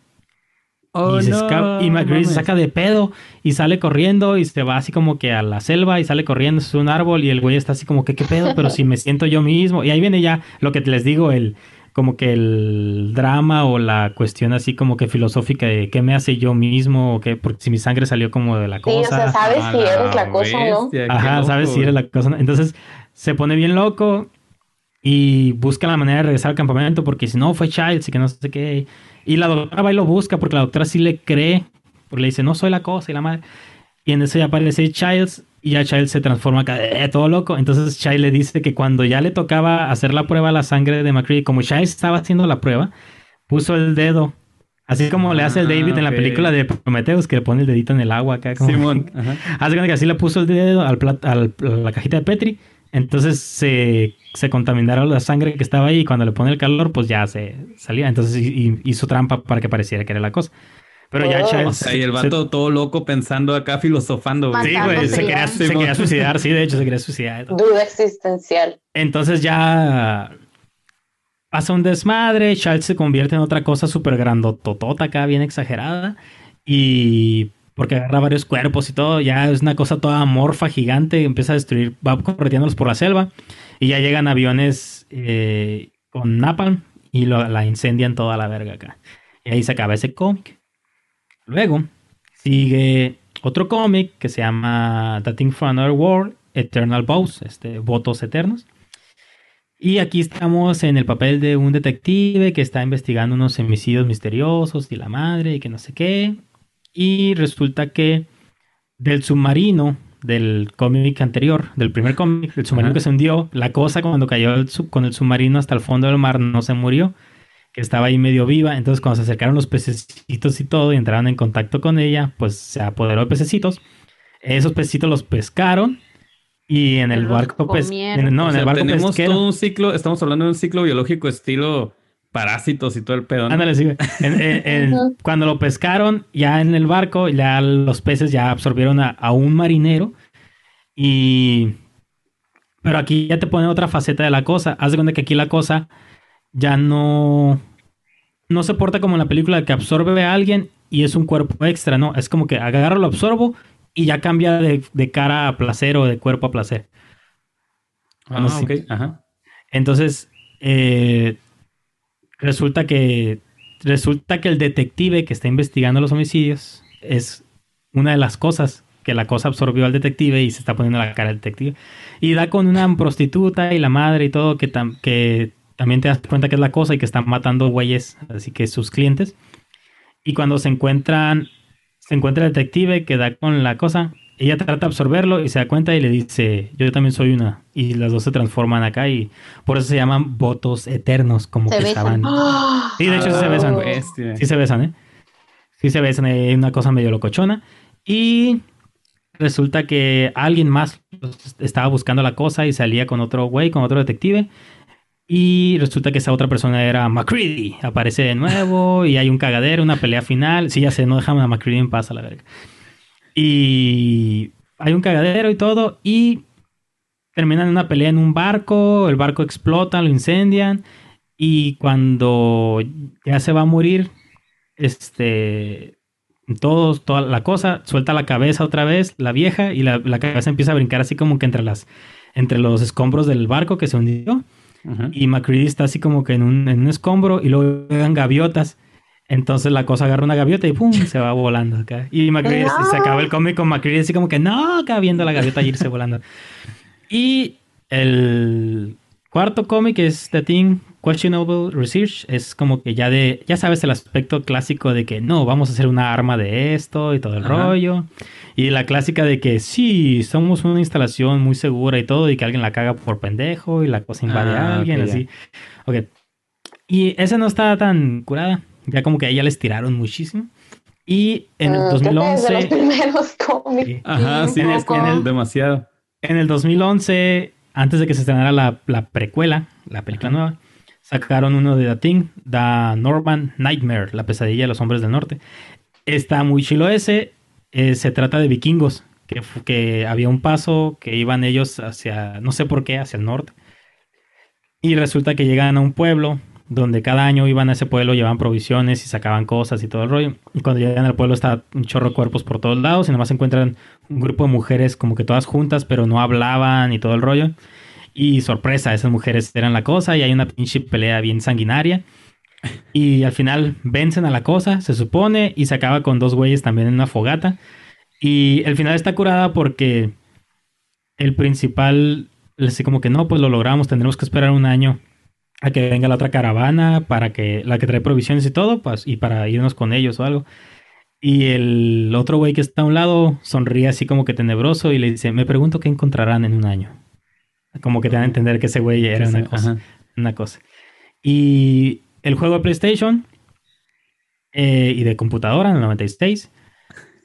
Oh, y, y McCready se saca de pedo y sale corriendo y se va así como que a la selva y sale corriendo, es un árbol y el güey está así como que qué pedo, pero si me siento yo mismo. Y ahí viene ya lo que les digo, el, como que el drama o la cuestión así como que filosófica de qué me hace yo mismo o qué, porque si mi sangre salió como de la cosa. Sí, o sea, sabes si eres la cosa o no. Ajá, sabes si eres la cosa. Entonces se pone bien loco y busca la manera de regresar al campamento porque si no fue Childs y que no sé qué. Y la doctora va y lo busca porque la doctora sí le cree, porque le dice no soy la cosa y la madre. Y en eso ya aparece Childs y ya Child se transforma acá, eh, todo loco. Entonces Child le dice que cuando ya le tocaba hacer la prueba a la sangre de McCready, como Child estaba haciendo la prueba, puso el dedo. Así como le hace el David en la película de Prometheus, que le pone el dedito en el agua acá. Simón. Hace que así le puso el dedo al a la cajita de Petri. Entonces se, se contaminaron la sangre que estaba ahí y cuando le pone el calor, pues ya se salía. Entonces hizo trampa para que pareciera que era la cosa. Pero ya oh. O sea, y el vato todo loco pensando acá, filosofando. Sí, güey, se, quería, suicidar, sí, de hecho se quería suicidar. Duda existencial. Entonces ya pasa un desmadre, Charles se convierte en otra cosa súper grandototota acá, bien exagerada. Y porque agarra varios cuerpos y todo, ya es una cosa toda morfa, gigante, empieza a destruir, va correteándolos por la selva. Y ya llegan aviones eh, con napalm y la incendian toda la verga acá. Y ahí se acaba ese cómic. Luego sigue otro cómic que se llama The Thing from Another World, Eternal Vows, este, Votos Eternos. Y aquí estamos en el papel de un detective que está investigando unos homicidios misteriosos y la madre y que no sé qué. Y resulta que del submarino del cómic anterior, del primer cómic, el submarino que se hundió, la cosa cuando cayó con el submarino hasta el fondo del mar no se murió, que estaba ahí medio viva. Entonces, cuando se acercaron los pececitos y todo y entraron en contacto con ella, pues se apoderó de pececitos. Esos pececitos los pescaron y en el barco pues no, en el barco tenemos todo un ciclo, estamos hablando de un ciclo biológico estilo parásitos y todo el pedo. Ándale, sí. cuando lo pescaron ya en el barco, ya los peces ya absorbieron a, a un marinero y Pero aquí ya te pone otra faceta de la cosa. Haz de cuenta que aquí la cosa ya no. No se porta como en la película que absorbe a alguien y es un cuerpo extra, ¿no? Es como que agarro, lo absorbo y ya cambia de, cara a placer o de cuerpo a placer. Ah, ok. Ajá. Entonces, eh, resulta que. Resulta que el detective que está investigando los homicidios es una de las cosas que la cosa absorbió al detective y se está poniendo la cara al detective. Y da con una prostituta y la madre y todo que, que también te das cuenta que es la cosa y que están matando güeyes, así que sus clientes. Y cuando se encuentran, se encuentra el detective que da con la cosa, ella trata de absorberlo y se da cuenta y le dice, yo también soy una. Y las dos se transforman acá y por eso se llaman votos eternos, como que estaban. Sí, de hecho sí se besan. Sí se besan, ¿eh? Sí se besan, hay una cosa medio locochona. Y resulta que alguien más estaba buscando la cosa y salía con otro güey, con otro detective. Y resulta que esa otra persona era McCready. Aparece de nuevo y hay un cagadero, una pelea final. Sí, ya sé, no dejamos a McCready en paz a la verga. Y hay un cagadero y todo. Y terminan una pelea en un barco. El barco explota, lo incendian. Y cuando ya se va a morir, este. Todos, toda la cosa, suelta la cabeza otra vez, la vieja, y la, la cabeza empieza a brincar así como que entre las. entre los escombros del barco que se hundió. Y McCready está así como que en un, en un escombro y luego llegan gaviotas. Entonces la cosa agarra una gaviota y ¡pum! se va volando acá. Y McCready se acaba el cómic con McCready así como que no, acá viendo la gaviota irse volando. Y el cuarto cómic es The Thing Questionable Research. Es como que ya de, ya sabes el aspecto clásico de que no, vamos a hacer una arma de esto y todo el rollo. Y la clásica de que sí, somos una instalación muy segura y todo, y que alguien la caga por pendejo y la cosa invade a ah, alguien, así. Ok. Y esa no está tan curada. Ya como que a ella les tiraron muchísimo. Y en el 2011. Ah, los primeros cómics. Ajá, sí, es el, demasiado. En el 2011, antes de que se estrenara la, la precuela, la película nueva, sacaron uno de The Thing, The Norman Nightmare, la pesadilla de los hombres del norte. Está muy chilo ese. Eh, se trata de vikingos, que, que había un paso que iban ellos hacia, no sé por qué, hacia el norte. Y resulta que llegan a un pueblo donde cada año iban a ese pueblo, llevaban provisiones y sacaban cosas y todo el rollo. Y cuando llegan al pueblo está un chorro de cuerpos por todos lados y nomás encuentran un grupo de mujeres como que todas juntas, pero no hablaban y todo el rollo. Y sorpresa, esas mujeres eran la cosa y hay una pinche pelea bien sanguinaria. Y al final vencen a la cosa, se supone, y se acaba con dos güeyes también en una fogata. Y el final está curada porque el principal dice como que no, pues lo logramos, tendremos que esperar un año a que venga la otra caravana para que la que trae provisiones y todo, pues, y para irnos con ellos o algo. Y el otro güey que está a un lado sonríe así como que tenebroso y le dice, me pregunto qué encontrarán en un año. Como que te dan a entender que ese güey era una cosa. Una cosa. Y el juego de PlayStation eh, y de computadora en el 96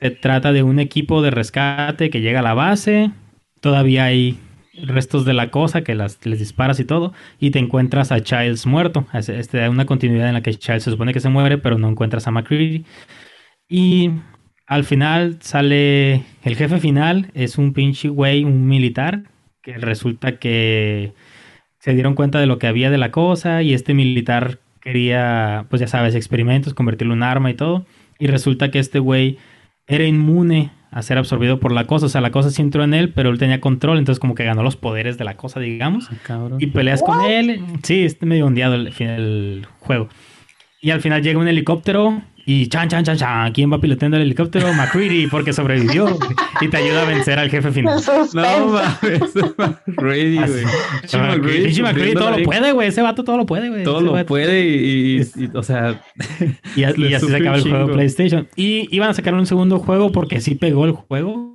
se trata de un equipo de rescate que llega a la base. Todavía hay restos de la cosa que las, les disparas y todo. Y te encuentras a Childs muerto. Es este, una continuidad en la que Childs se supone que se muere, pero no encuentras a McCready. Y al final sale el jefe final. Es un pinche güey, un militar. Que resulta que se dieron cuenta de lo que había de la cosa. Y este militar quería, pues ya sabes, experimentos, convertirlo en un arma y todo. Y resulta que este güey era inmune a ser absorbido por la cosa. O sea, la cosa sí entró en él, pero él tenía control, entonces como que ganó los poderes de la cosa, digamos. Ah, y peleas con él. Sí, está medio ondeado el, el juego. Y al final llega un helicóptero y chan, chan, chan, chan. ¿Quién va piloteando el helicóptero? McCready, porque sobrevivió. y te ayuda a vencer al jefe final. No mames, McCready, güey. McCready todo lo puede, güey. Ese vato todo lo puede, güey. Todo lo puede y, o sea. y, así se acaba el juego de PlayStation. Y iban a sacar un segundo juego porque sí pegó el juego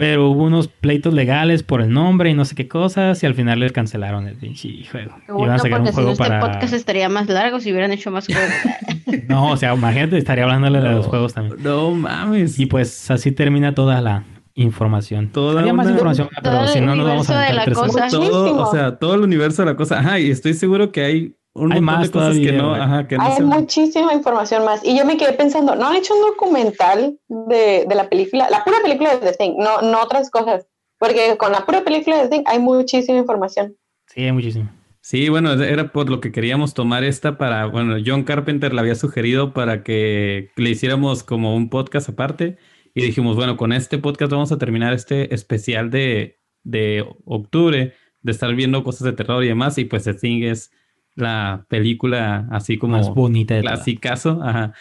pero hubo unos pleitos legales por el nombre y no sé qué cosas y al final les cancelaron el pinche juego. Iban a sacar un juego si no, este podcast estaría más largo si hubieran hecho más juegos. no, o sea, imagínate, estaría hablándole de los juegos también. No mames. Y pues así termina toda la información. Toda más información, pero si no nos vamos a meter todo, o sea, todo el universo de la cosa. Ajá, y estoy seguro que hay hay más cosas que no, Hay muchísima información más. Y yo me quedé pensando, ¿no han hecho un documental de, de, la película, la pura película de The Thing, no, no otras cosas? porque con la pura película de Thing hay muchísima información. Sí, hay muchísimo. Sí, bueno, era por lo que queríamos tomar esta para, bueno, John Carpenter la había sugerido para que le hiciéramos como un podcast aparte y dijimos, bueno, con este podcast vamos a terminar este especial de, de octubre, de estar viendo cosas de terror y demás, y pues The Thing es la película así como más bonita de clasicazo, ajá.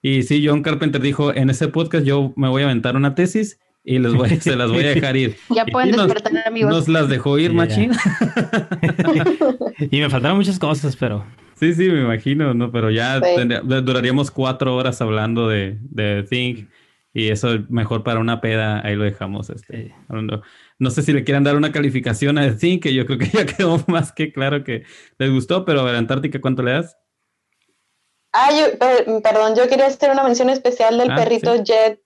Y sí, John Carpenter dijo, en ese podcast yo me voy a aventar una tesis y les voy, se las voy a dejar ir. Ya pueden despertar, amigos. Nos las dejó ir, machín. y me faltaron muchas cosas, pero... Sí, sí, me imagino, ¿no? Pero ya duraríamos cuatro horas hablando de, de Think y eso es mejor para una peda, ahí lo dejamos. Este, no, sé si le quieran dar una calificación a Think, que yo creo que ya quedó más que claro que les gustó, pero a ver, Antártica, ¿cuánto le das? Ah, perdón, yo quería hacer una mención especial del ah, perrito Jet.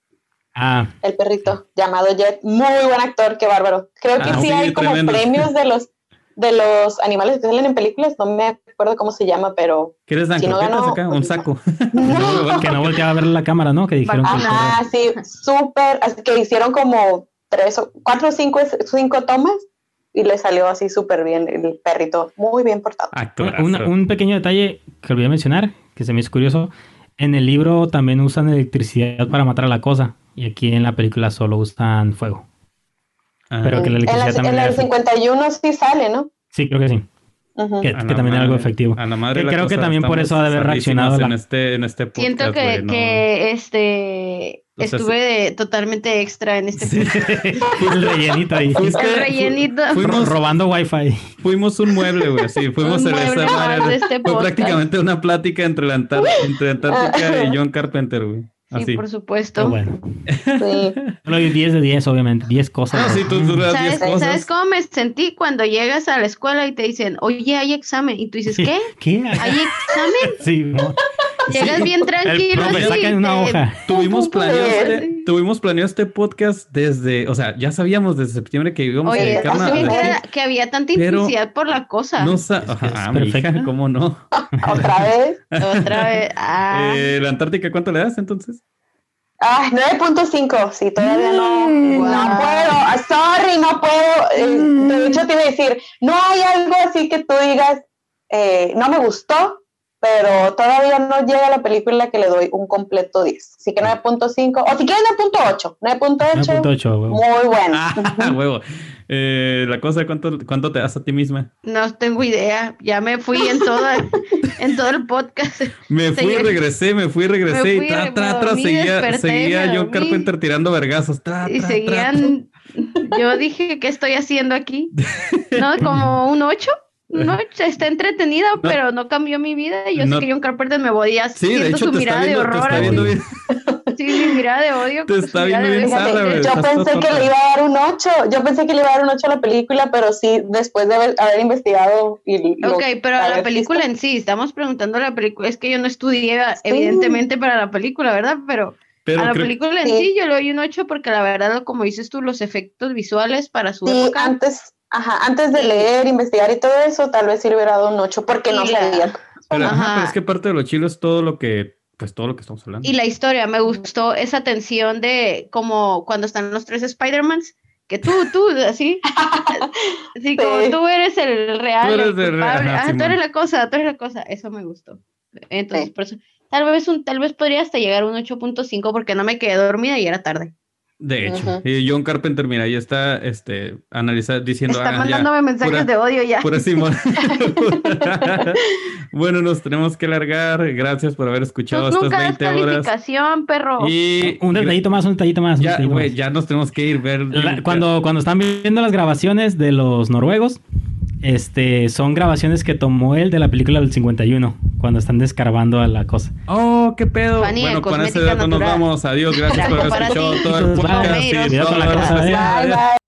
Ah. El perrito llamado Jet. Muy buen actor, qué bárbaro. Creo que ah, sí, hay como premios de los, de los animales que salen en películas. No me acuerdo cómo se llama, pero. ¿Quieres dar si no acá? Un saco. que no volteaba a ver la cámara, ¿no? Que dijeron Ah, sí, súper. Que hicieron como tres o cuatro o cinco, cinco tomas y le salió así súper bien el perrito, muy bien portado. un pequeño detalle que olvidé mencionar, que se me hizo curioso, en el libro también usan electricidad para matar a la cosa y aquí en la película solo usan fuego. Pero que la electricidad en también... En el 51 sí sale, ¿no? Sí, creo que sí. que, también es algo efectivo. creo que también por eso ha de haber reaccionado. En, este, en este Siento que, que este Estuve totalmente extra en este El rellenito ahí. el rellenito. Fuimos robando wifi. Fuimos un mueble, güey. Sí, fuimos en esa este Fue prácticamente una plática entre la entre Antártica y John Carpenter, güey. Sí, por supuesto. bueno. Sí. Solo 10 de 10, obviamente. 10 cosas. Ah, sí, tú, ¿Sabes, cosas. ¿Sabes cómo me sentí cuando llegas a la escuela y te dicen, oye, hay examen? Y tú dices, ¿qué? ¿Qué? ¿Hay examen? Sí, no. Llegas bien tranquilo. El en una hoja. Tuvimos planeado, este, tuvimos planeado este podcast desde, o sea, ya sabíamos desde septiembre que íbamos a dedicarnos a... que había tanta intensidad por la cosa. No ah, mi hija, ¿cómo no? ¿Otra vez? Otra vez. Ah. Eh, ¿La Antártica cuánto le das entonces? Ah, 9.5, sí, todavía no, mm, no puedo, ah, sorry, no puedo. Eh, de hecho, te iba a decir, no hay algo así que tú digas, eh, no me gustó, pero todavía no llega la película que le doy un completo 10. Así que 9.5, o si quieres 9.8, 9.8, muy bueno. Ah, huevo. Eh, la cosa, ¿cuánto, ¿cuánto te das a ti misma? No tengo idea, ya me fui en todo, en todo el podcast. Me fui, regresé, me fui, regresé y tra, tra, tra, seguía, seguía John Carpenter tirando vergazos. Tra, y seguían, yo dije, ¿qué estoy haciendo aquí? ¿No? Como un 8. No, está entretenida, pero no cambió mi vida. Yo sé que John Carpenter me podía sí, de hecho, su mirada de horror. sí, mi mirada de odio. Te está viendo bien Yo pensé que le iba a dar un 8. Yo pensé que le iba a dar un 8 a la película, pero sí, después de haber, investigado. Y, ok, pero a la película en sí, estamos preguntando la película. Es que yo no estudié, evidentemente, para la película, ¿verdad? Pero. a la película en sí yo le doy un 8 porque la verdad, como dices tú, los efectos visuales para su sí, antes Ajá, antes de leer, investigar y todo eso, tal vez sí le hubiera dado un 8 porque no sabía. Pero, pero, es que parte de lo chilo es todo lo que, pues todo lo que estamos hablando. Y la historia, me gustó esa tensión de como cuando están los tres Spider-Mans, que tú, tú, así, así como tú eres el real. Tú eres, el real. Ah, tú eres la cosa, tú eres la cosa, eso me gustó. Entonces, por eso, tal vez, un, tal vez podría hasta llegar a un 8.5 porque no me quedé dormida y era tarde. De hecho, y John Carpenter, mira, ahí está este, analizando, diciendo. Está ah, mandándome mensajes de odio ya. Pura Simón. bueno, nos tenemos que largar. Gracias por haber escuchado estas 20 horas. perro. Y un detallito más, un detallito más. Ya, güey, ya nos tenemos que ir. ver cuando, cuando están viendo las grabaciones de los noruegos, este, son grabaciones que tomó él de la película del 51, cuando están descarbando a la cosa. Oh, qué pedo. bueno, con ese dato nos vamos. Adiós, gracias por haber escuchado todo el podcast. Bye, bye.